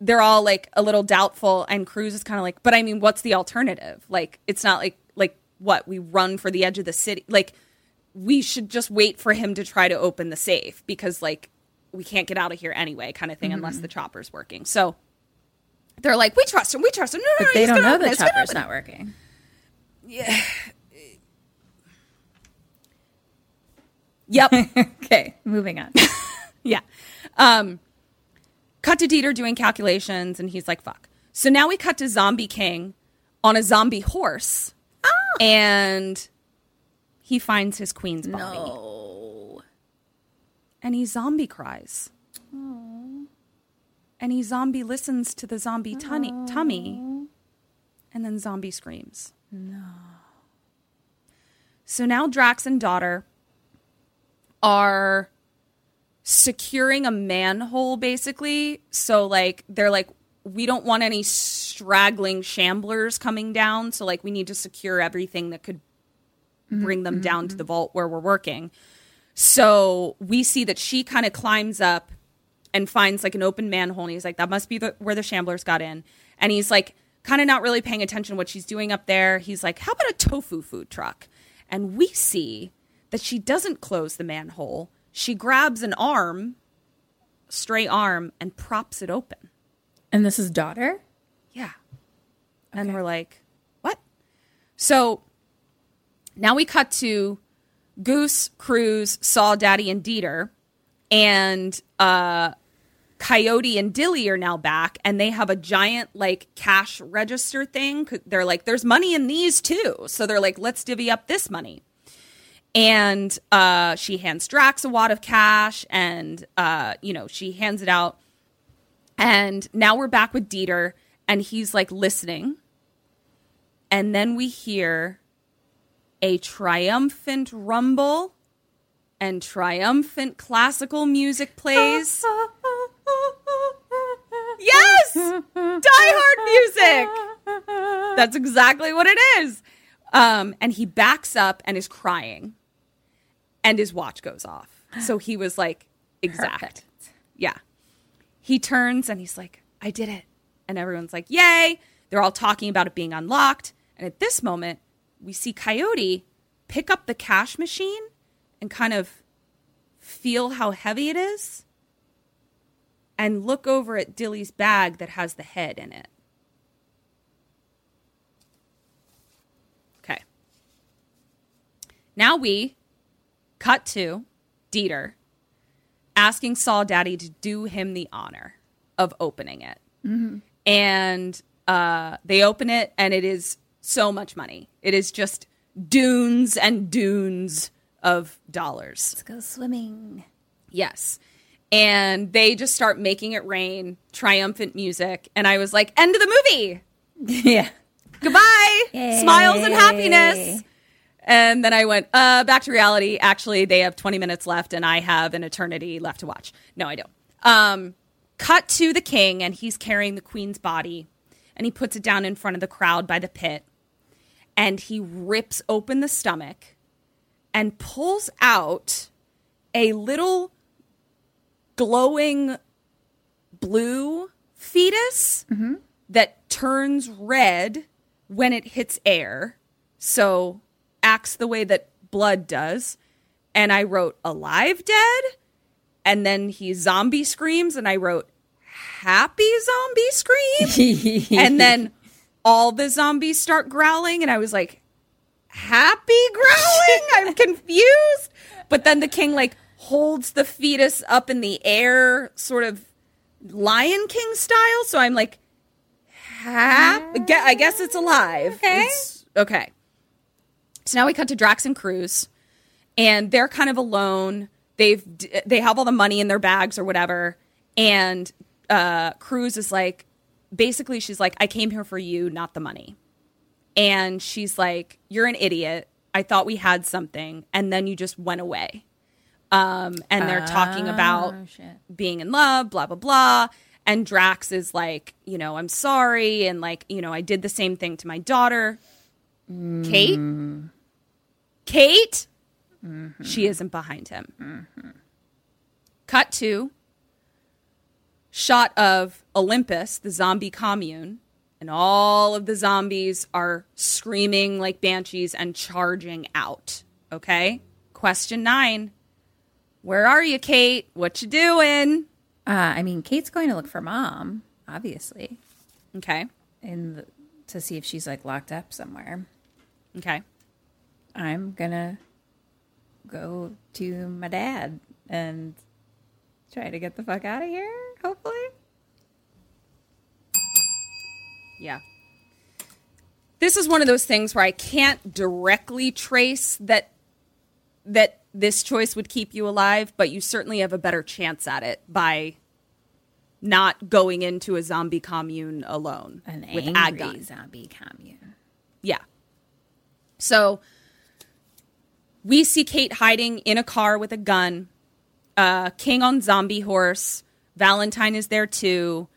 they're all like a little doubtful and Cruz is kind of like, but I mean, what's the alternative? Like it's not like like what we run for the edge of the city. Like we should just wait for him to try to open the safe because like we can't get out of here anyway, kind of thing, unless the chopper's working. So they're like, we trust him, we trust him. No, no, But no, they he's don't know open the it, chopper's not working. Yeah. Yep. Okay, moving on. Yeah. Um, cut to Dieter doing calculations, and he's like, fuck. So now we cut to Zombie King on a zombie horse, and he finds his queen's body. no. And he zombie cries. And he zombie listens to the zombie tummy, tummy, and then zombie screams. No. So now Drax and daughter are securing a manhole basically. So like they're like we don't want any straggling shamblers coming down, so like we need to secure everything that could Mm-hmm. bring them down to mm-hmm. the vault where we're working. So we see that she kind of climbs up and finds like an open manhole and he's like that must be the, where the shamblers got in. And he's like kind of not really paying attention to what she's doing up there. He's like how about a tofu food truck? And we see that she doesn't close the manhole. She grabs an arm stray arm and props it open. And this is daughter? yeah. And we're like what? So now we cut to goose cruz saw daddy and dieter and uh Coyote and Dilly are now back, and they have a giant like cash register thing. They're like, "There's money in these too," so they're like, "Let's divvy up this money." And uh, she hands Drax a wad of cash, and uh, you know she hands it out. And now we're back with Dieter, and he's like listening, and then we hear a triumphant rumble and triumphant classical music plays. yes! Die Hard music! That's exactly what it is. Um, and he backs up and is crying, and his watch goes off. So he was like, exact. Perfect. Yeah. He turns and he's like, I did it. And everyone's like, yay. They're all talking about it being unlocked. And at this moment, we see Coyote pick up the cash machine and kind of feel how heavy it is and look over at Dilly's bag that has the head in it. Okay. Now we cut to Dieter asking Saw Daddy to do him the honor of opening it. And uh, they open it, and it is so much money. It is just dunes and dunes of dollars. Let's go swimming. Yes. And they just start making it rain, triumphant music. And I was like, end of the movie. yeah. Goodbye. Smiles and happiness. And then I went uh, back to reality. Actually, they have 20 minutes left, and I have an eternity left to watch. No, I don't. Um, cut to the king, and he's carrying the queen's body, and he puts it down in front of the crowd by the pit, and he rips open the stomach and pulls out a little glowing blue fetus that turns red when it hits air. So acts the way that blood does. And I wrote alive dead. And then he zombie screams and I wrote happy zombie scream. and then all the zombies start growling. And I was like, happy growling? I'm confused. But then the king, like, holds the fetus up in the air, sort of Lion King style. So I'm like, hap- gue- I guess it's alive. Okay. It's- okay. So now we cut to Drax and Cruz, and they're kind of alone. They've they have all the money in their bags or whatever, and uh, Cruz is like, basically, she's like, I came here for you, not the money. And she's like, You're an idiot. I thought we had something, and then you just went away. Um, and they're talking about being in love, blah, blah, blah. And Drax is like, you know, I'm sorry. And like, you know, I did the same thing to my daughter. Kate? Kate? She isn't behind him. Cut to shot of Olympus, the zombie commune, and all of the zombies are screaming like banshees and charging out. Okay? Question nine. Where are you, Kate? What you doing? Uh, I mean, Kate's going to look for mom, obviously, Okay. in the, to see if she's like locked up somewhere. Okay. I'm gonna go to my dad and try to get the fuck out of here. Hopefully, Yeah. This is one of those things where I can't directly trace that that this choice would keep you alive, but you certainly have a better chance at it by not going into a zombie commune alone an with angry zombie commune. Yeah. So we see Kate hiding in a car with a gun. Uh, King on zombie horse. Valentine is there too.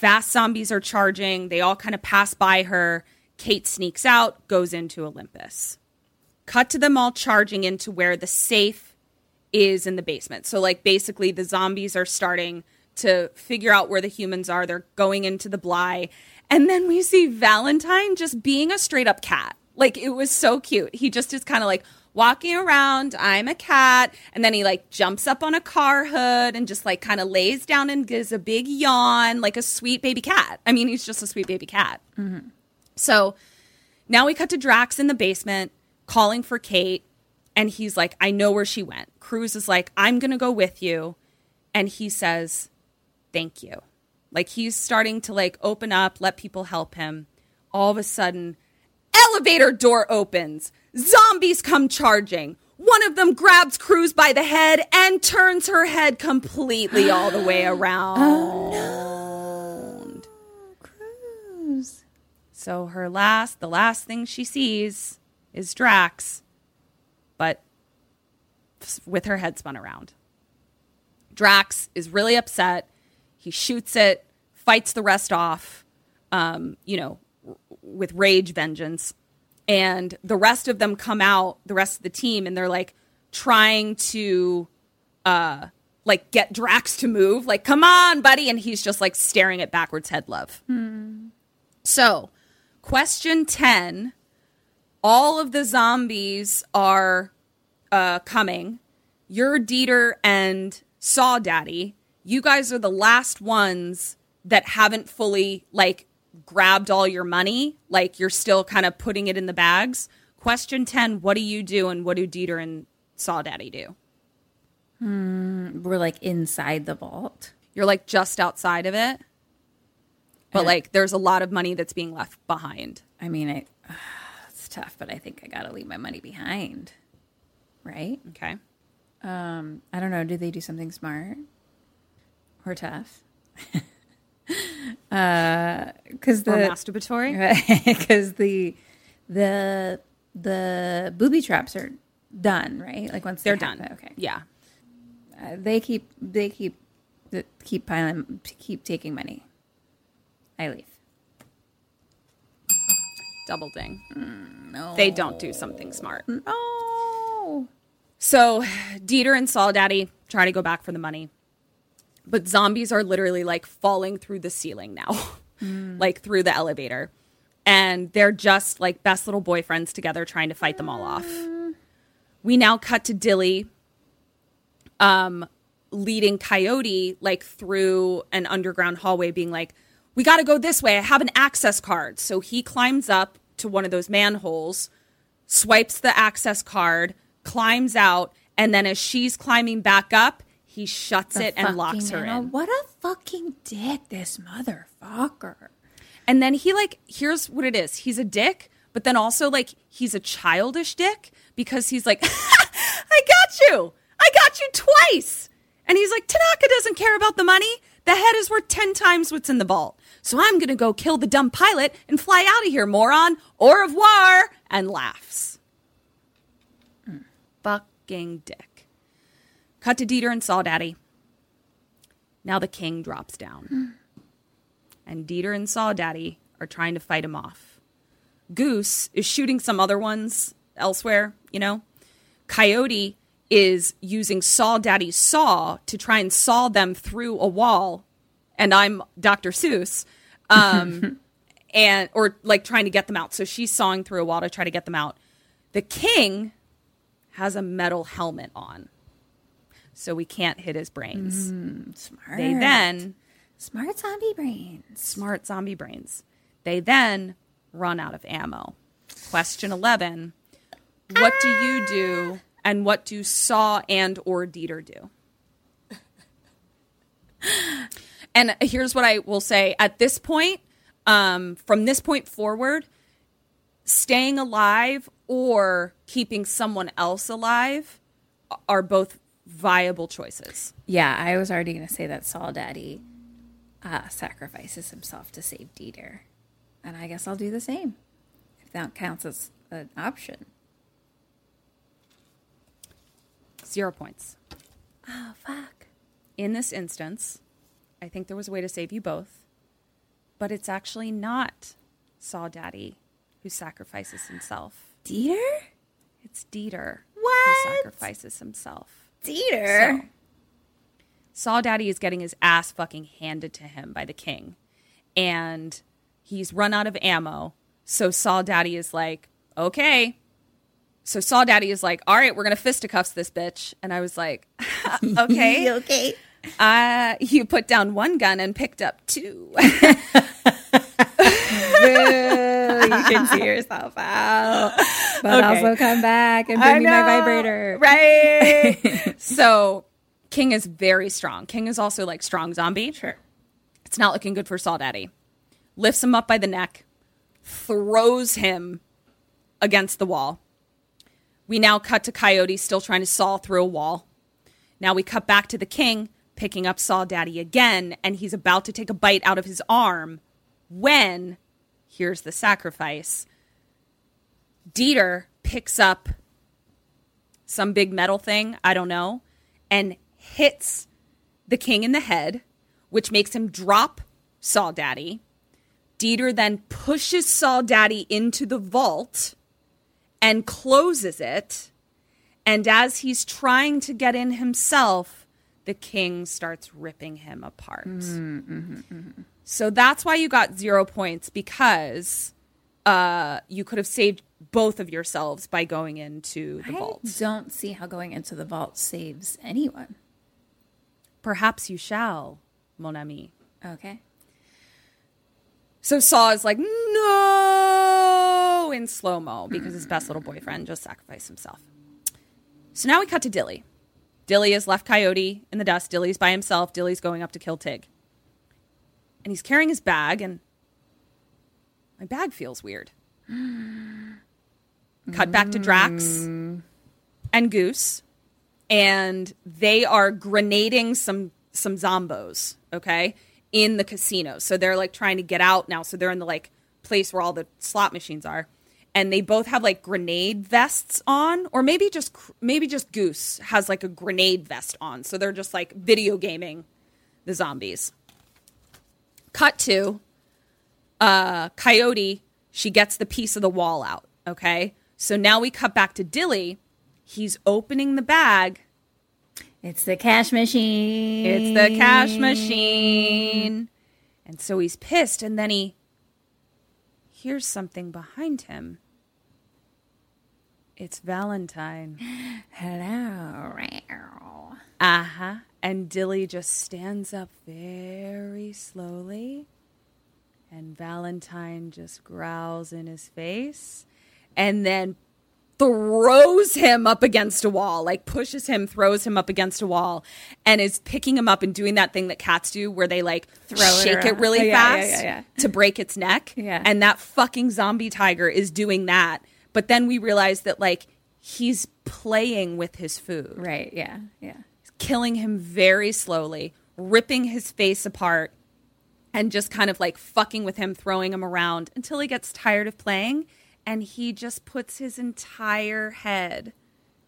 Fast zombies are charging. They all kind of pass by her. Kate sneaks out, goes into Olympus. Cut to them all charging into where the safe is in the basement. So, like, basically, the zombies are starting to figure out where the humans are. They're going into the Bly. And then we see Valentine just being a straight up cat. Like, it was so cute. He just is kind of like walking around. I'm a cat. And then he, like, jumps up on a car hood and just, like, kind of lays down and gives a big yawn, like a sweet baby cat. I mean, he's just a sweet baby cat. Mm-hmm. So now we cut to Drax in the basement calling for Kate. And he's like, I know where she went. Cruz is like, I'm going to go with you. And he says, Thank you. Like he's starting to like open up, let people help him. All of a sudden, elevator door opens. Zombies come charging. One of them grabs Cruz by the head and turns her head completely all the way around. oh, no. Cruz. So her last, the last thing she sees is Drax, but with her head spun around. Drax is really upset. He shoots it, fights the rest off, um, you know, w- with rage vengeance. And the rest of them come out, the rest of the team, and they're like trying to uh like get Drax to move. Like, come on, buddy. And he's just like staring at backwards head love. So, question 10 all of the zombies are uh, coming. You're Dieter and Saw Daddy. You guys are the last ones that haven't fully like grabbed all your money. Like you're still kind of putting it in the bags. Question 10 What do you do and what do Dieter and Saw Daddy do? We're like inside the vault. You're like just outside of it, but like there's a lot of money that's being left behind. I mean, I, it's tough, but I think I gotta leave my money behind. Right? Okay. Um, I don't know. Do they do something smart or tough? Because Or the masturbatory? because the the the booby traps are done, right? Like once they They're done. happen, Okay. Yeah. Uh, they keep they keep keep piling keep taking money. I leave. Double ding. No. They don't do something smart. Oh. So Dieter and Saw Daddy try to go back for the money. But zombies are literally like falling through the ceiling now, like through the elevator. And they're just like best little boyfriends together trying to fight them all off. We now cut to Dilly. Um, leading Coyote like through an underground hallway, being like, "We got to go this way. I have an access card." So he climbs up to one of those manholes, swipes the access card, climbs out, and then as she's climbing back up, he shuts The it and locks her Anna. in. What a fucking dick, this motherfucker. And then he like here's what it is. He's a dick, but then also like he's a childish dick because he's like, I got you. I got you twice. And he's like, Tanaka doesn't care about the money. The head is worth 10 times what's in the vault. So I'm going to go kill the dumb pilot and fly out of here, moron. Au revoir. And laughs. Hmm. Fucking dick. Cut to Dieter and Saw Daddy. Now the king drops down and Dieter and Saw Daddy are trying to fight him off. Goose is shooting some other ones elsewhere, you know. Coyote is using Saw Daddy's saw to try and saw them through a wall, and I'm Dr. Seuss, um, and or like trying to get them out. So she's sawing through a wall to try to get them out. The king has a metal helmet on, so we can't hit his brains. Smart. They then Smart zombie brains. smart zombie brains. They then run out of ammo. Question 11. What do you do and what do Saw and or Dieter do? and here's what I will say at this point, um, from this point forward, staying alive or keeping someone else alive are both viable choices. Yeah, I was already going to say that Saw Daddy uh, sacrifices himself to save Dieter. And I guess I'll do the same, if that counts as an option. Zero points. Oh, fuck. in this instance, I think there was a way to save you both, but it's actually not Saw Daddy who sacrifices himself. Dieter? It's Dieter What? who sacrifices himself. Dieter? So, Saw Daddy is getting his ass fucking handed to him by the king, and he's run out of ammo. So Saw Daddy is like, okay. So Saw Daddy is like, all right, we're gonna fisticuffs this bitch, and I was like, okay, okay. uh, you put down one gun and picked up two. you can see yourself out. But Okay. also come back and bring me my vibrator. Right. so King is very strong. King is also like strong zombie. Sure. It's not looking good for Saw Daddy. Lifts him up by the neck, throws him against the wall. We now cut to Coyote still trying to saw through a wall. Now we cut back to the king picking up Saw Daddy again, and he's about to take a bite out of his arm when here's the sacrifice. Dieter picks up some big metal thing, I don't know, and hits the king in the head, which makes him drop Saw Daddy. Dieter then pushes Saw Daddy into the vault and closes it. And as he's trying to get in himself, the king starts ripping him apart. Mm, mm, mm, So that's why you got zero points because uh, you could have saved both of yourselves by going into the I vault. don't see how going into the vault saves anyone. Perhaps you shall, mon ami. Okay. So Saw is like, no, in slow mo because his best little boyfriend just sacrificed himself. So now we cut to Dilly. Dilly has left Coyote in the dust. Dilly's by himself. Dilly's going up to kill Tig. And he's carrying his bag, and my bag feels weird. Cut back to Drax mm. and Goose, and they are grenading some some zombos, okay, in the casino. So they're like trying to get out now. So they're in the like place where all the slot machines are, and they both have like grenade vests on, or maybe just maybe just Goose has like a grenade vest on. So they're just like video gaming the zombies. Cut to uh, Coyote. She gets the piece of the wall out. Okay, so now we cut back to Dilly. He's opening the bag. It's the cash machine. It's the cash machine. And so he's pissed, and then he hears something behind him. It's Valentine. Hello. Uh huh. And Dilly just stands up very slowly. And Valentine just growls in his face and then throws him up against a wall, like pushes him, throws him up against a wall, and is picking him up and doing that thing that cats do where they like Throw it shake it, around. really Oh, fast yeah, yeah, yeah. to break its neck. Yeah. And that fucking zombie tiger is doing that. But then we realize that like he's playing with his food Right. Yeah. Yeah. Killing him very slowly, ripping his face apart, and just kind of like fucking with him, throwing him around until he gets tired of playing. And he just puts his entire head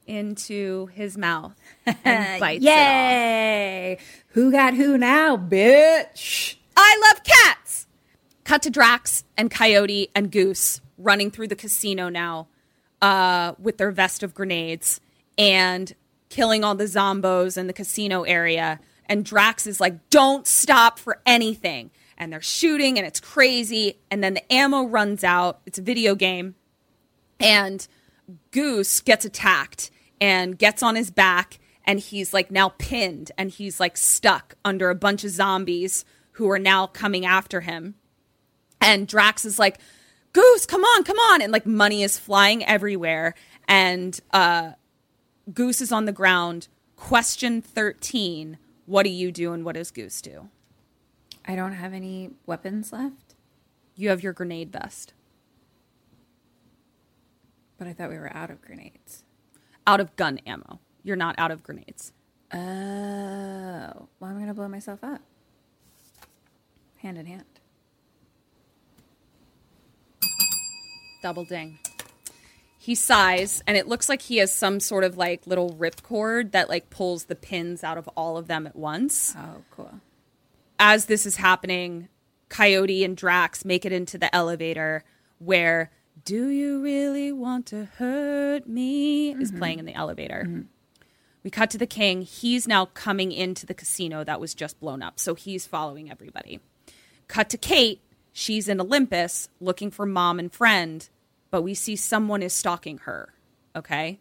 into his mouth and bites it. Yay! Who got who now, bitch? I love cats. Cut to Drax and Coyote and Goose running through the casino now uh, with their vest of grenades and killing all the zombos in the casino area. And Drax is like, don't stop for anything. And they're shooting and it's crazy. And then the ammo runs out. It's a video game. And Goose gets attacked and gets on his back. And he's like now pinned and he's like stuck under a bunch of zombies who are now coming after him. And Drax is like, Goose, come on, come on. And like money is flying everywhere. And uh, Goose is on the ground. Question 13 What do you do and what does Goose do? I don't have any weapons left, You have your grenade vest but I thought we were out of grenades. out of gun ammo. You're not out of grenades. Oh, well, I'm gonna blow myself up. Hand in hand. Double ding. He sighs, and it looks like he has some sort of like little ripcord that like pulls the pins out of all of them at once. Oh, cool. as this is happening, Coyote and Drax make it into the elevator where Do You Really Want to Hurt Me is mm-hmm. playing in the elevator. Mm-hmm. We cut to the king. He's now coming into the casino that was just blown up. So he's following everybody. Cut to Kate. She's in Olympus looking for mom and friend, but we see someone is stalking her. Okay?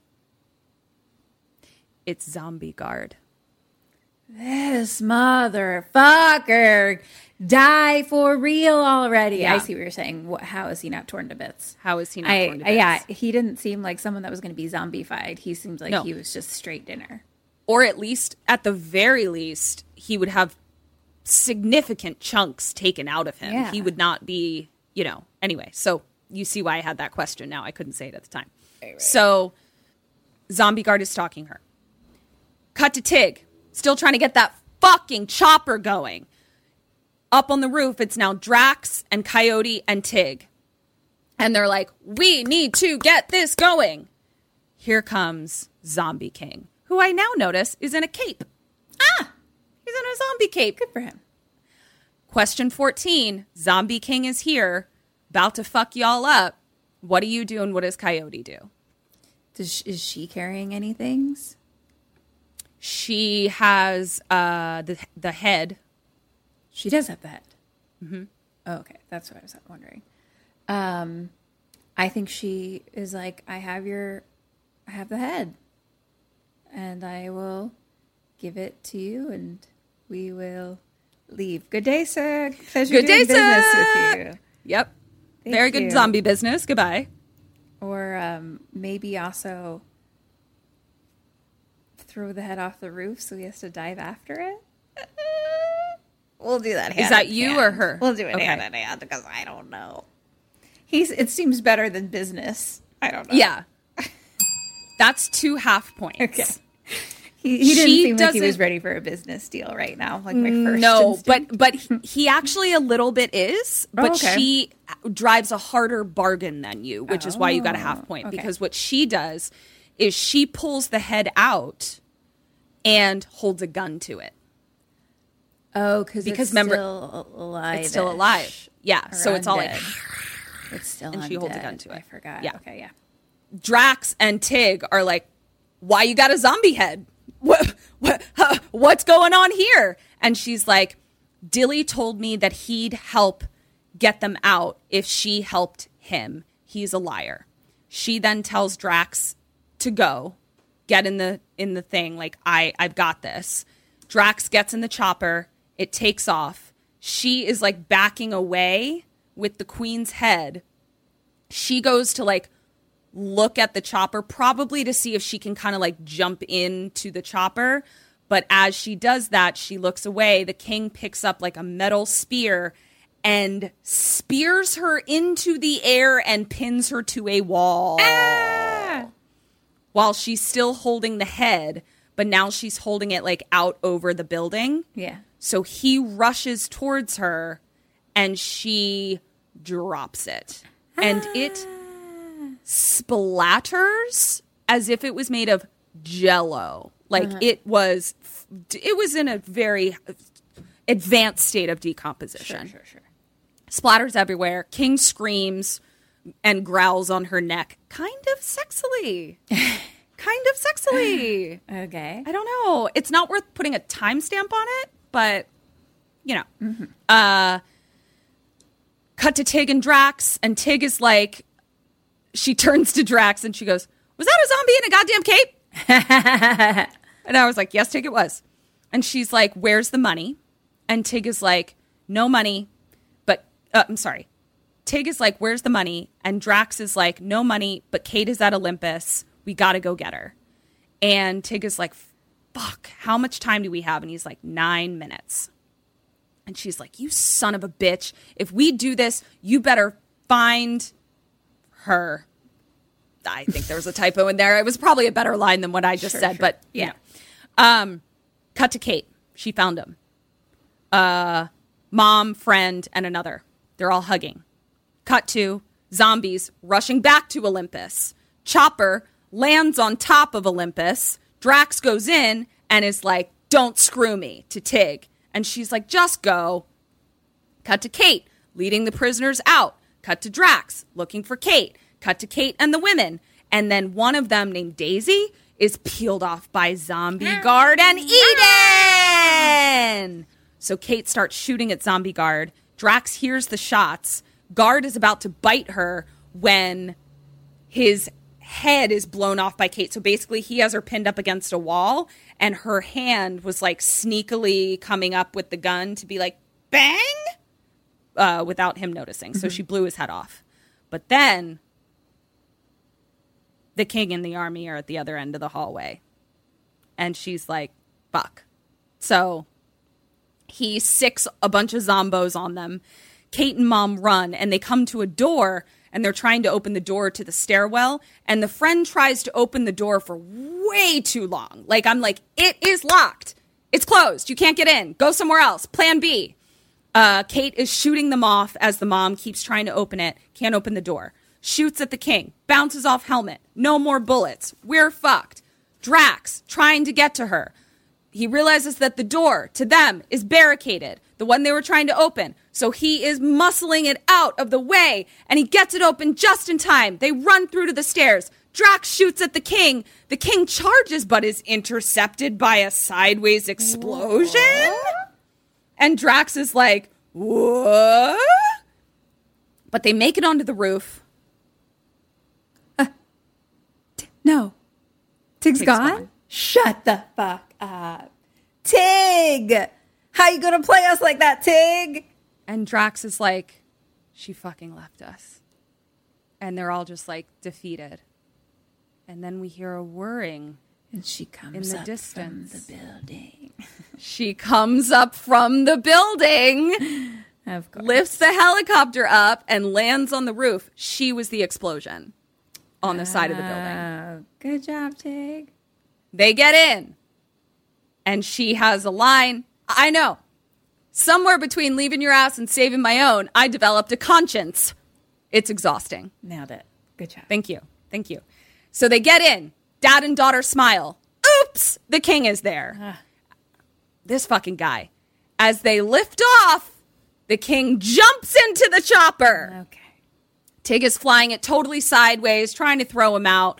It's Zombie Guard. This motherfucker die for real already. Yeah. I see what you're saying. What, how is he not torn to bits? How is he not I, torn to I- yeah, he didn't seem like someone that was going to be zombified. He seemed like No. he was just straight dinner. or at least at the very least he would have significant chunks taken out of him Yeah. he would not be you know anyway so you see why i had that question now. I couldn't say it at the time. So zombie guard is stalking her. Cut to tig still trying to get that fucking chopper going. Up on the roof it's now drax and coyote and tig. And they're like we need to get this going. Here comes Zombie King, who I now notice is in a cape. Ah, he's in a zombie cape. Good for him. Question 14 Zombie King is here, about to fuck y'all up. What do you do and what does Coyote do? Does is she carrying any things? She has uh, the, the head. She does have that. Mm-hmm. Oh, okay, that's what I was wondering. Um, I think she is like, I have your, I have the head, and I will give it to you, and we will leave. Good day, sir. Pleasure Good day, doing business sir. with you. Yep. Thank Very good you. zombie business. Goodbye. Or um, maybe also throw the head off the roof so he has to dive after it. We'll do that. Hand that you hand. or her? We'll do it Okay. hand in hand because I don't know. He's. It seems better than business. I don't know. Yeah. That's two half points. Okay. He, he didn't She seem like he was ready for a business deal right now. Like my first. no, instinct. but but he actually a little bit is, but Oh, okay. she drives a harder bargain than you, which is why you got a half point Oh, okay. because what she does is she pulls the head out and holds a gun to it oh, because because it's remember- still alive. it's still alive. Yeah, so it's all like It's still. Alive. And she holds a gun to it. I forgot. Yeah. Okay. Yeah. Drax and Tig are like, "Why you got a zombie head? What, what huh, what's going on here?" And she's like, "Dilly told me that he'd help get them out if she helped him. He's a liar." She then tells Drax to go, get in the in the thing. Like I I've got this. Drax gets in the chopper. It takes off. She is like backing away with the queen's head. She goes to like look at the chopper, probably to see if she can kind of like jump into the chopper. But as she does that, she looks away. The king picks up like a metal spear and spears her into the air and pins her to a wall. Ah! While she's still holding the head, but now she's holding it like out over the building. Yeah. So he rushes towards her and she drops it. And it ah. Splatters as if it was made of jello. Like it was it was in a very advanced state of decomposition. Sure, sure. Splatters everywhere. King screams and growls on her neck, kind of sexily. kind of sexily. Okay. I don't know. It's not worth putting a timestamp on it, but you know. Uh cut to Tig and Drax, and Tig is like she turns to Drax and she goes, Was that a zombie in a goddamn cape? and I was like, Yes, Tig, it was. And she's like, Where's the money? And Tig is like, No money, but uh, I'm sorry. Tig is like, Where's the money? And Drax is like, No money, but Kate is at Olympus. We got to go get her. And Tig is like, Fuck, how much time do we have? And he's like, Nine minutes. And she's like, You son of a bitch. If we do this, you better find her. I think there was a typo in there. It was probably a better line than what I just said, but you know. Um, cut to Kate. She found him. Uh, mom, friend, and another. They're all hugging. Cut to zombies rushing back to Olympus. Chopper lands on top of Olympus. Drax goes in and is like, Don't screw me to Tig. And she's like, Just go. Cut to Kate leading the prisoners out. Cut to Drax looking for Kate. Cut to Kate and the women. And then one of them, named Daisy, is peeled off by Zombie Guard and Eden. So Kate starts shooting at Zombie Guard. Drax hears the shots. Guard is about to bite her when his head is blown off by Kate. So basically, he has her pinned up against a wall, and her hand was like sneakily coming up with the gun to be like, bang, uh, without him noticing. So she blew his head off. But then the king and the army are at the other end of the hallway. And she's like, fuck. So he sicks a bunch of zombos on them. Kate and mom run and they come to a door and they're trying to open the door to the stairwell. And the friend tries to open the door for way too long. Like, I'm like, it is locked. It's closed. You can't get in. Go somewhere else. Plan B. Uh, Kate is shooting them off as the mom keeps trying to open it. Can't open the door. Shoots at the king. Bounces off helmet. No more bullets. We're fucked. Drax trying to get to her. He realizes that the door to them is barricaded, the one they were trying to open. So he is muscling it out of the way and he gets it open just in time. They run through to the stairs. Drax shoots at the king. The king charges but is intercepted by a sideways explosion. And Drax is like, what? But they make it onto the roof. Uh, no. Tig's Tig's gone? gone. Shut the fuck up. Tig! How you gonna play us like that, Tig? And Drax is like, she fucking left us. And they're all just like defeated. And then we hear a whirring. And she comes In the up distance. from the building. She comes up from the building, Of course. lifts the helicopter up, and lands on the roof. She was the explosion on the side of the building. Good job, Tig. They get in. And she has a line. I know. Somewhere between leaving your ass and saving my own, I developed a conscience. It's exhausting. Nailed it. Good job. Thank you. Thank you. So they get in. Dad and daughter smile. Oops, the king is there. Ah. This fucking guy. As they lift off, the king jumps into the chopper. Okay. Tig is flying it totally sideways, trying to throw him out.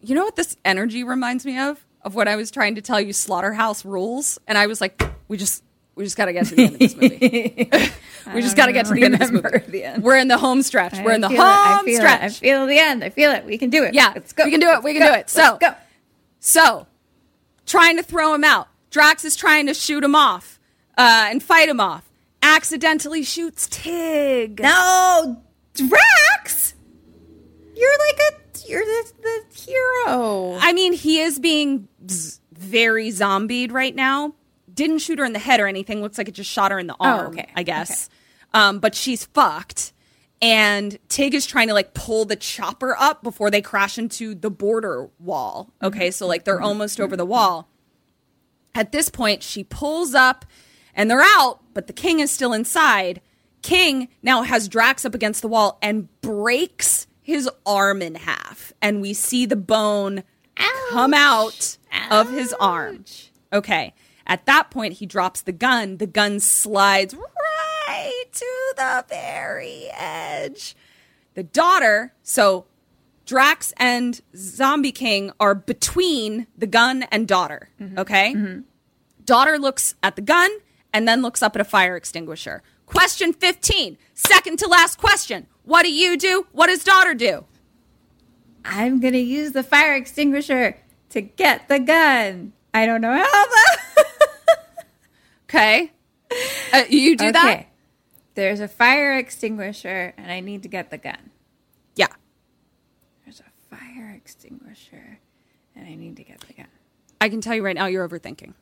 You know what this energy reminds me of? Of what I was trying to tell you, Slaughterhouse Rules. And I was like, we just We just got to get to the end of this movie. we just got to get to the end of this movie. the end. We're in the home stretch. We're in the home it. I feel stretch. It. I feel the end. I feel it. We can do it. Yeah, let's go. we can do it. We Let's can go. do it. So-. So, trying to throw him out. Drax is trying to shoot him off uh, and fight him off. Accidentally shoots Tig. No, Drax, you're like a you're the, the hero. I mean, he is being z- very zombied right now. Didn't shoot her in the head or anything. Looks like it just shot her in the arm, okay. I guess. Um, but she's fucked. And Tig is trying to like pull the chopper up before they crash into the border wall. Okay, so like they're almost over the wall. At this point, she pulls up and they're out, but the king is still inside. King now has Drax up against the wall and breaks his arm in half. And we see the bone come out of his arm. Okay. At that point, he drops the gun. The gun slides right to the very edge. The daughter, so Drax and Zombie King are between the gun and daughter. Mm-hmm. Okay. Mm-hmm. Daughter looks at the gun and then looks up at a fire extinguisher. Question 15, second to last question. What do you do? What does daughter do? I'm gonna use the fire extinguisher to get the gun. I don't know how. Okay. Uh, you do that? There's a fire extinguisher, and I need to get the gun. Yeah. There's a fire extinguisher, and I need to get the gun. I can tell you right now you're overthinking.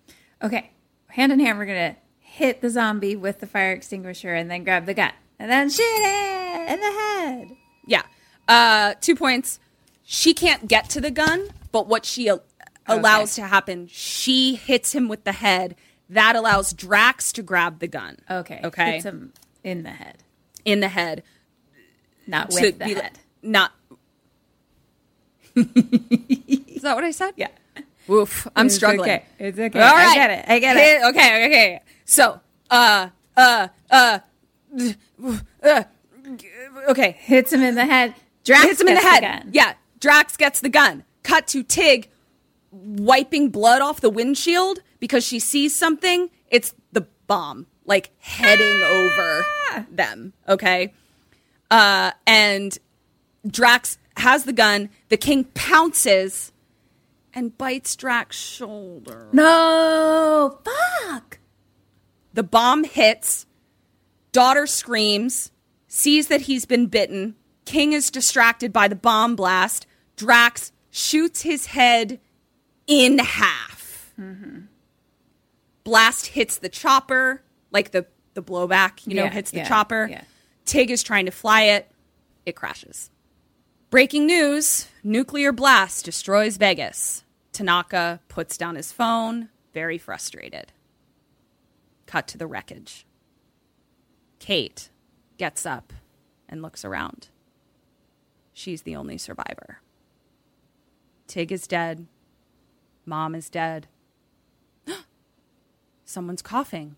Okay, hand in hand, we're gonna hit the zombie with the fire extinguisher, and then grab the gun, and then shoot it in the head. Yeah. Uh, two points. She can't get to the gun, but what she al- allows to happen, she hits him with the head. That allows Drax to grab the gun. Okay, Okay. hits him in the head, In the head. not with the be- head. Not. Is that what I said? Yeah. Oof. I'm It's struggling. okay. It's okay. All I get it. I get it. Okay, okay. So, uh, uh, uh, uh, okay. Hits him in the head. Drax hits him in the head. gun. Yeah, Drax gets the gun. Cut to Tig wiping blood off the windshield because she sees something. It's the bomb, like heading over them. Okay. Uh, and Drax has the gun. The king pounces and bites Drax's shoulder. No, fuck. The bomb hits. Daughter screams, sees that he's been bitten. King is distracted by the bomb blast. Drax shoots his head in half. Blast hits the chopper, like the, the blowback, you know, Yeah, hits the yeah, chopper. yeah. Tig is trying to fly it. It crashes. Breaking news nuclear blast destroys Vegas. Tanaka puts down his phone, very frustrated. Cut to the wreckage. Kate gets up and looks around. She's the only survivor. Tig is dead. Mom is dead. Someone's coughing.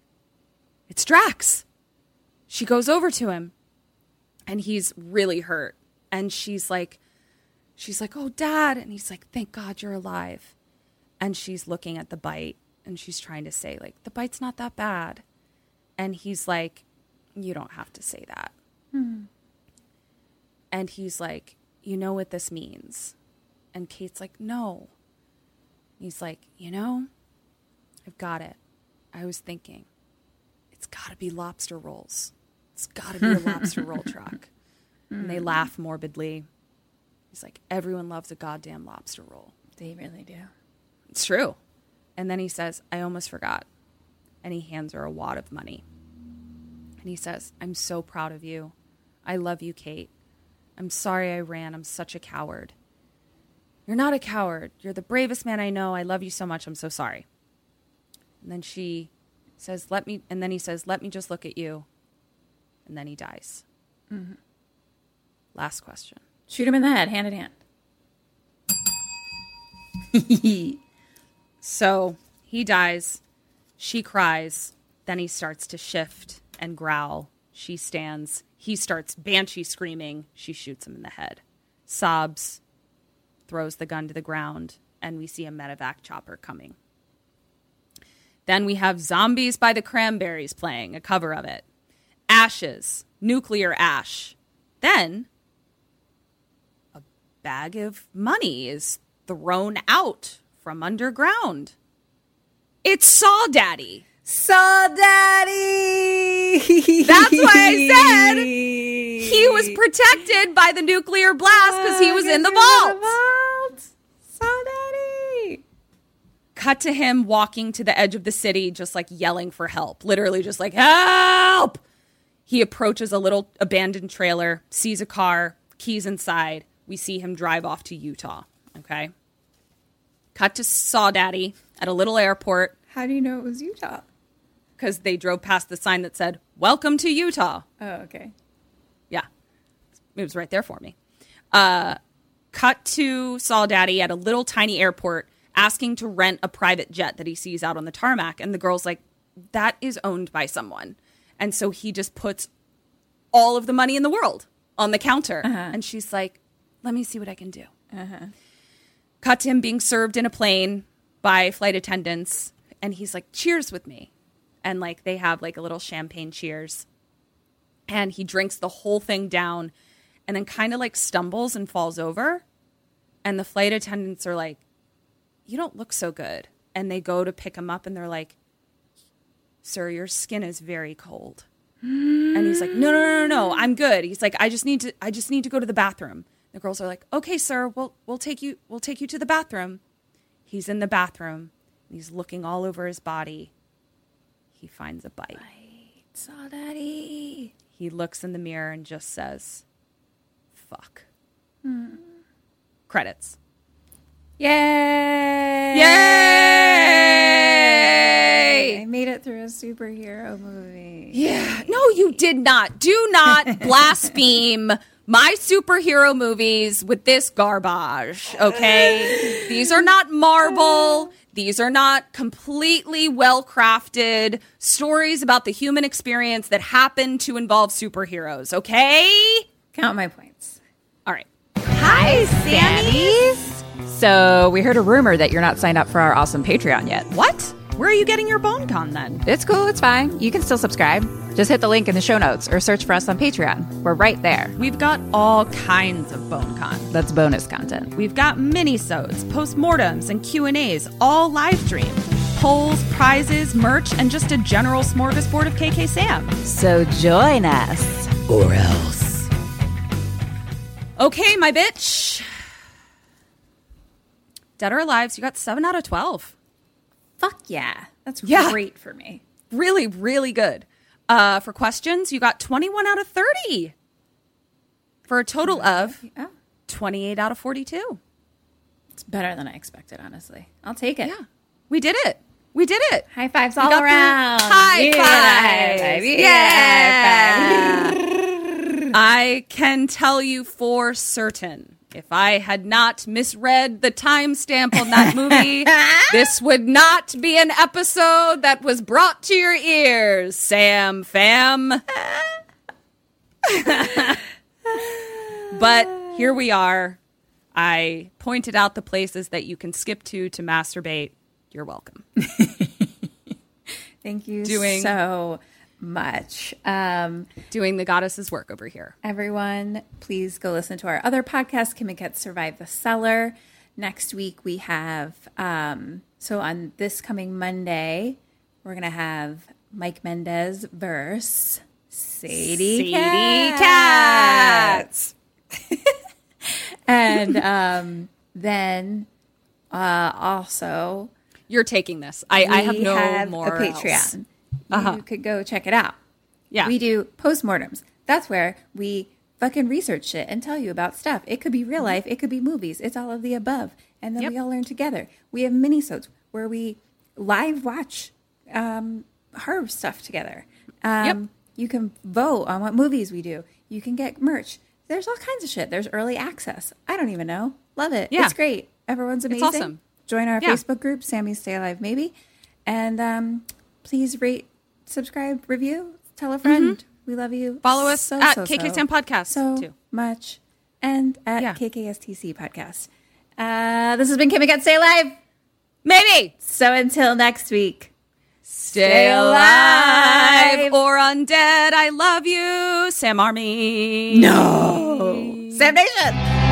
It's Drax. She goes over to him and he's really hurt. And she's like, she's like, oh, dad. And he's like, thank God you're alive. And she's looking at the bite and she's trying to say, like, the bite's not that bad. And he's like, you don't have to say that. Hmm. And he's like, you know what this means? And Kate's like, no. He's like, you know, I've got it. I was thinking, it's got to be lobster rolls. It's got to be a lobster roll truck. And they hmm. laugh morbidly. He's like, everyone loves a goddamn lobster roll. They really do. It's true. And then he says, I almost forgot. And he hands her a wad of money. And he says, I'm so proud of you. I love you, Kate. I'm sorry I ran. I'm such a coward. You're not a coward. You're the bravest man I know. I love you so much. I'm so sorry. And then she says, Let me, and then he says, Let me just look at you. And then he dies. Mm-hmm. Last question. Shoot him in the head, hand in hand. So he dies. She cries. Then he starts to shift and growl. She stands. He starts banshee screaming. She shoots him in the head. Sobs, throws the gun to the ground, and we see a medevac chopper coming. Then we have Zombies by the Cranberries playing, a cover of it. Ashes, Nuclear Ash. Then a bag of money is thrown out from underground. It's Saw Daddy. Saw Daddy. That's why I said he was protected by the nuclear blast because he was in the vault. Saw Daddy. Cut to him walking to the edge of the city, just like yelling for help. Literally, just like, help! He approaches a little abandoned trailer, sees a car, keys inside. We see him drive off to Utah. Okay. Cut to Saw Daddy at a little airport How do you know it was Utah? because they drove past the sign that said, Welcome to Utah. Oh, okay. Yeah. It was right there for me. Uh, cut to Saw Daddy at a little tiny airport asking to rent a private jet that he sees out on the tarmac. And the girl's like, that is owned by someone. And so he just puts all of the money in the world on the counter. Uh-huh. And she's like, let me see what I can do. Uh-huh. Cut to him being served in a plane by flight attendants. And he's like, cheers with me. And like they have like a little champagne cheers and he drinks the whole thing down and then kind of like stumbles and falls over and the flight attendants are like you don't look so good. And they go to pick him up and they're like sir your skin is very cold. And he's like no no no no no i'm good. He's like i just need to i just need to go to the bathroom. The girls are like okay sir we'll we'll take you we'll take you to the bathroom. He's in the bathroom. And he's looking all over his body. He finds a bite. I Saw Daddy. he looks in the mirror and just says, fuck. Credits. Yay! Yay! I made it through a superhero movie. Yeah. No, you did not. Do not blaspheme my superhero movies with this garbage, okay? These are not Marvel. These are not completely well crafted stories about the human experience that happen to involve superheroes, okay? Count my points. All right. Hi, Sammys. So we heard a rumor that you're not signed up for our awesome Patreon yet. What? Where are you getting your bone con then? It's cool. It's fine. You can still subscribe. Just hit the link in the show notes or search for us on Patreon. We're right there. We've got all kinds of bone con. That's bonus content. We've got mini-sodes, postmortems, and Q&As, all live streamed. Polls, prizes, merch, and just a general smorgasbord of KK Sam. So join us. Or else. Okay, my bitch. Dead or Alive, so you got 7 out of 12. Fuck yeah. That's Yeah. great for me. Really, really good. Uh, for questions, you got 21 out of 30. For a total of Oh, 28 out of 42. it's better than I expected, honestly. I'll take it. Yeah. We did it. We did it. High fives all around. High Yeah, fives. high five. Yeah. I can tell you for certain, if I had not misread the timestamp on that movie, this would not be an episode that was brought to your ears, Sam Fam. but here we are. I pointed out the places that you can skip to to masturbate. You're welcome. Thank you Doing- so much. Um, Doing the goddess's work over here. everyone, please go listen to our other podcast, Kim and Kat Survive the Cellar. Next week we have um, so on this coming Monday, we're gonna have Mike Mendez verse Sadie, Sadie Cats. and um, then uh, also You're taking this. I, I have no have more. a else. Patreon. Uh-huh. You could go check it out. Yeah. We do postmortems. That's where we fucking research shit and tell you about stuff. It could be real life, it could be movies. It's all of the above. And then Yep. we all learn together. We have minisodes where we live watch um, horror stuff together. Um, Yep. You can vote on what movies we do. You can get merch. There's all kinds of shit. There's early access. I don't even know. Love it. Yeah. It's great. Everyone's amazing. It's awesome. Join our Yeah. Facebook group, Sammy Stay Alive Maybe. And um, please rate, subscribe, review, tell a friend. We love you. Mm-hmm. Follow us so, at so, KK Sam Podcast, so too. much. And at Yeah. KKSTC Podcast. Uh, this has been Kim Kat Stay Alive. Maybe. So until next week. Stay alive or undead. I love you, Sam Army. No. Sam Nation.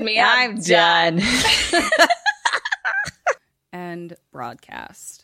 Me. I'm done. And broadcast.